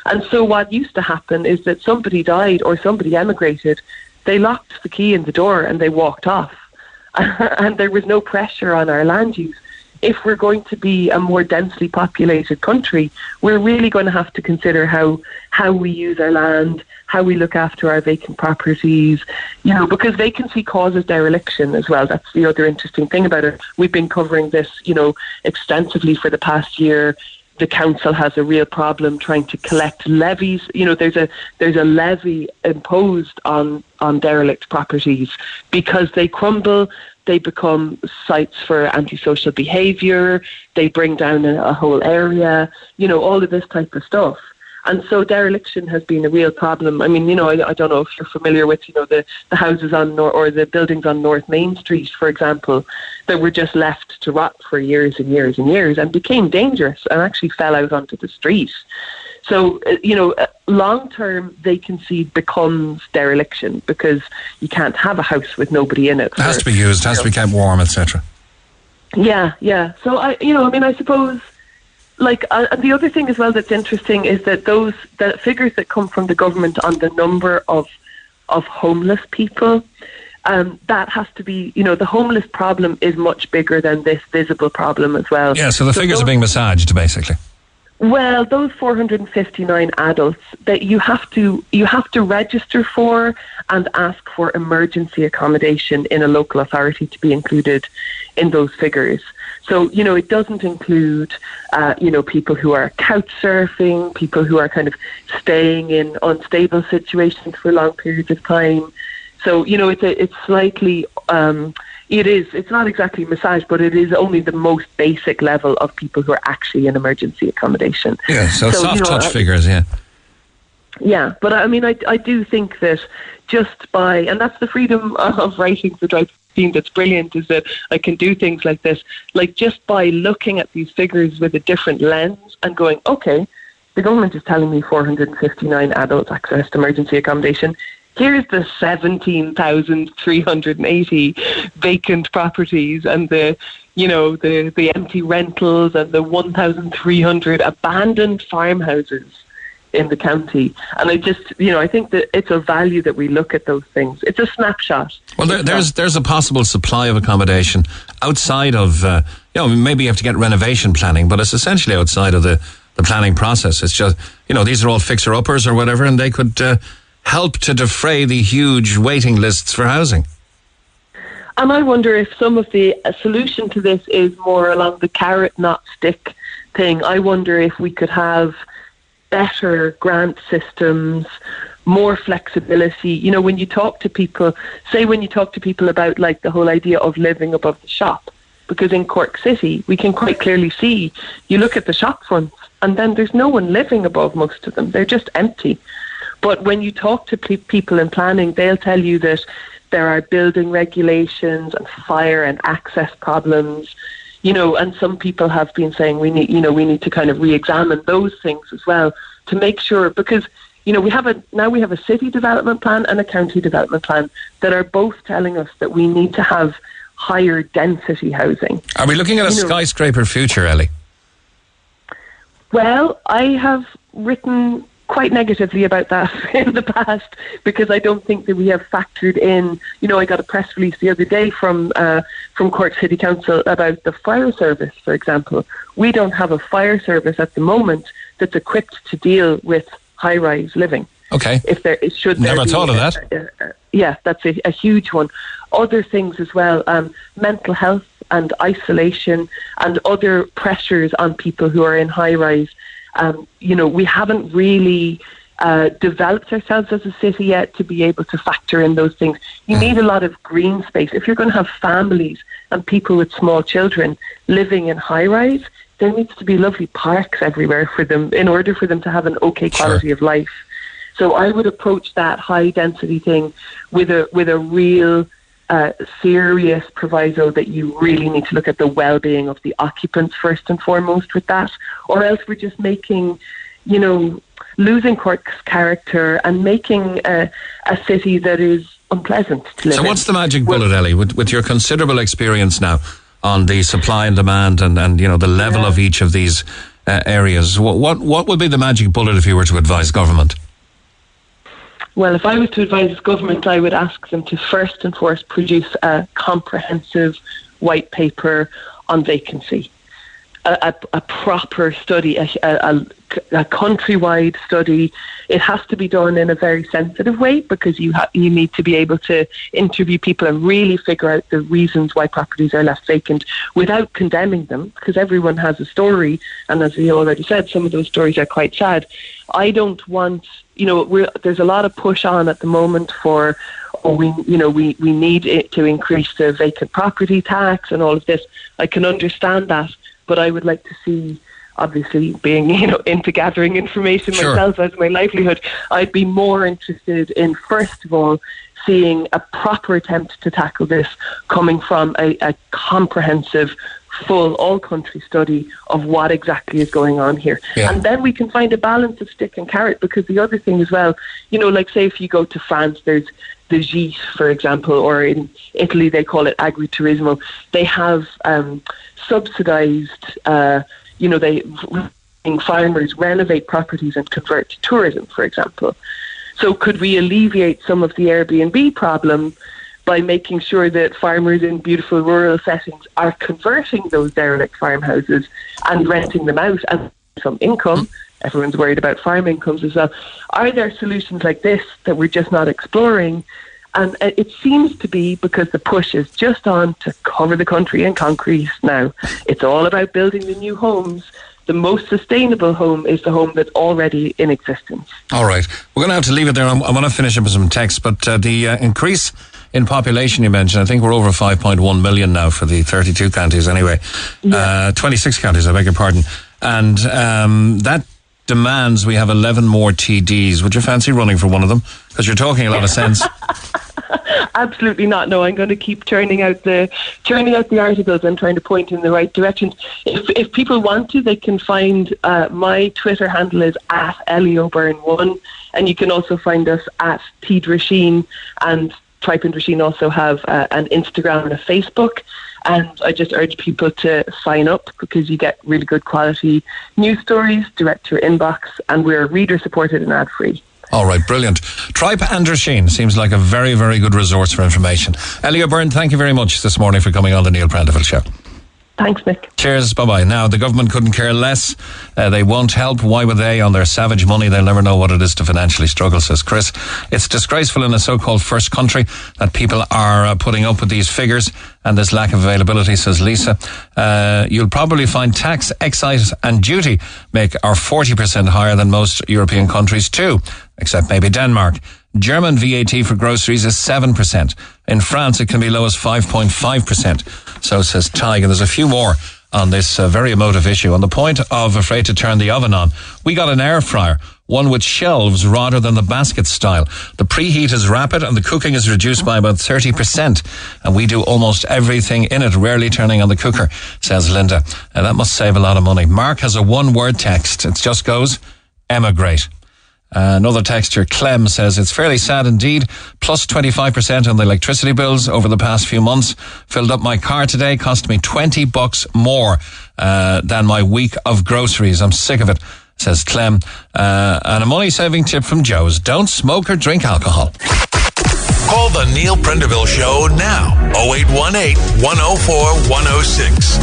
[SPEAKER 13] And so what used to happen is that somebody died or somebody emigrated, they locked the key in the door and they walked off. and there was no pressure on our land use if we're going to be a more densely populated country, we're really going to have to consider how how we use our land, how we look after our vacant properties, you know, because vacancy causes dereliction as well. That's the other interesting thing about it. We've been covering this, you know, extensively for the past year. The council has a real problem trying to collect levies. You know, there's a there's a levy imposed on on derelict properties because they crumble they become sites for antisocial behaviour, they bring down a, a whole area, you know, all of this type of stuff. And so dereliction has been a real problem. I mean, you know, I, I don't know if you're familiar with, you know, the, the houses on or the buildings on North Main Street, for example, that were just left to rot for years and years and years and became dangerous and actually fell out onto the street. So, uh, you know, uh, long term, vacancy becomes dereliction because you can't have a house with nobody in it.
[SPEAKER 2] It has to be used, it has to be kept warm, etc.
[SPEAKER 13] Yeah, yeah. So I, you know, I mean, I suppose, like, uh, and the other thing as well that's interesting is that those the figures that come from the government on the number of of homeless people, um, that has to be, you know, the homeless problem is much bigger than this visible problem as well.
[SPEAKER 2] Yeah, so the figures are being massaged, basically.
[SPEAKER 13] Well, those 459 adults that you have to you have to register for and ask for emergency accommodation in a local authority to be included in those figures. So you know it doesn't include uh, you know people who are couch surfing, people who are kind of staying in unstable situations for long periods of time. So you know it's a, it's slightly um, it is. It's not exactly massage, but it is only the most basic level of people who are actually in emergency accommodation.
[SPEAKER 2] Yeah, so, soft
[SPEAKER 13] you know,
[SPEAKER 2] touch
[SPEAKER 13] I-
[SPEAKER 2] figures, yeah.
[SPEAKER 13] Yeah, but I mean, I, I do think that just by, and that's the freedom of writing for Drive Team that's brilliant, is that I can do things like this. Like just by looking at these figures with a different lens and going, okay, the government is telling me 459 adults accessed emergency accommodation. Here's the 17,380 vacant properties and the, you know, the, the empty rentals and the 1,300 abandoned farmhouses in the county. And I just, you know, I think that it's a value that we look at those things. It's a snapshot.
[SPEAKER 2] Well, there, there's there's a possible supply of accommodation outside of, uh, you know, maybe you have to get renovation planning, but it's essentially outside of the, the planning process. It's just, you know, these are all fixer uppers or whatever, and they could uh, help to defray the huge waiting lists for housing.
[SPEAKER 13] And I wonder if some of the uh, solution to this is more along the carrot, not stick thing. I wonder if we could have better grant systems, more flexibility. You know, when you talk to people, say when you talk to people about like the whole idea of living above the shop, because in Cork City, we can quite clearly see, you look at the shop fronts and then there's no one living above most of them. They're just empty. But when you talk to pe- people in planning, they'll tell you that there are building regulations and fire and access problems. You know, and some people have been saying we need, you know, we need to kind of re-examine those things as well to make sure because you know we have a now we have a city development plan and a county development plan that are both telling us that we need to have higher density housing.
[SPEAKER 2] Are we looking at a
[SPEAKER 13] You know-
[SPEAKER 2] skyscraper future, Ellie?
[SPEAKER 13] Well, I have written quite negatively about that in the past because I don't think that we have factored in. You know, I got a press release the other day from uh, from Cork City Council about the fire service, for example. We don't have a fire service at the moment that's equipped to deal with high-rise living.
[SPEAKER 2] Okay.
[SPEAKER 13] If there should there
[SPEAKER 2] Never
[SPEAKER 13] be
[SPEAKER 2] thought of
[SPEAKER 13] a-
[SPEAKER 2] that.
[SPEAKER 13] a- a- yeah, that's a, a huge one. Other things as well, um, mental health and isolation and other pressures on people who are in high rise. Um, you know, we haven't really uh, developed ourselves as a city yet to be able to factor in those things. You need a lot of green space. If you're going to have families and people with small children living in high rise, there needs to be lovely parks everywhere for them in order for them to have an okay quality of life. So I would approach that high density thing with a with a real uh, serious proviso that you really need to look at the well being of the occupants first and foremost with that, or else we're just making, you know, losing Cork's character and making a, a city that is unpleasant to live in.
[SPEAKER 2] So,
[SPEAKER 13] in.
[SPEAKER 2] what's the magic bullet, Ellie? With, with your considerable experience now on the supply and demand, and, and you know the level of each of these uh, areas, what, what what would be the magic bullet if you were to advise government?
[SPEAKER 13] Well, if I was to advise government, I would ask them to first and foremost produce a comprehensive white paper on vacancy, a, a, proper study, a, a, a countrywide study. It has to be done in a very sensitive way because you ha- you need to be able to interview people and really figure out the reasons why properties are left vacant without condemning them because everyone has a story, and as we already said, some of those stories are quite sad. I don't want you know, there's a lot of push on at the moment for, oh, we, you know, we, we need it to increase the vacant property tax and all of this. I can understand that, but I would like to see obviously being you know into gathering information
[SPEAKER 2] Sure.
[SPEAKER 13] myself as my livelihood, I'd be more interested in first of all seeing a proper attempt to tackle this coming from a, a comprehensive full all country study of what exactly is going on here
[SPEAKER 14] Yeah.
[SPEAKER 13] and then we can find a balance of stick and carrot because the other thing as well you know like say if you go to France there's the GIS, for example, or in Italy they call it agriturismo. They have um, subsidized, uh, you know, they farmers renovate properties and convert to tourism, for example. So could we alleviate some of the Airbnb problem by making sure that farmers in beautiful rural settings are converting those derelict farmhouses and renting them out and some income? Everyone's worried about farm incomes as well. Are there solutions like this that we're just not exploring? And uh, it seems to be because the push is just on to cover the country in concrete now. It's all about building the new homes. The most sustainable home is the home that's already in existence.
[SPEAKER 2] All right. We're going to have to leave it there. I'm, I want to finish up with some text, but uh, the uh, increase in population you mentioned, I think we're over 5.1 million now for the 32 counties anyway. Uh, 26 counties, I beg your pardon. And um, that demands we have 11 more TDs. Would you fancy running for one of them? Because you're talking a lot of sense.
[SPEAKER 13] Absolutely not. No, I'm going to keep churning out the churning out the articles and trying to point in the right direction. If if people want to, they can find uh, my Twitter handle is at Elioburn1, and you can also find us at T Drisheen and Tripe and Drisheen also have uh, an Instagram and a Facebook. And I just urge people to sign up because you get really good quality news stories direct to your inbox, and we're reader supported and ad free.
[SPEAKER 2] All right, brilliant. Tripe and Drisheen seems like a very, very good resource for information. Ellie O'Byrne, thank you very much this morning for coming on the Neil Prendeville Show.
[SPEAKER 13] Thanks, Nick.
[SPEAKER 2] Cheers. Bye bye. Now, the government couldn't care less. Uh, they won't help. Why would they? On their savage money, they'll never know what it is to financially struggle, says Chris. It's disgraceful in a so called first country that people are uh, putting up with these figures and this lack of availability, says Lisa. Uh, you'll probably find tax, excise, and duty make our 40% higher than most European countries, too, except maybe Denmark. German VAT for groceries is 7%. In France, it can be low as 5.5%. So says Tig. And there's a few more on this uh, very emotive issue. On the point of afraid to turn the oven on, we got an air fryer, one with shelves rather than the basket style. The preheat is rapid and the cooking is reduced by about 30%. And we do almost everything in it, rarely turning on the cooker, says Linda. And that must save a lot of money. Mark has a one word text. It just goes, emigrate. Another texture, Clem, says it's fairly sad indeed. Plus 25% on the electricity bills over the past few months. Filled up my car today, cost me 20 bucks more uh, than my week of groceries. I'm sick of it, says Clem. Uh, and a money saving tip from Joe's don't smoke or drink alcohol.
[SPEAKER 1] Call the Neil Prendeville Show now. 0818 104 106.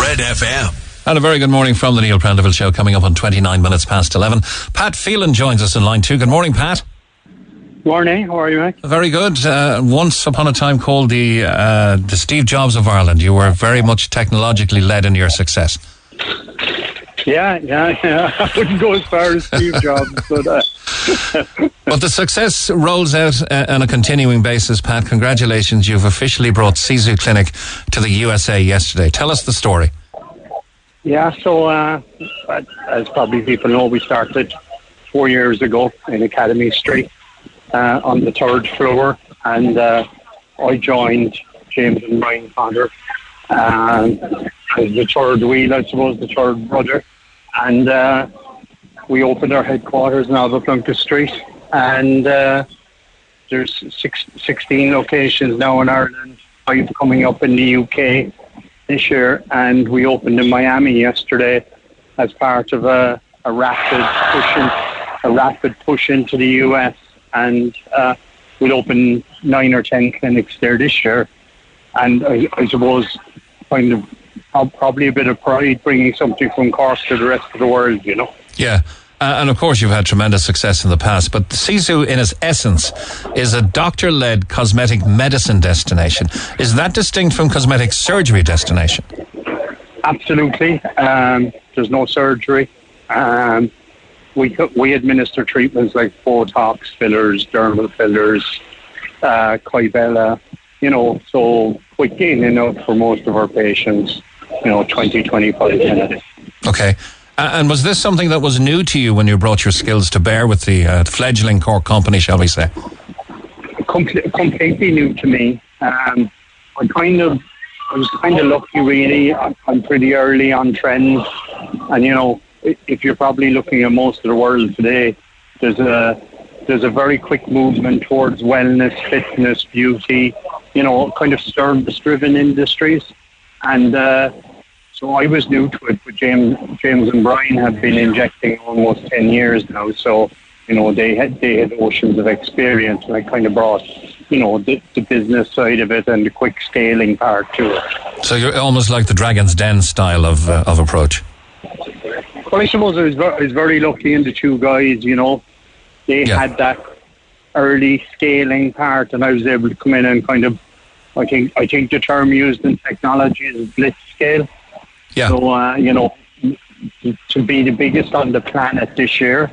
[SPEAKER 1] Red FM.
[SPEAKER 2] And a very good morning from the Neil Prendeville Show coming up on 29 minutes past 11. Pat Phelan joins us in line two. Good morning, Pat.
[SPEAKER 15] Morning, how are you, mate?
[SPEAKER 2] Very good. Uh, once upon a time called the uh, the Steve Jobs of Ireland, you were very much technologically led in your success.
[SPEAKER 15] Yeah, yeah, yeah. I wouldn't go as far as Steve Jobs, but uh,
[SPEAKER 2] But the success rolls out uh, on a continuing basis, Pat. Congratulations. You've officially brought Sisu Clinic to the USA yesterday. Tell us the story.
[SPEAKER 15] Yeah. So, uh, as probably people know, we started four years ago in Academy Street uh, on the third floor, and uh, I joined James and Ryan Connor um, as the third wheel, I suppose, the third brother, and uh, we opened our headquarters in Plunkett Street, and uh, there's six, 16 locations now in Ireland, five coming up in the UK this year, and we opened in Miami yesterday as part of a, a rapid push in, a rapid push into the US, and uh, we'll open nine or ten clinics there this year, and I, I suppose kind of probably a bit of pride bringing something from Cork to the rest of the world, you know.
[SPEAKER 2] Yeah. Uh, and of course, you've had tremendous success in the past, but Sisu, in its essence, is a doctor led cosmetic medicine destination. Is that distinct from cosmetic surgery destination?
[SPEAKER 15] Absolutely. Um, there's no surgery. Um, we we administer treatments like Botox fillers, dermal fillers, uh, Kybella, you know, so quick gain out for most of our patients, you know, 20, 25 minutes.
[SPEAKER 2] Okay. And was this something that was new to you when you brought your skills to bear with the uh, fledgling Cork company, shall we say?
[SPEAKER 15] Comple- completely new to me. Um, I kind of, I was kind of lucky, really. I'm pretty early on trends, and you know, if you're probably looking at most of the world today, there's a there's a very quick movement towards wellness, fitness, beauty, you know, kind of service-driven industries, and. Uh, so I was new to it, but James, James and Brian have been injecting almost ten years now. So you know they had they had oceans of experience, and I kind of brought you know the, the business side of it and the quick scaling part to it.
[SPEAKER 2] So you're almost like the Dragon's Den style of uh, of approach.
[SPEAKER 15] Well, I suppose I was, very, I was very lucky in the two guys. You know, they had that early scaling part, and I was able to come in and kind of. I think I think the term used in technology is blitz scale.
[SPEAKER 2] Yeah.
[SPEAKER 15] So uh, you know, to be the biggest on the planet this year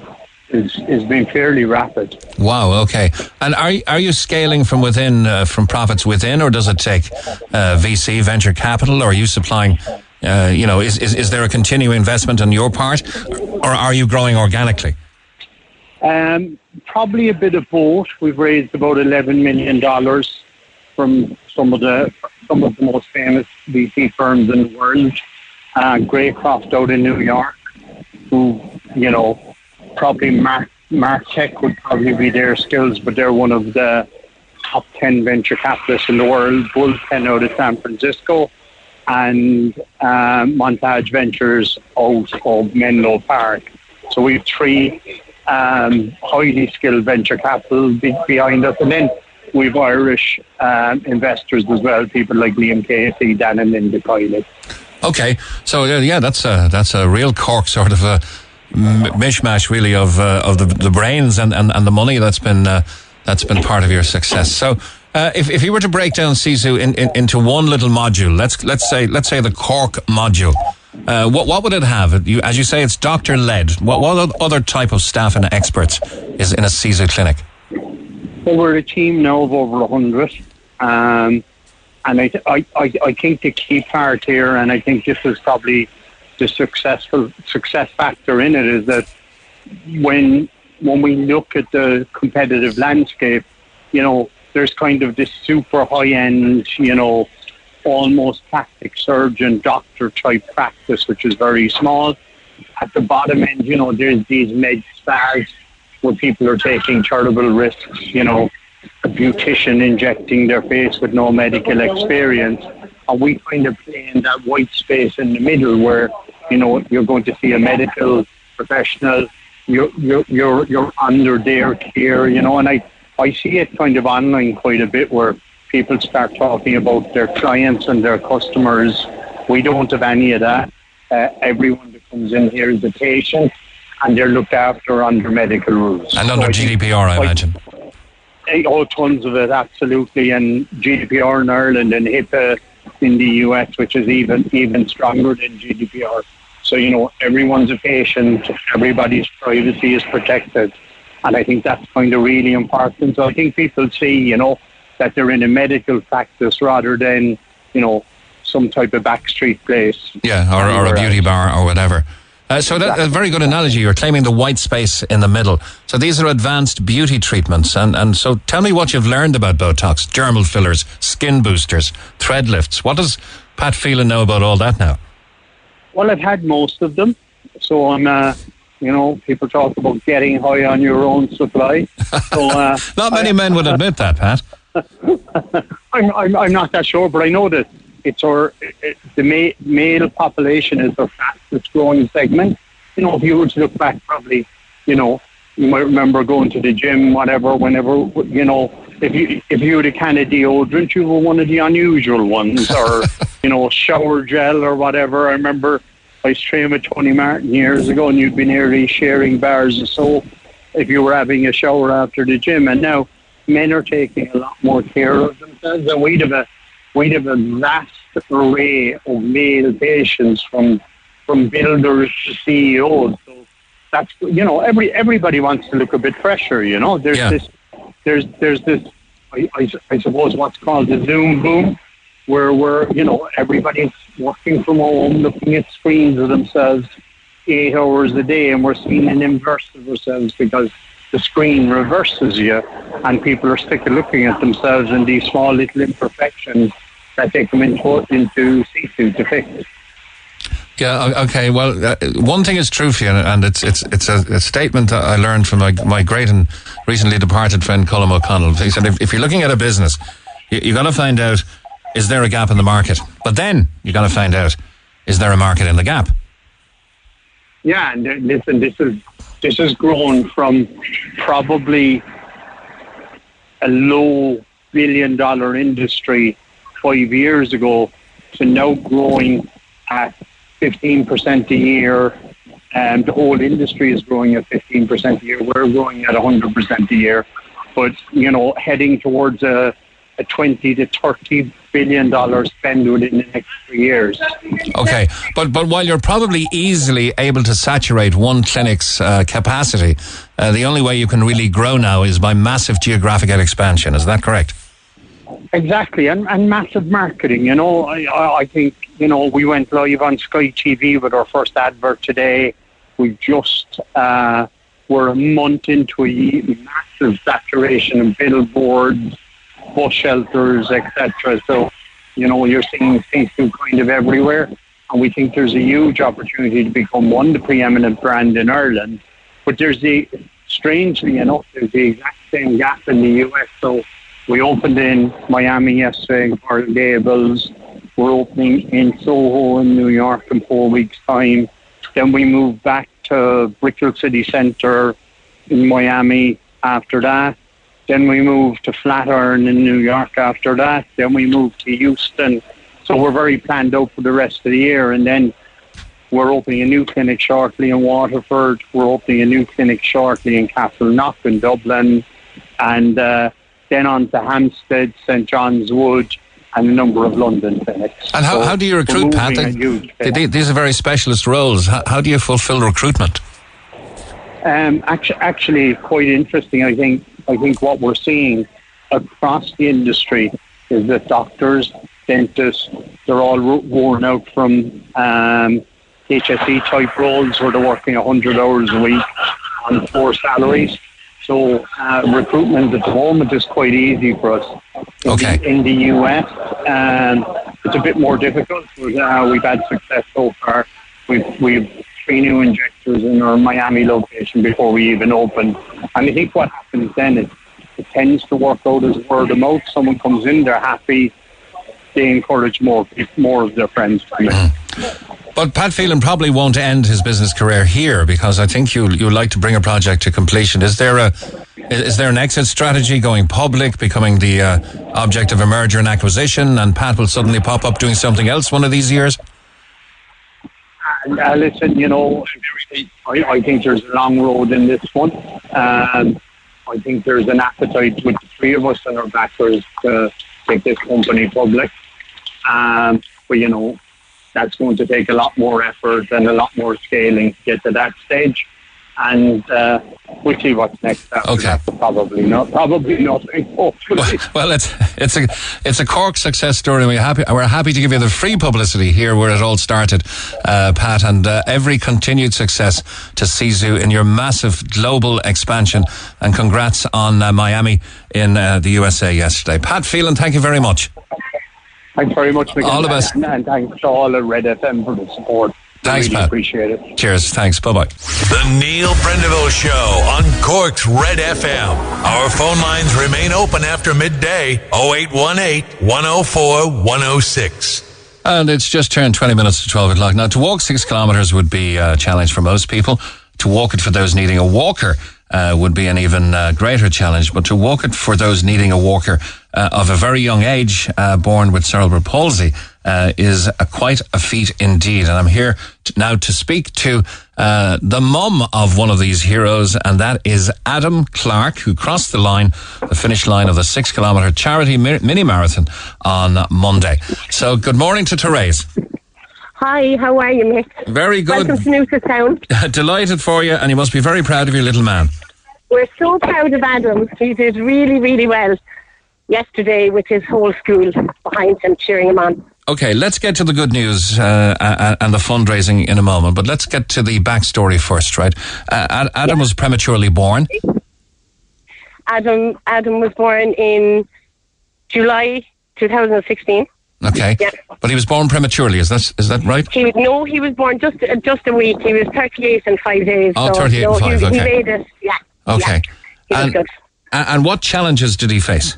[SPEAKER 15] is is been fairly rapid.
[SPEAKER 2] Wow. Okay. And are you- are you scaling from within, uh, from profits within, or does it take uh, VC venture capital, or are you supplying? Uh, you know, is, is is there a continuing investment on your part, or are you growing organically?
[SPEAKER 15] Um, probably a bit of both. We've raised about eleven million dollars from some of the some of the most famous VC firms in the world. Uh, Greycroft out in New York, who you know probably Mark Mark Tech would probably be their skills, but they're one of the top ten venture capitalists in the world. Bullpen out of San Francisco, and um, Montage Ventures out of Menlo Park. So we have three um, highly skilled venture capital be- behind us, and then we've Irish um, investors as well, people like Liam Casey, Dan and Linda Kiely.
[SPEAKER 2] Okay, so uh, yeah, that's a that's a real Cork sort of a mishmash, really, of uh, of the, the brains and, and, and the money that's been uh, that's been part of your success. So, uh, if if you were to break down Sisu in, in, into one little module, let's let's say let's say the Cork module, uh, what what would it have? You, as you say, it's doctor led. What what other type of staff and experts is in a Sisu clinic?
[SPEAKER 15] Well, we're a team now of over 100. Um, and I, I, I, think the key part here, and I think this is probably the successful success factor in it, is that when when we look at the competitive landscape, you know, there's kind of this super high end, you know, almost plastic surgeon doctor type practice, which is very small. At the bottom end, you know, there's these med spas where people are taking charitable risks, you know, a beautician injecting their face with no medical experience. And we kind of play in that white space in the middle where, you know, you're going to see a medical professional, you're, you're, you're, you're under their care, you know, and I, I see it kind of online quite a bit where people start talking about their clients and their customers. We don't have any of that. Uh, everyone that comes in here is a patient and they're looked after under medical rules.
[SPEAKER 2] And under
[SPEAKER 15] So I
[SPEAKER 2] GDPR, I imagine.
[SPEAKER 15] Eh, Oh, tons of it, absolutely. And GDPR in Ireland and HIPAA in the US, which is even even stronger than GDPR. So, you know, everyone's a patient, everybody's privacy is protected. And I think that's kind of really important. So I think people see, you know, that they're in a medical practice rather than, you know, some type of backstreet place.
[SPEAKER 2] Yeah, or, or a beauty
[SPEAKER 15] else.
[SPEAKER 2] bar or whatever. Uh, so that, a very good analogy. You're claiming the white space in the middle. So these are advanced beauty treatments. And, and so tell me what you've learned about Botox, dermal fillers, skin boosters, thread lifts. What does Pat Phelan know about all that now?
[SPEAKER 15] Well, I've had most of them. So I'm, uh, you know, people talk about getting high on your own supply. So uh,
[SPEAKER 2] Not many men would admit that, Pat.
[SPEAKER 15] I'm, I'm, I'm not that sure, but I know that it's our it, the ma- male population is our fastest growing segment. You know, if you were to look back, probably, you know, you might remember going to the gym, whatever, whenever, you know, if you if you had a can of deodorant, you were one of the unusual ones, or you know, shower gel or whatever. I remember I was training with Tony Martin years ago, and you'd be nearly sharing bars of soap if you were having a shower after the gym, and now men are taking a lot more care of themselves, and we'd have a we'd have a vast array of male patients from from builders to CEOs. So that's you know every everybody wants to look a bit fresher. You know, there's
[SPEAKER 2] Yeah.
[SPEAKER 15] this there's there's this I, I, I suppose what's called the Zoom boom, where we're you know everybody's working from home, looking at screens of themselves eight hours a day, and we're seeing an inverse of ourselves because the screen reverses you, and people are sick of looking at themselves and these small little imperfections that they come into, into Sisu to fix.
[SPEAKER 2] Yeah. Okay. Well, uh, one thing is true for you, and it's it's it's a, a statement that I learned from my, my great and recently departed friend Colm O'Connell. He said, if, if you're looking at a business, you, you got to find out is there a gap in the market, but then you got to find out is there a market in the gap.
[SPEAKER 15] Yeah, and uh, listen, this is this has grown from probably a low billion dollar industry five years ago to now growing at 15% a year. And the whole industry is growing at 15% a year. We're growing at 100% a year. But, you know, heading towards a, a 20 to 30 billion dollar spend within the next three years.
[SPEAKER 2] Okay, but but while you're probably easily able to saturate one clinic's uh, capacity, uh, the only way you can really grow now is by massive geographical expansion. Is that correct?
[SPEAKER 15] Exactly, and, and massive marketing. You know, I, I think you know we went live on Sky TV with our first advert today. We just uh, were a month into a massive saturation of billboards bus shelters, etc. So, you know, you're seeing Sisu kind of everywhere. And we think there's a huge opportunity to become one, the preeminent brand in Ireland. But there's the, strangely enough, there's the exact same gap in the US. So we opened in Miami yesterday, Coral Gables. We're opening in Soho in New York in four weeks' time. Then we move back to Brickell City Centre in Miami after that. Then we moved to Flatiron in New York after that. Then we moved to Houston. So we're very planned out for the rest of the year. And then we're opening a new clinic shortly in Waterford. We're opening a new clinic shortly in Castleknock in Dublin. And uh, then on to Hampstead, St John's Wood, and a number of London clinics.
[SPEAKER 2] And how,
[SPEAKER 15] so
[SPEAKER 2] how do you recruit, Pat? these are very specialist roles. How, how do you fulfill recruitment?
[SPEAKER 15] Um, actually, actually, quite interesting. I think I think what we're seeing across the industry is that doctors, dentists, they're all worn out from um, HSE type roles where they're working 100 hours a week on four salaries. So uh, recruitment at the moment is quite easy for us. In
[SPEAKER 2] okay.
[SPEAKER 15] The, in the US, um, it's a bit more difficult, but uh, we've had success so far. We've, we've three new injectors in our Miami location before we even open. And I think what happens then is it tends to work out as word of mouth. Someone comes in, they're happy, they encourage more more of their friends to come in.
[SPEAKER 2] Mm. But Pat Phelan probably won't end his business career here because I think you you like to bring a project to completion. Is there a is there an exit strategy going public, becoming the uh, object of a merger and acquisition, and Pat will suddenly pop up doing something else one of these years?
[SPEAKER 15] Uh, listen, you know, I, I, think there's a long road in this one. Um, I think there's an appetite with the three of us and our backers to take this company public. Um, but, you know, that's going to take a lot more effort and a lot more scaling to get to that stage and uh, we'll see what's next.
[SPEAKER 2] Okay,
[SPEAKER 15] that. probably not. Probably nothing. Hopefully.
[SPEAKER 2] Well, well, it's it's a it's a Cork success story. We're happy we're happy to give you the free publicity here where it all started, uh, Pat, and uh, every continued success to Sisu in your massive global expansion. And congrats on uh, Miami in uh, the USA yesterday, Pat Phelan. Thank you very much.
[SPEAKER 15] Thanks very much, Miguel.
[SPEAKER 2] All the best,
[SPEAKER 15] and, and thanks to all at Red FM for the support.
[SPEAKER 2] Thanks,
[SPEAKER 15] really
[SPEAKER 2] Pat.
[SPEAKER 15] Appreciate it.
[SPEAKER 2] Cheers. Thanks. Bye bye.
[SPEAKER 1] The Neil Prendeville Show on Cork's Red FM. Our phone lines remain open after midday 0818 104 106.
[SPEAKER 2] And it's just turned 20 minutes to 12 o'clock. Now, to walk six kilometres would be a challenge for most people. To walk it for those needing a walker uh, would be an even uh, greater challenge. But to walk it for those needing a walker uh, of a very young age, uh, born with cerebral palsy, uh, is a, quite a feat indeed. And I'm here to, now to speak to uh, the mum of one of these heroes, and that is Adam Clark, who crossed the line, the finish line of the six kilometre charity mini marathon on Monday. So, good morning to Therese.
[SPEAKER 14] Hi, how are you, Mick?
[SPEAKER 2] Very good.
[SPEAKER 14] Welcome to Newtown.
[SPEAKER 2] Delighted for you, and you must be very proud of your little man.
[SPEAKER 14] We're so proud of Adam. He did really, really well yesterday with his whole school behind him, cheering him on.
[SPEAKER 2] Okay, let's get to the good news uh, and the fundraising in a moment, but let's get to the backstory first, right? Uh, Ad- Adam was prematurely born.
[SPEAKER 14] Adam Adam was born in July 2016.
[SPEAKER 2] Okay,
[SPEAKER 14] Yeah.
[SPEAKER 2] but he was born prematurely. Is that is that right?
[SPEAKER 14] He no, he was born just just a week. He was 38 and five days.
[SPEAKER 2] Oh,
[SPEAKER 14] so
[SPEAKER 2] 38
[SPEAKER 14] no,
[SPEAKER 2] and five,
[SPEAKER 14] He, he
[SPEAKER 2] okay.
[SPEAKER 14] made it. Yeah.
[SPEAKER 2] Okay,
[SPEAKER 14] He was
[SPEAKER 2] and,
[SPEAKER 14] good.
[SPEAKER 2] and what challenges did he face?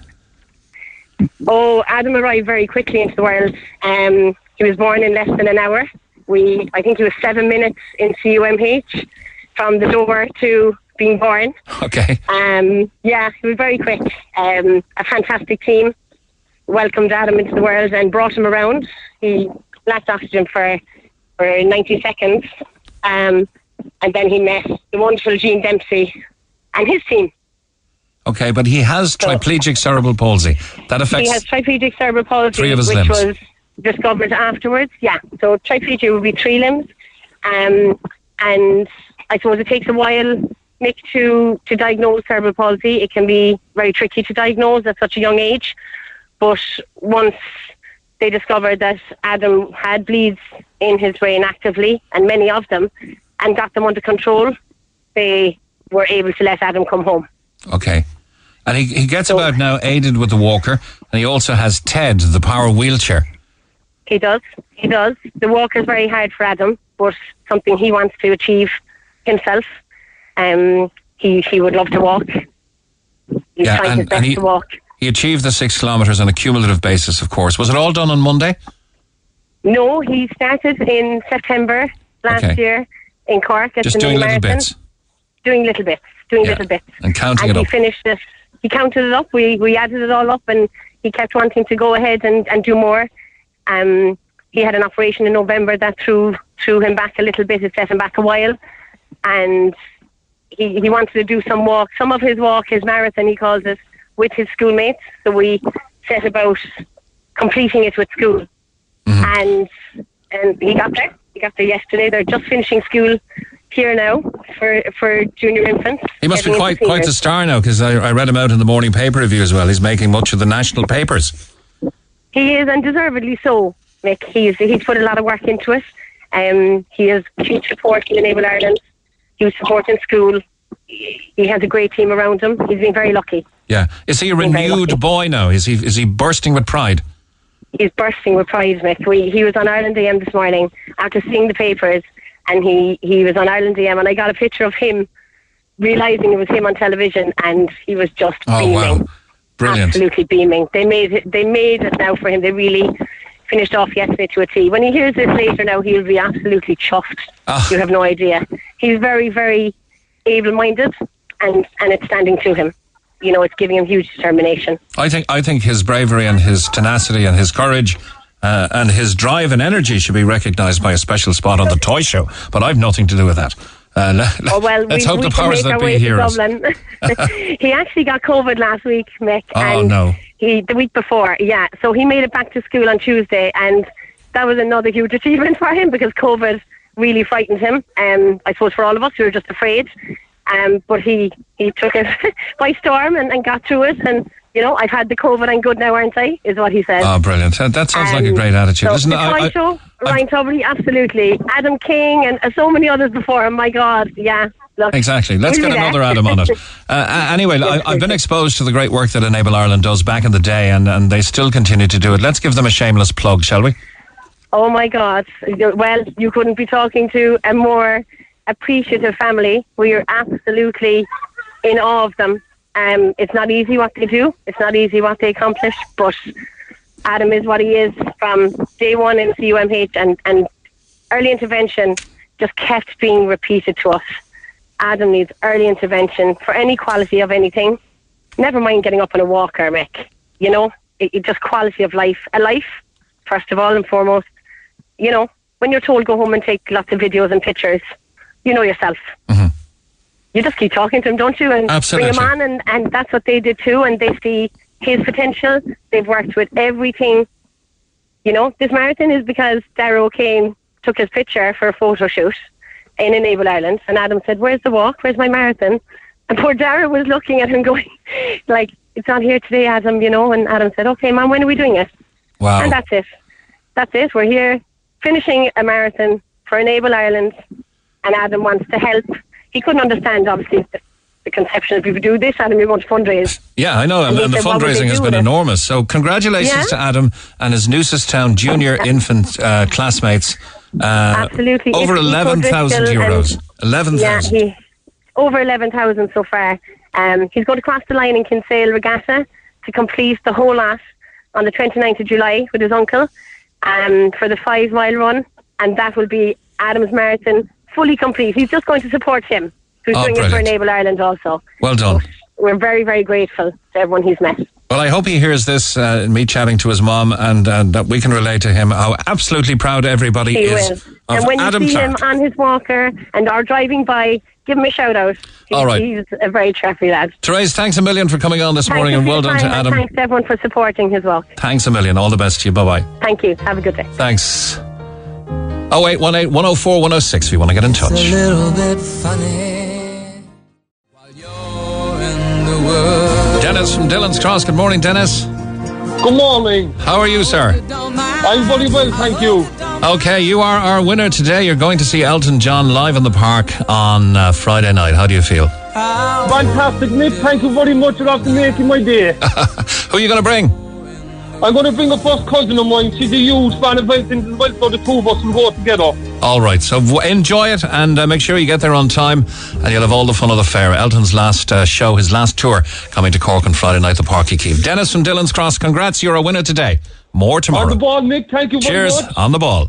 [SPEAKER 14] Oh, Adam arrived very quickly into the world. Um, he was born in less than an hour. We, I think he was seven minutes in CUMH from the door to being born.
[SPEAKER 2] Okay,
[SPEAKER 14] Um, yeah, he was very quick. Um, a fantastic team welcomed Adam into the world and brought him around. He lacked oxygen for for 90 seconds, um, and then he met the wonderful Gene Dempsey and his team.
[SPEAKER 2] Okay, but he has triplegic cerebral palsy. That affects.
[SPEAKER 14] He has triplegic cerebral palsy,
[SPEAKER 2] Three of his
[SPEAKER 14] which
[SPEAKER 2] limbs.
[SPEAKER 14] was discovered afterwards. Yeah, so triplegia would be three limbs, um, and I suppose it takes a while, Mick, to to diagnose cerebral palsy. It can be very tricky to diagnose at such a young age, but once they discovered that Adam had bleeds in his brain actively, and many of them, and got them under control, they were able to let Adam come home.
[SPEAKER 2] Okay. And he, he gets about now aided with the walker, and he also has TED, the power wheelchair.
[SPEAKER 14] He does. He does. The walk is very hard for Adam, but something he wants to achieve himself. Um, he he would love to walk. He's
[SPEAKER 2] Yeah,
[SPEAKER 14] trying his
[SPEAKER 2] and-
[SPEAKER 14] best
[SPEAKER 2] and he-
[SPEAKER 14] to walk.
[SPEAKER 2] He achieved the six kilometres on a cumulative basis, of course. Was it all done on Monday?
[SPEAKER 14] No, he started in September last
[SPEAKER 2] Okay.
[SPEAKER 14] year in Cork at
[SPEAKER 2] Just
[SPEAKER 14] the
[SPEAKER 2] doing little bits
[SPEAKER 14] Doing little bits. Doing
[SPEAKER 2] Yeah.
[SPEAKER 14] little bits.
[SPEAKER 2] and counting
[SPEAKER 14] and
[SPEAKER 2] it
[SPEAKER 14] he
[SPEAKER 2] up.
[SPEAKER 14] finished it. He counted it up. We we added it all up, and he kept wanting to go ahead and, and do more. Um, he had an operation in November that threw threw him back a little bit. It set him back a while, and he he wanted to do some walk. Some of his walk, his marathon, he calls it, with his schoolmates. So we set about completing it with school, and and he got there. He got there yesterday. They're just finishing school here now for for junior infants.
[SPEAKER 2] He must be quite quite the
[SPEAKER 14] seniors.
[SPEAKER 2] star now, because I, I read him out in the morning paper review as well. He's making much of the national papers.
[SPEAKER 14] He is, and deservedly so, Mick. He's he's put a lot of work into it. Um, he has huge support in Enable Ireland. He was supporting school. He has a great team around him. He's been very lucky.
[SPEAKER 2] Yeah. Is he a renewed boy now? Is he is he bursting with pride?
[SPEAKER 14] He's bursting with pride, Mick. We, he was on Ireland AM this morning after seeing the papers, and he, he was on Ireland AM, and I got a picture of him realizing it was him on television, and he was just
[SPEAKER 2] Oh
[SPEAKER 14] beaming.
[SPEAKER 2] wow. Brilliant.
[SPEAKER 14] absolutely beaming. They made it. They made it now for him. They really finished off yesterday to a T. When he hears this later, now he'll be absolutely chuffed.
[SPEAKER 2] Ah.
[SPEAKER 14] You have no idea. He's very, very able-minded, and and it's standing to him. You know, it's giving him huge determination.
[SPEAKER 2] I think I think his bravery and his tenacity and his courage uh, and his drive and energy should be recognised by a special spot on the toy show. But I've nothing to do with that. Uh, le-
[SPEAKER 14] Oh well,
[SPEAKER 2] let's
[SPEAKER 14] we,
[SPEAKER 2] hope
[SPEAKER 14] we
[SPEAKER 2] the powers that be hear us.
[SPEAKER 14] He actually got COVID last week, Mick.
[SPEAKER 2] Oh,
[SPEAKER 14] and
[SPEAKER 2] no.
[SPEAKER 14] He the week before, yeah. So he made it back to school on Tuesday, and that was another huge achievement for him because COVID really frightened him. Um, I suppose for all of us, we were just afraid. Um, but he he took it by storm and, and got through it. And you know, I've had the COVID. I'm good now, aren't I? Is what he said.
[SPEAKER 2] Oh, brilliant! That, that sounds like a
[SPEAKER 14] Um,
[SPEAKER 2] great attitude.
[SPEAKER 14] So
[SPEAKER 2] Listen, I, I,
[SPEAKER 14] Ryan Tubridy, absolutely. Adam King and uh, so many others before him. My God, yeah. Look,
[SPEAKER 2] Exactly. Let's get another Adam on it. Uh, uh, anyway, I, I've been exposed to the great work that Enable Ireland does back in the day, and, and they still continue to do it. Let's give them a shameless plug, shall we?
[SPEAKER 14] Oh my God! Well, you couldn't be talking to a more appreciative family. We are absolutely in awe of them. Um, it's not easy what they do. It's not easy what they accomplish. But Adam is what he is from day one in CUMH, and and early intervention just kept being repeated to us. Adam needs early intervention for any quality of anything. Never mind getting up on a walker, Mick. You know, it, it just quality of life. A life, first of all and foremost. You know, when you're told go home and take lots of videos and pictures, you know yourself. You just keep talking to him, don't you? And
[SPEAKER 2] Absolutely.
[SPEAKER 14] bring him on, and, and that's what they did too. And they see his potential. They've worked with everything. You know, this marathon is because Darragh O'Kane took his picture for a photo shoot in Enable Ireland, and Adam said, "Where's the walk? Where's my marathon?" And poor Darragh was looking at him, going, "Like it's not here today, Adam." You know, and Adam said, "Okay, mom, when are we doing it?"
[SPEAKER 2] Wow.
[SPEAKER 14] And that's it. That's it. We're here finishing a marathon for Enable Ireland, and Adam wants to help. He couldn't understand, obviously, the, the conception of people do this. Adam, we want to fundraise.
[SPEAKER 2] Yeah, I know, and, and the
[SPEAKER 14] said, "What would
[SPEAKER 2] fundraising has been
[SPEAKER 14] it?"
[SPEAKER 2] enormous. So, congratulations
[SPEAKER 14] Yeah.
[SPEAKER 2] to Adam and his Newcestown junior infant uh, classmates. Uh,
[SPEAKER 14] Absolutely.
[SPEAKER 2] Over 11,000 euros. 11,000.
[SPEAKER 14] Yeah, he, over 11,000 so far. Um, he's going to cross the line in Kinsale Regatta to complete the whole lot on the 29th of July with his uncle um, for the five mile run. And that will be Adam's Marathon fully complete. He's just going to support him, who's
[SPEAKER 2] Oh,
[SPEAKER 14] doing it for
[SPEAKER 2] brilliant.
[SPEAKER 14] Enable Ireland also.
[SPEAKER 2] Well done.
[SPEAKER 14] We're very, very grateful to everyone he's met.
[SPEAKER 2] Well, I hope he hears this, uh, me chatting to his mom, and, and that we can relate to him how absolutely proud everybody
[SPEAKER 14] He
[SPEAKER 2] is
[SPEAKER 14] will.
[SPEAKER 2] of
[SPEAKER 14] And when
[SPEAKER 2] Adam
[SPEAKER 14] you see
[SPEAKER 2] Clark.
[SPEAKER 14] him on his walker and are driving by, give him a shout out. He's,
[SPEAKER 2] All right.
[SPEAKER 14] He's a very trappy lad.
[SPEAKER 2] Therese, thanks a million for coming on this
[SPEAKER 14] Thank
[SPEAKER 2] morning, and well done to Adam.
[SPEAKER 14] Thanks everyone for supporting his walk.
[SPEAKER 2] Thanks a million. All the best to you. Bye bye.
[SPEAKER 14] Thank you. Have a good day.
[SPEAKER 2] Thanks. 0818 104 106 if you want to get in touch.
[SPEAKER 16] little bit funny.
[SPEAKER 2] Dennis from Dillon's Cross. Good morning, Dennis.
[SPEAKER 17] Good morning.
[SPEAKER 2] How are you, sir?
[SPEAKER 17] I'm very well, thank you.
[SPEAKER 2] Okay, you are our winner today. You're going to see Elton John live in the park on uh, Friday night. How do you feel?
[SPEAKER 17] Fantastic, Nick. Thank you very much. You're after making my day.
[SPEAKER 2] Who are you going to bring?
[SPEAKER 17] I'm going to bring a first cousin of mine. She's a huge fan of Vincent as well, so the two of us will go together.
[SPEAKER 2] All right, so w- enjoy it and uh, make sure you get there on time and you'll have all the fun of the fair. Elton's last uh, show, his last tour, coming to Cork on Friday night, the Páirc Uí Chaoimh. Dennis from Dillon's Cross, congrats, you're a winner today. More tomorrow.
[SPEAKER 17] On the ball, Nick. Thank you very
[SPEAKER 2] Cheers,
[SPEAKER 17] much.
[SPEAKER 2] on the ball.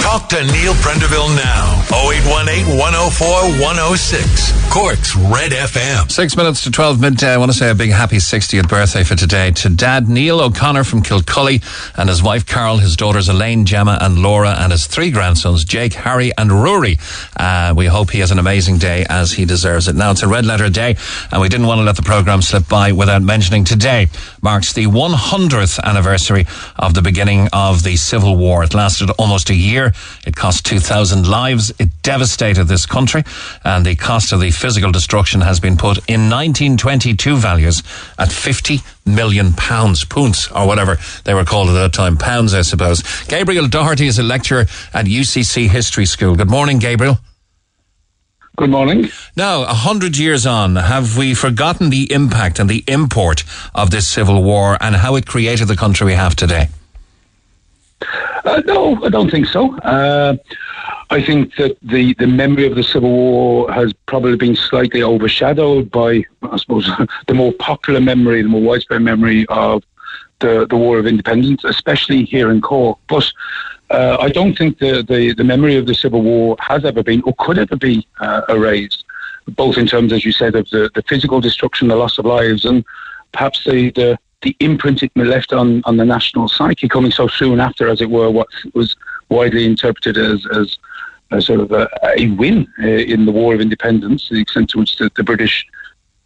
[SPEAKER 1] Talk to Neil Prendeville now. 0818 104 106. Cork's Red FM.
[SPEAKER 2] Six minutes to 12 midday. I want to say a big happy 60th birthday for today to dad Neil O'Connor from Kilcully and his wife Carol, his daughters Elaine, Gemma, and Laura, and his three grandsons Jake, Harry, and Rory. Uh, we hope he has an amazing day as he deserves it. Now, it's a red letter day, and we didn't want to let the program slip by without mentioning today marks the 100th anniversary of the beginning of the Civil War. It lasted almost a year. It cost 2,000 lives. It devastated this country, and the cost of the physical destruction has been put in 1922 values at 50 million pounds, pounds, or whatever they were called at that time, pounds, I suppose. Gabriel Doherty is a lecturer at UCC History School. Good morning, Gabriel.
[SPEAKER 17] Good morning.
[SPEAKER 2] Now, a hundred years on, have we forgotten the impact and the import of this civil war and how it created the country we have today?
[SPEAKER 18] Uh, no, I don't think so. Uh, I think that the, the memory of the Civil War has probably been slightly overshadowed by, I suppose, the more popular memory, the more widespread memory of the, the War of Independence, especially here in Cork. But uh, I don't think the, the, the memory of the Civil War has ever been or could ever be uh, erased, both in terms, as you said, of the, the physical destruction, the loss of lives, and perhaps the, the, the imprint it left on, on the national psyche coming so soon after, as it were, what was widely interpreted as, as a sort of a, a win uh, in the War of Independence, the extent to which the, the British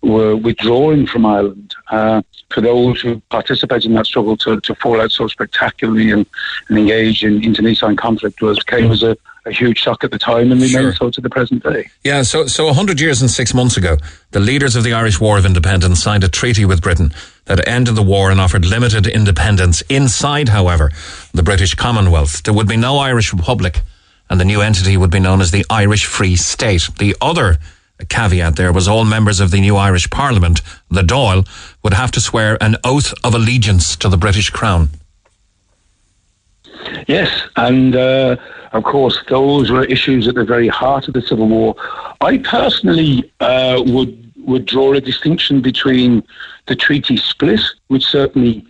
[SPEAKER 18] were withdrawing from Ireland. Uh, for those who participated in that struggle to, to fall out so spectacularly and, and engage in internecine conflict was came as a, a huge shock at the time and remains
[SPEAKER 2] Sure.
[SPEAKER 18] so to the present day.
[SPEAKER 2] Yeah, so so a hundred years and six months ago, the leaders of the Irish War of Independence signed a treaty with Britain that ended the war and offered limited independence. Inside, however, the British Commonwealth, there would be no Irish Republic, and the new entity would be known as the Irish Free State. The other caveat there was all members of the new Irish Parliament, the Dáil, would have to swear an oath of allegiance to the British Crown.
[SPEAKER 18] Yes, and uh, of course, those were issues at the very heart of the Civil War. I personally uh, would would draw a distinction between the treaty split, which certainly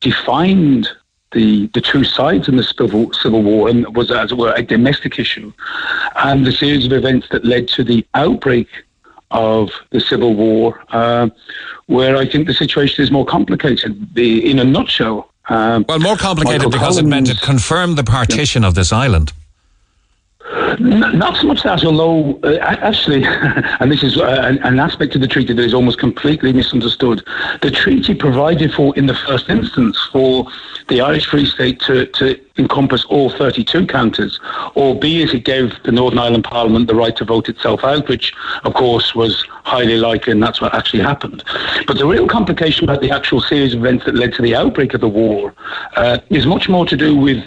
[SPEAKER 18] defined the the two sides in the civil civil war and was, as it were, a domestic issue, and the series of events that led to the outbreak of the civil war, uh, where I think the situation is more complicated. The, in a nutshell. Um,
[SPEAKER 2] Well, more complicated because it meant it confirmed the partition of this island.
[SPEAKER 18] N- Not so much that, although uh, actually, and this is uh, an, an aspect of the treaty that is almost completely misunderstood. The treaty provided for, in the first instance, for the Irish Free State to, to encompass all 32 counties, albeit it gave the Northern Ireland Parliament the right to vote itself out, which, of course, was highly likely, and that's what actually happened. But the real complication about the actual series of events that led to the outbreak of the war uh, is much more to do with,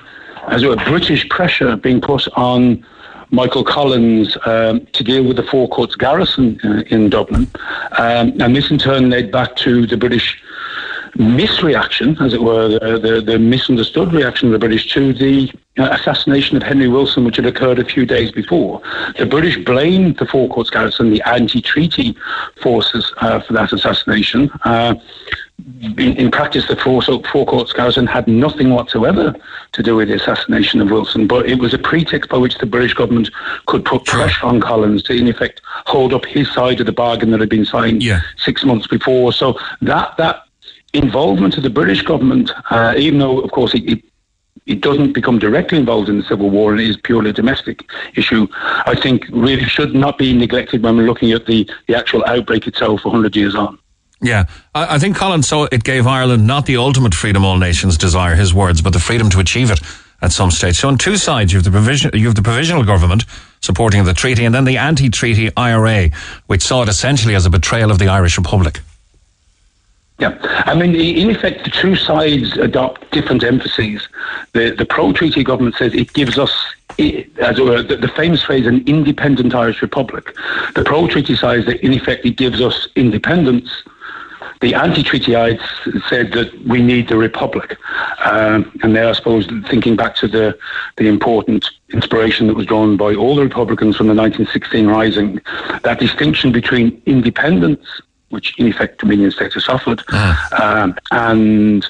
[SPEAKER 18] as it were, British pressure being put on Michael Collins um, to deal with the Four Courts garrison uh, in Dublin. Um, and this in turn led back to the British misreaction, as it were, the, the, the, misunderstood reaction of the British to the uh, assassination of Henry Wilson, which had occurred a few days before. The British blamed the Four Courts garrison, the anti-treaty forces, uh, for that assassination. Uh, in, in, practice, the Four, Four Courts garrison had nothing whatsoever to do with the assassination of Wilson, but it was a pretext by which the British government could put pressure on Collins to, in effect, hold up his side of the bargain that had been signed yeah. six months before. So that that involvement of the British government, uh, even though, of course, it, it, doesn't become directly involved in the civil war and is purely a domestic issue, I think really should not be neglected when we're looking at the, the actual outbreak itself 100 years on.
[SPEAKER 2] Yeah, I, I think Collins saw it gave Ireland not the ultimate freedom all nations desire, his words, but the freedom to achieve it at some stage. So on two sides, you have the provision, you have the provisional government supporting the treaty, and then the anti-treaty IRA, which saw it essentially as a betrayal of the Irish Republic.
[SPEAKER 18] Yeah, I mean, in effect, the two sides adopt different emphases. The the pro-treaty government says it gives us, as it were, the, famous phrase, an independent Irish republic. The pro-treaty side, that in effect, it gives us independence the anti-treatyites said that we need the republic, um, and there, I suppose, thinking back to the the important inspiration that was drawn by all the Republicans from the 1916 Rising, that distinction between independence, which in effect Dominion status offered, uh-huh. um, and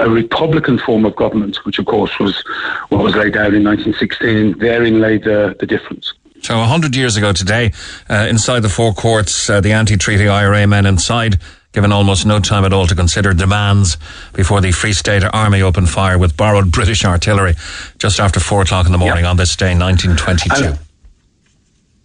[SPEAKER 18] a republican form of government, which of course was what was laid down in 1916. Therein lay the, the difference.
[SPEAKER 2] So, 100 years ago today, uh, inside the four courts, uh, the anti treaty IRA men inside given almost no time at all to consider demands before the Free State Army opened fire with borrowed British artillery just after four o'clock in the morning yep. on this day, 1922.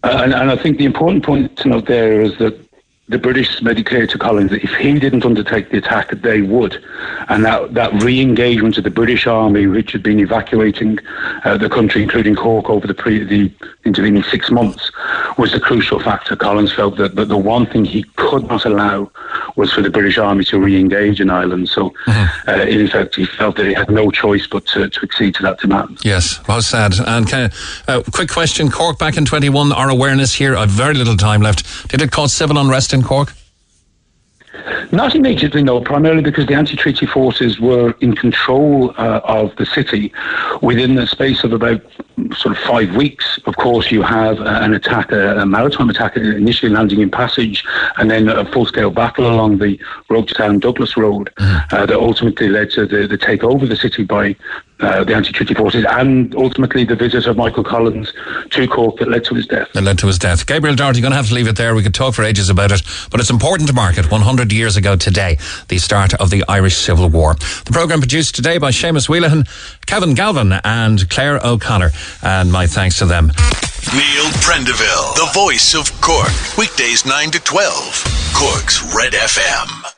[SPEAKER 18] And, and, and I think the important point to note there is that the British made it clear to Collins that if he didn't undertake the attack, they would. And that, that re engagement of the British Army, which had been evacuating uh, the country, including Cork, over the, pre- the intervening six months, was the crucial factor. Collins felt that, that the one thing he could not allow was for the British Army to re engage in Ireland. So, mm-hmm. uh, in fact, he felt that he had no choice but to, to accede to that demand.
[SPEAKER 2] Yes, how sad. And kind of, uh, quick question Cork back in 21, our awareness here, I've very little time left. Did it cause civil unrest in in Cork?
[SPEAKER 18] Not immediately, no, primarily because the anti treaty forces were in control uh, of the city within the space of about sort of five weeks. Of course, you have uh, an attack, a, a, maritime attack, initially landing in Passage, and then a full scale battle along the Rochestown Douglas Road mm-hmm. uh, that ultimately led to the, the takeover of the city by uh, the anti-treaty forces, and ultimately the visit of Michael Collins to Cork that led to his death.
[SPEAKER 2] That led to his death. Gabriel Doherty, you're going to have to leave it there. We could talk for ages about it, but it's important to mark it. 100 years ago today, the start of the Irish Civil War. The programme produced today by Seamus Wheelahan, Kevin Galvin, and Claire O'Connor, and my thanks to them.
[SPEAKER 1] Neil Prendeville, the voice of Cork, weekdays 9 to 12, Cork's Red FM.